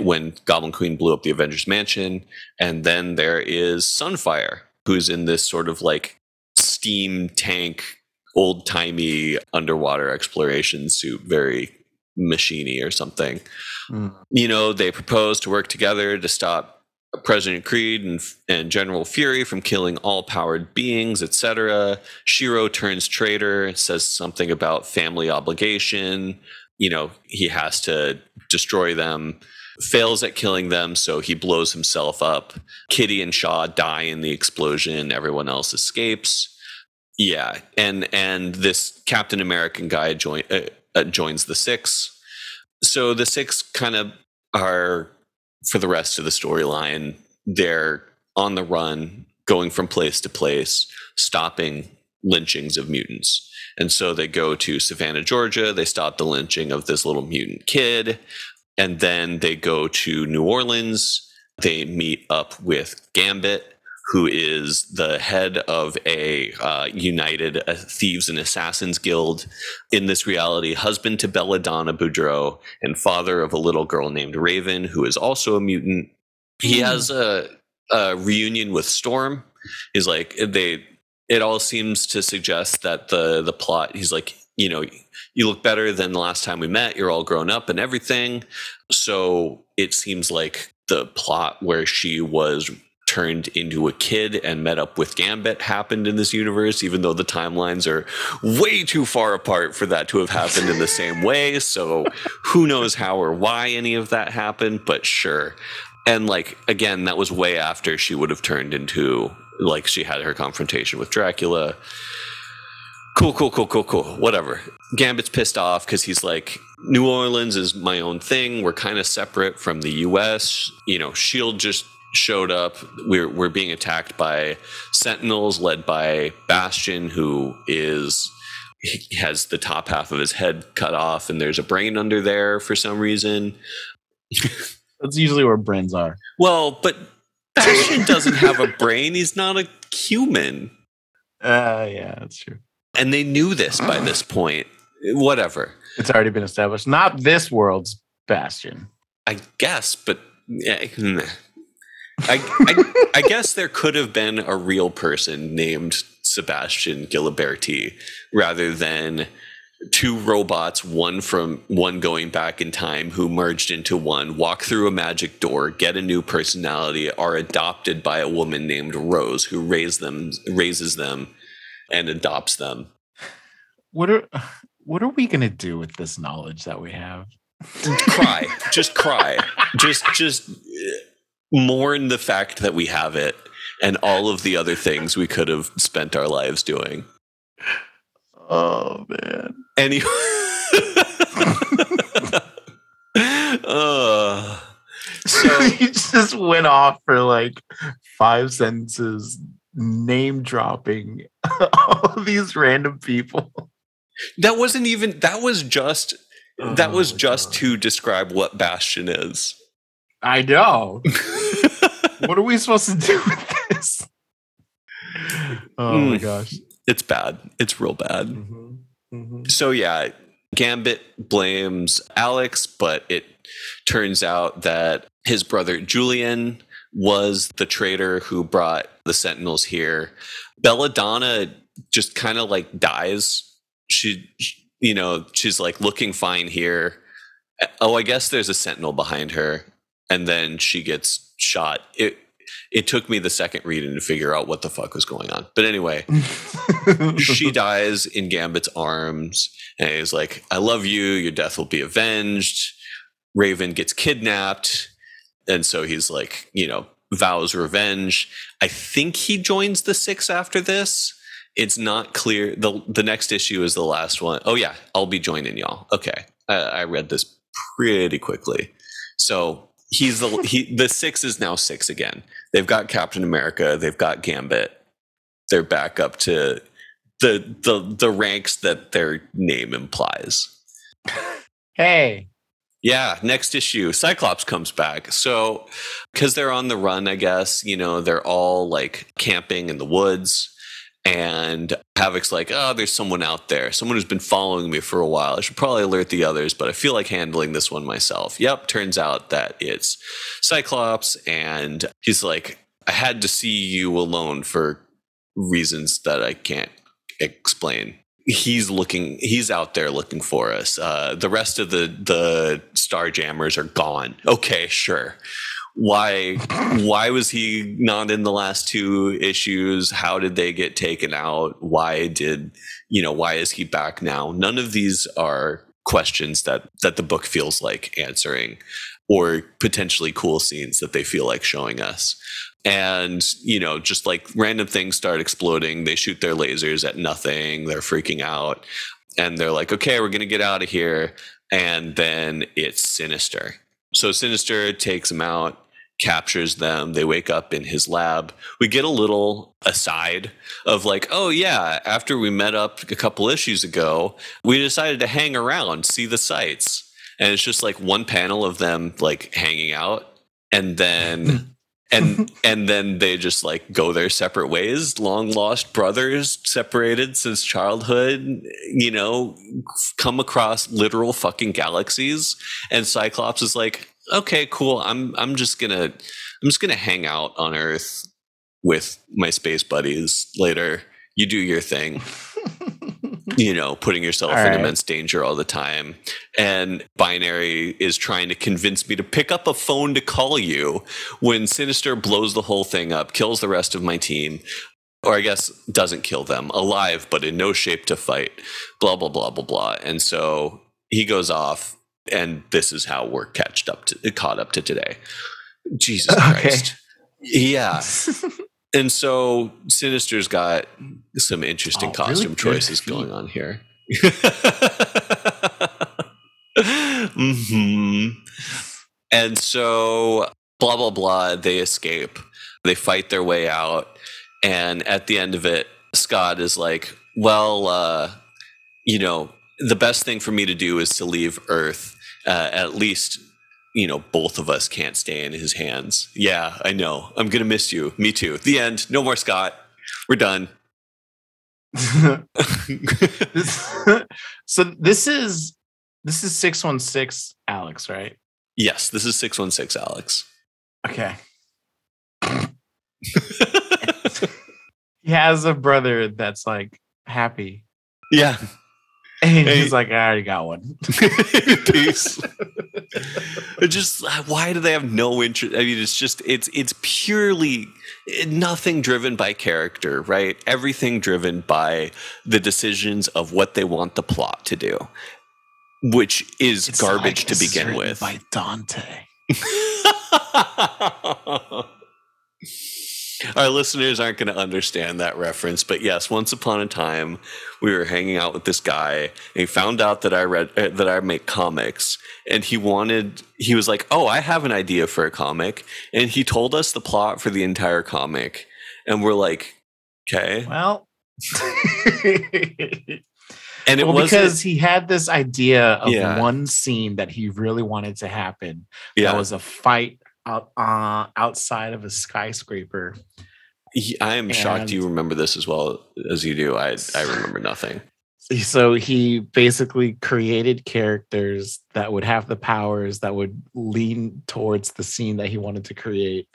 when goblin queen blew up the avengers mansion. And then there is sunfire who's in this sort of like steam tank old timey underwater exploration suit very machiny or something. Mm. you know, they propose to work together to stop President Creed and, and General Fury from killing all powered beings, etc. Shiro turns traitor, says something about family obligation. You know, he has to destroy them, fails at killing them, so he blows himself up. Kitty and Shaw die in the explosion, everyone else escapes. Yeah, and and this Captain American guy join, uh, uh, joins the Six so the six kind of are for the rest of the storyline. They're on the run going from place to place stopping lynchings of mutants. And so they go to savannah georgia. They stop the lynching of this little mutant kid. And then they go to new orleans. They meet up with gambit who is the head of a uh, united thieves and assassins guild in this reality husband to belladonna boudreaux and father of a little girl named raven who is also a mutant. He has a, a reunion with storm. He's like they it all seems to suggest that the the plot he's like you know you look better than the last time we met. You're all grown up and everything. So it seems like the plot where she was turned into a kid and met up with Gambit happened in this universe, even though the timelines are way too far apart for that to have happened in the same way. So who knows how or why any of that happened, but sure. And like, again, that was way after she would have turned into, like, she had her confrontation with Dracula. Cool, cool, cool, cool, cool. Whatever. Gambit's pissed off because he's like, New Orleans is my own thing. We're kind of separate from the US. You know, Shield just showed up. We're we're being attacked by Sentinels led by Bastion, who is he has the top half of his head cut off, and there's a brain under there for some reason. That's usually where brains are. Well, but Bastion doesn't have a brain. He's not a human. Uh, yeah, that's true. And they knew this by this point. Whatever. It's already been established. Not this world's Bastion. I guess, but yeah. I, I, I guess there could have been a real person named Sebastian Gilberti rather than two robots, one from one going back in time who merged into one, walk through a magic door, get a new personality, are adopted by a woman named Rose who raise them raises them and adopts them. What are what are we gonna do with this knowledge that we have? cry. just cry. Just just mourn the fact that we have it and all of the other things we could have spent our lives doing. Oh man. Anyway. uh, So he just went off for like five sentences, name dropping all of these random people. that wasn't even that was just that was Oh, just God. to describe what Bastion is. I know. what are we supposed to do with this? Oh my Mm. gosh. it's bad. It's real bad. Mhm. Mhm. So yeah, Gambit blames Alex, but it turns out that his brother Julian was the traitor who brought the Sentinels here. Belladonna just kind of like dies. She, you know, she's like looking fine here. Oh, I guess there's a Sentinel behind her, and then she gets shot. It it took me the second reading to figure out what the fuck was going on. But anyway, she dies in Gambit's arms, and he's like, I love you. Your death will be avenged. Raven gets kidnapped. And so he's like, you know, vows revenge. I think he joins the six after this. It's not clear. The, the next issue is the last one. Oh, yeah, I'll be joining y'all. Okay. I, I read this pretty quickly. So he's the, he, the six is now six again. They've got Captain America, they've got Gambit. They're back up to the the the ranks that their name implies. hey. Yeah, next issue, Cyclops comes back. So, because they're on the run, I guess, you know, they're all like camping in the woods. And Havok's like, oh, there's someone out there, someone who's been following me for a while. I should probably alert the others, but I feel like handling this one myself. Yep, turns out that it's Cyclops. And he's like, I had to see you alone for reasons that I can't explain he's looking he's out there looking for us uh the rest of the the star jammers are gone okay sure why why was he not in the last two issues? How did they get taken out? Why did you know why is he back now? None of these are questions that that the book feels like answering or potentially cool scenes that they feel like showing us. And you know just like random things start exploding they shoot their lasers at nothing they're freaking out and they're like okay we're gonna get out of here and then it's sinister. So sinister takes him out captures them they wake up in his lab. We get a little aside of like oh yeah after we met up a couple issues ago we decided to hang around see the sights. And it's just like one panel of them like hanging out and then hmm. and and then they just like go their separate ways. Long lost brothers separated since childhood you know come across literal fucking galaxies. And cyclops is like okay cool i'm i'm just gonna i'm just gonna hang out on earth with my space buddies later you do your thing you know, putting yourself All in right. immense danger all the time. And Binary is trying to convince me to pick up a phone to call you when Sinister blows the whole thing up, kills the rest of my team, or I guess doesn't kill them, alive, but in no shape to fight, blah, blah, blah, blah, blah. And so he goes off, and this is how we're catched up to, caught up to today. Jesus Okay. Christ. Yeah. and so Sinister's got some interesting Oh, costume good choices feet. going on here. hmm And so, blah, blah, blah, they escape. They fight their way out. And at the end of it, Scott is like, well, uh, you know, the best thing for me to do is to leave Earth. Uh, at least, you know, both of us can't stay in his hands. Yeah, I know. I'm going to miss you. Me too. The end. No more Scott. We're done. So this is this is 616 Alex, right? yes, this is 616 Alex. Okay. He has a brother that's like happy. yeah. And Hey. he's like, I already got one. Peace. Just uh, why do they have no interest? I mean, it's just it's it's purely eh, nothing driven by character, right? Everything driven by the decisions of what they want the plot to do, which is It's garbage like to begin with. By Dante. Our listeners aren't going to understand that reference, but yes, once upon a time, we were hanging out with this guy, and he found out that I read uh, that I make comics, and he wanted. He was like, "Oh, I have an idea for a comic," and he told us the plot for the entire comic, and we're like, "Okay," Well, and it well was because he had this idea of Yeah. one scene that he really wanted to happen. yeah, That was a fight out, uh, outside of a skyscraper. I am shocked you remember this as well as you do. I I remember nothing. So he basically created characters that would have the powers that would lean towards the scene that he wanted to create.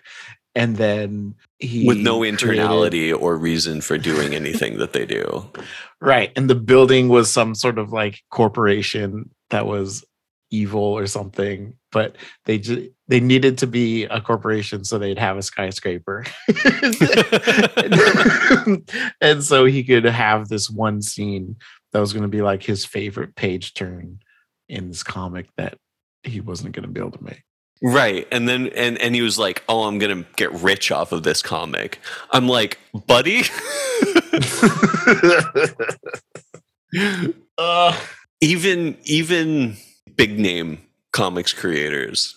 And then he With no created- internality or reason for doing anything that they do. Right. And the building was some sort of like corporation that was evil or something, but they just they needed to be a corporation so they'd have a skyscraper. and so he could have this one scene that was going to be like his favorite page turn in this comic that he wasn't going to be able to make. Right. And then and and he was like, "Oh, I'm going to get rich off of this comic." I'm like, "Buddy, Ugh. even even big name comics creators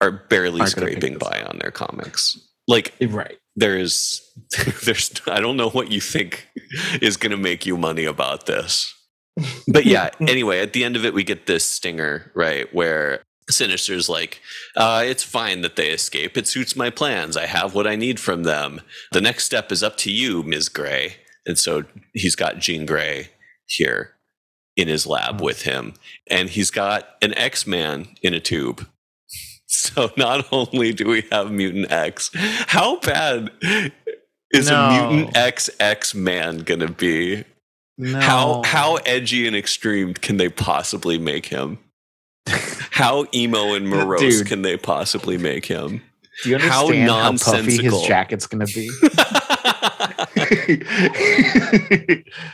are barely Aren't scraping by on their comics. Like right. there's there's I don't know what you think is going to make you money about this. But yeah, anyway, at the end of it we get this stinger, right, where Sinister's like, uh, it's fine that they escape. It suits my plans. I have what I need from them. The next step is up to you, Ms. Gray. And so he's got Jean Grey here in his lab Oh. with him. And he's got an X Man in a tube. So not only do we have Mutant X, how bad is No. a Mutant X X Man gonna be? No. How how edgy and extreme can they possibly make him? How emo and morose Dude. can they possibly make him? Do you how understand how, puffy nonsensical. his jacket's gonna be?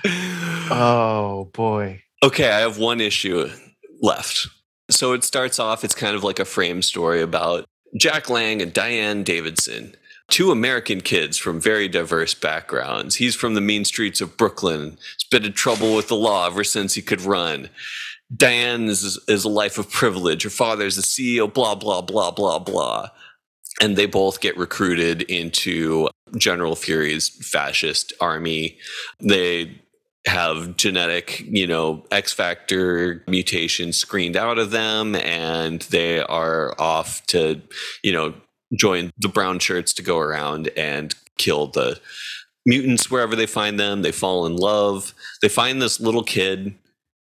oh boy. Okay, I have one issue left. So it starts off, it's kind of like a frame story about Jack Lang and Diane Davidson, two American kids from very diverse backgrounds. He's from the mean streets of Brooklyn. He's been in trouble with the law ever since he could run. Diane is, is a life of privilege. Her father's the CEO, blah, blah, blah, blah, blah. And they both get recruited into General Fury's fascist army. They have genetic, you know, X factor mutations screened out of them, and they are off to, you know, join the brown shirts to go around and kill the mutants wherever they find them. They fall in love. They find this little kid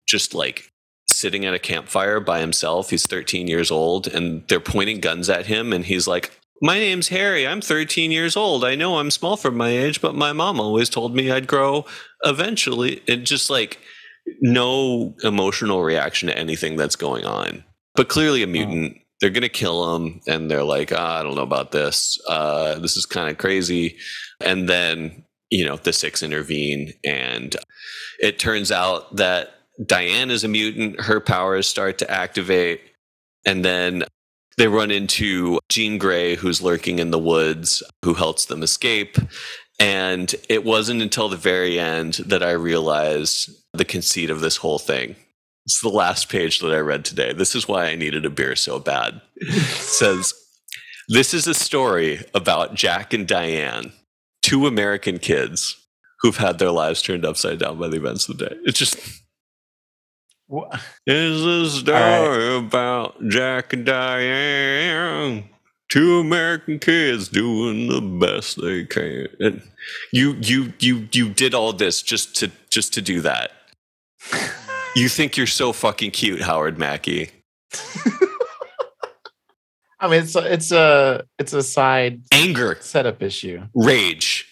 just like sitting at a campfire by himself. He's 13 years old, and they're pointing guns at him, and he's like, my name's Harry. I'm 13 years old. I know I'm small for my age, but my mom always told me I'd grow eventually. It just like no emotional reaction to anything that's going on. But clearly a mutant. They're gonna kill him, and they're like, ah, I don't know about this. Uh, this is kind of crazy. And then you know the six intervene, and it turns out that Diane is a mutant. Her powers start to activate, and then they run into Jean Grey, who's lurking in the woods, who helps them escape. And it wasn't until the very end that I realized the conceit of this whole thing. It's the last page that I read today. This is why I needed a beer so bad. It says, This is a story about Jack and Diane, two American kids who've had their lives turned upside down by the events of the day. It's just Wha- is a story right. about Jack and Diane. Two American kids doing the best they can. And you you you you did all this just to just to do that. You think you're so fucking cute, Howard Mackie. I mean, it's a, it's a it's a side Anger, setup issue. rage.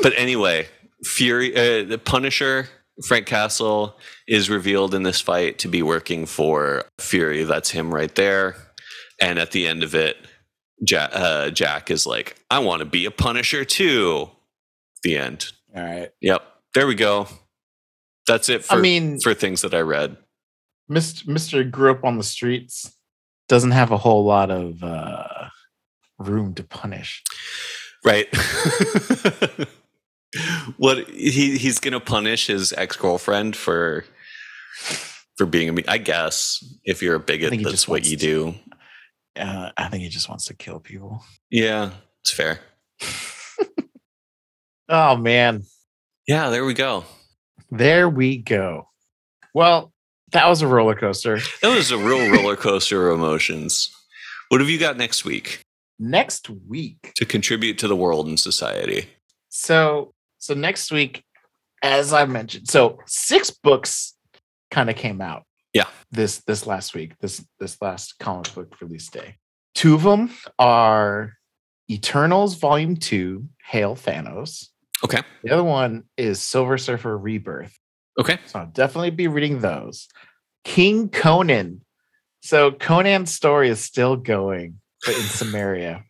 But anyway, Fury, uh, the Punisher, Frank Castle is revealed in this fight to be working for Fury. That's him right there. And at the end of it, Jack, uh, Jack is like, "I want to be a Punisher too." The end. All right. Yep. There we go. That's it for I mean, for things that I read. Mr. Grew up on the streets. Doesn't have a whole lot of uh, room to punish. Right. what he he's gonna punish his ex girlfriend for for being a me- I guess if you're a bigot, that's just what you to- do. Uh, I think he just wants to kill people. Yeah, it's fair. Oh man, Yeah, there we go. there we go. Well, that was a roller coaster. That was a real roller coaster of emotions. What have you got next week Next week, to contribute to the world and society? so so next week, as I mentioned, so six books kind of came out. Yeah. This this last week, this this last comic book release day. Two of them are Eternals Volume Two, Hail Thanos. Okay. The other one is Silver Surfer Rebirth. Okay. So I'll definitely be reading those. King Conan. So Conan's story is still going, but in Samaria.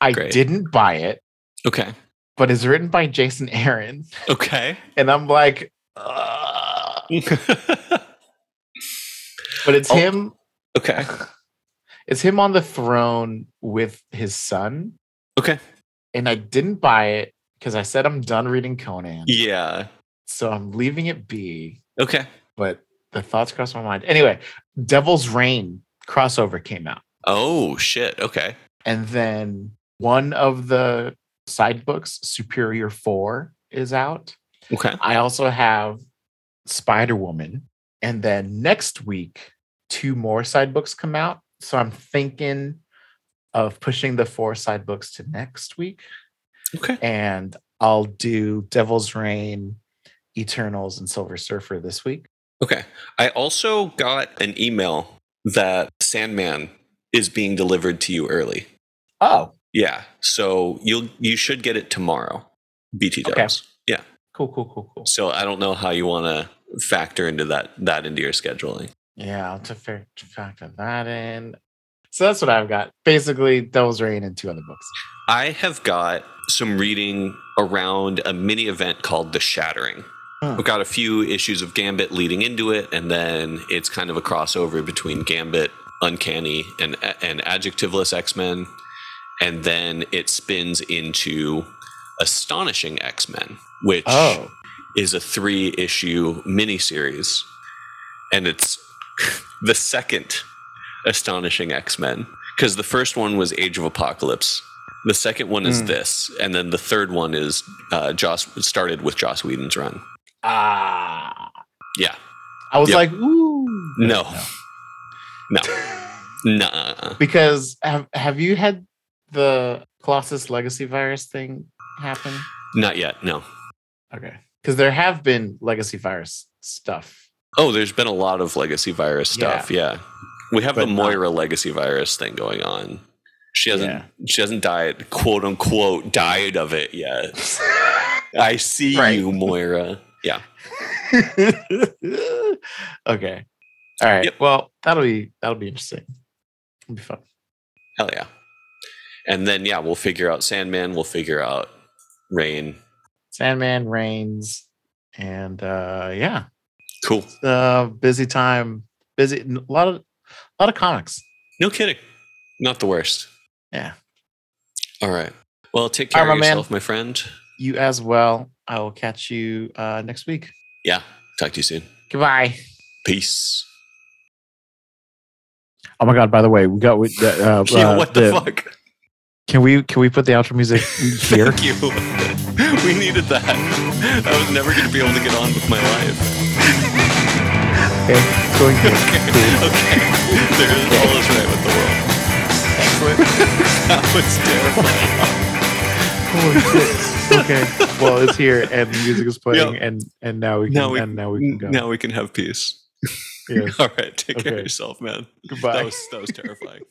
I Great. didn't buy it, Okay. but it's written by Jason Aaron. Okay. And I'm like. but it's Oh. him. okay. It's him on the throne with his son. Okay. And I didn't buy it because I said I'm done reading Conan. Yeah. So I'm leaving it be. Okay. But the thoughts crossed my mind. Anyway, Devil's Reign crossover came out. Oh shit. Okay. And then one of the side books, Superior 4, is out. Okay. I also have Spider Woman. And then next week, two more side books come out. So I'm thinking of pushing the four side books to next week. Okay. And I'll do Devil's Reign, Eternals, and Silver Surfer this week. Okay. I also got an email that Sandman is being delivered to you early. Oh, Yeah. So you'll you should get it tomorrow. BT Okay. Yeah. cool, cool, cool, cool. So I don't know how you want to factor into that that into your scheduling. Yeah, I'll to fac- factor that in. So that's what I've got. Basically, Devil's Reign and two other books. I have got some reading around a mini event called The Shattering. Hmm. I've got a few issues of Gambit leading into it, and then it's kind of a crossover between Gambit, Uncanny, and and Adjectiveless X Men, and then it spins into Astonishing X Men, which Oh, is a three issue miniseries. And it's the second Astonishing X Men. Because the first one was Age of Apocalypse. The second one is Hmm. this. And then the third one is uh, Joss started with Joss Whedon's run. ah. Yeah. I was Yep. like, ooh. No. No. Nuh Because have have you had the Colossus Legacy virus thing happen? Not yet. No. Okay. Because there have been legacy virus stuff. Oh, there's been a lot of legacy virus stuff. Yeah. We have But the not- Moira legacy virus thing going on. She hasn't Yeah. she hasn't died, quote unquote, died of it yet. I see Right. you, Moira. Yeah. okay. All right. Yep. Well, that'll be that'll be interesting. It'll be fun. Hell yeah. And then yeah, we'll figure out Sandman, we'll figure out Reign. Sandman reigns, and uh yeah, Cool. uh busy time. Busy a lot of a lot of comics. No kidding. Not the worst. Yeah. All right. Well, take care All right, of my man. yourself, my friend. You as well. I will catch you uh, next week. Yeah. Talk to you soon. Goodbye. Peace. Oh my god! By the way, we got with uh, Yeah, uh, what the, fuck? Can we can we put the outro music here? Thank you. we needed that. I was never going to be able to get on with my life. Okay, going here. Okay. okay. There's all is right with the world. Excellent. That was terrifying. Holy shit. Okay. Well, it's here, and the music is playing, Yep. and and now we can Now we- and now we can go. Now we can have peace. Yes. All right. Take care of yourself, man. Goodbye. That was that was terrifying.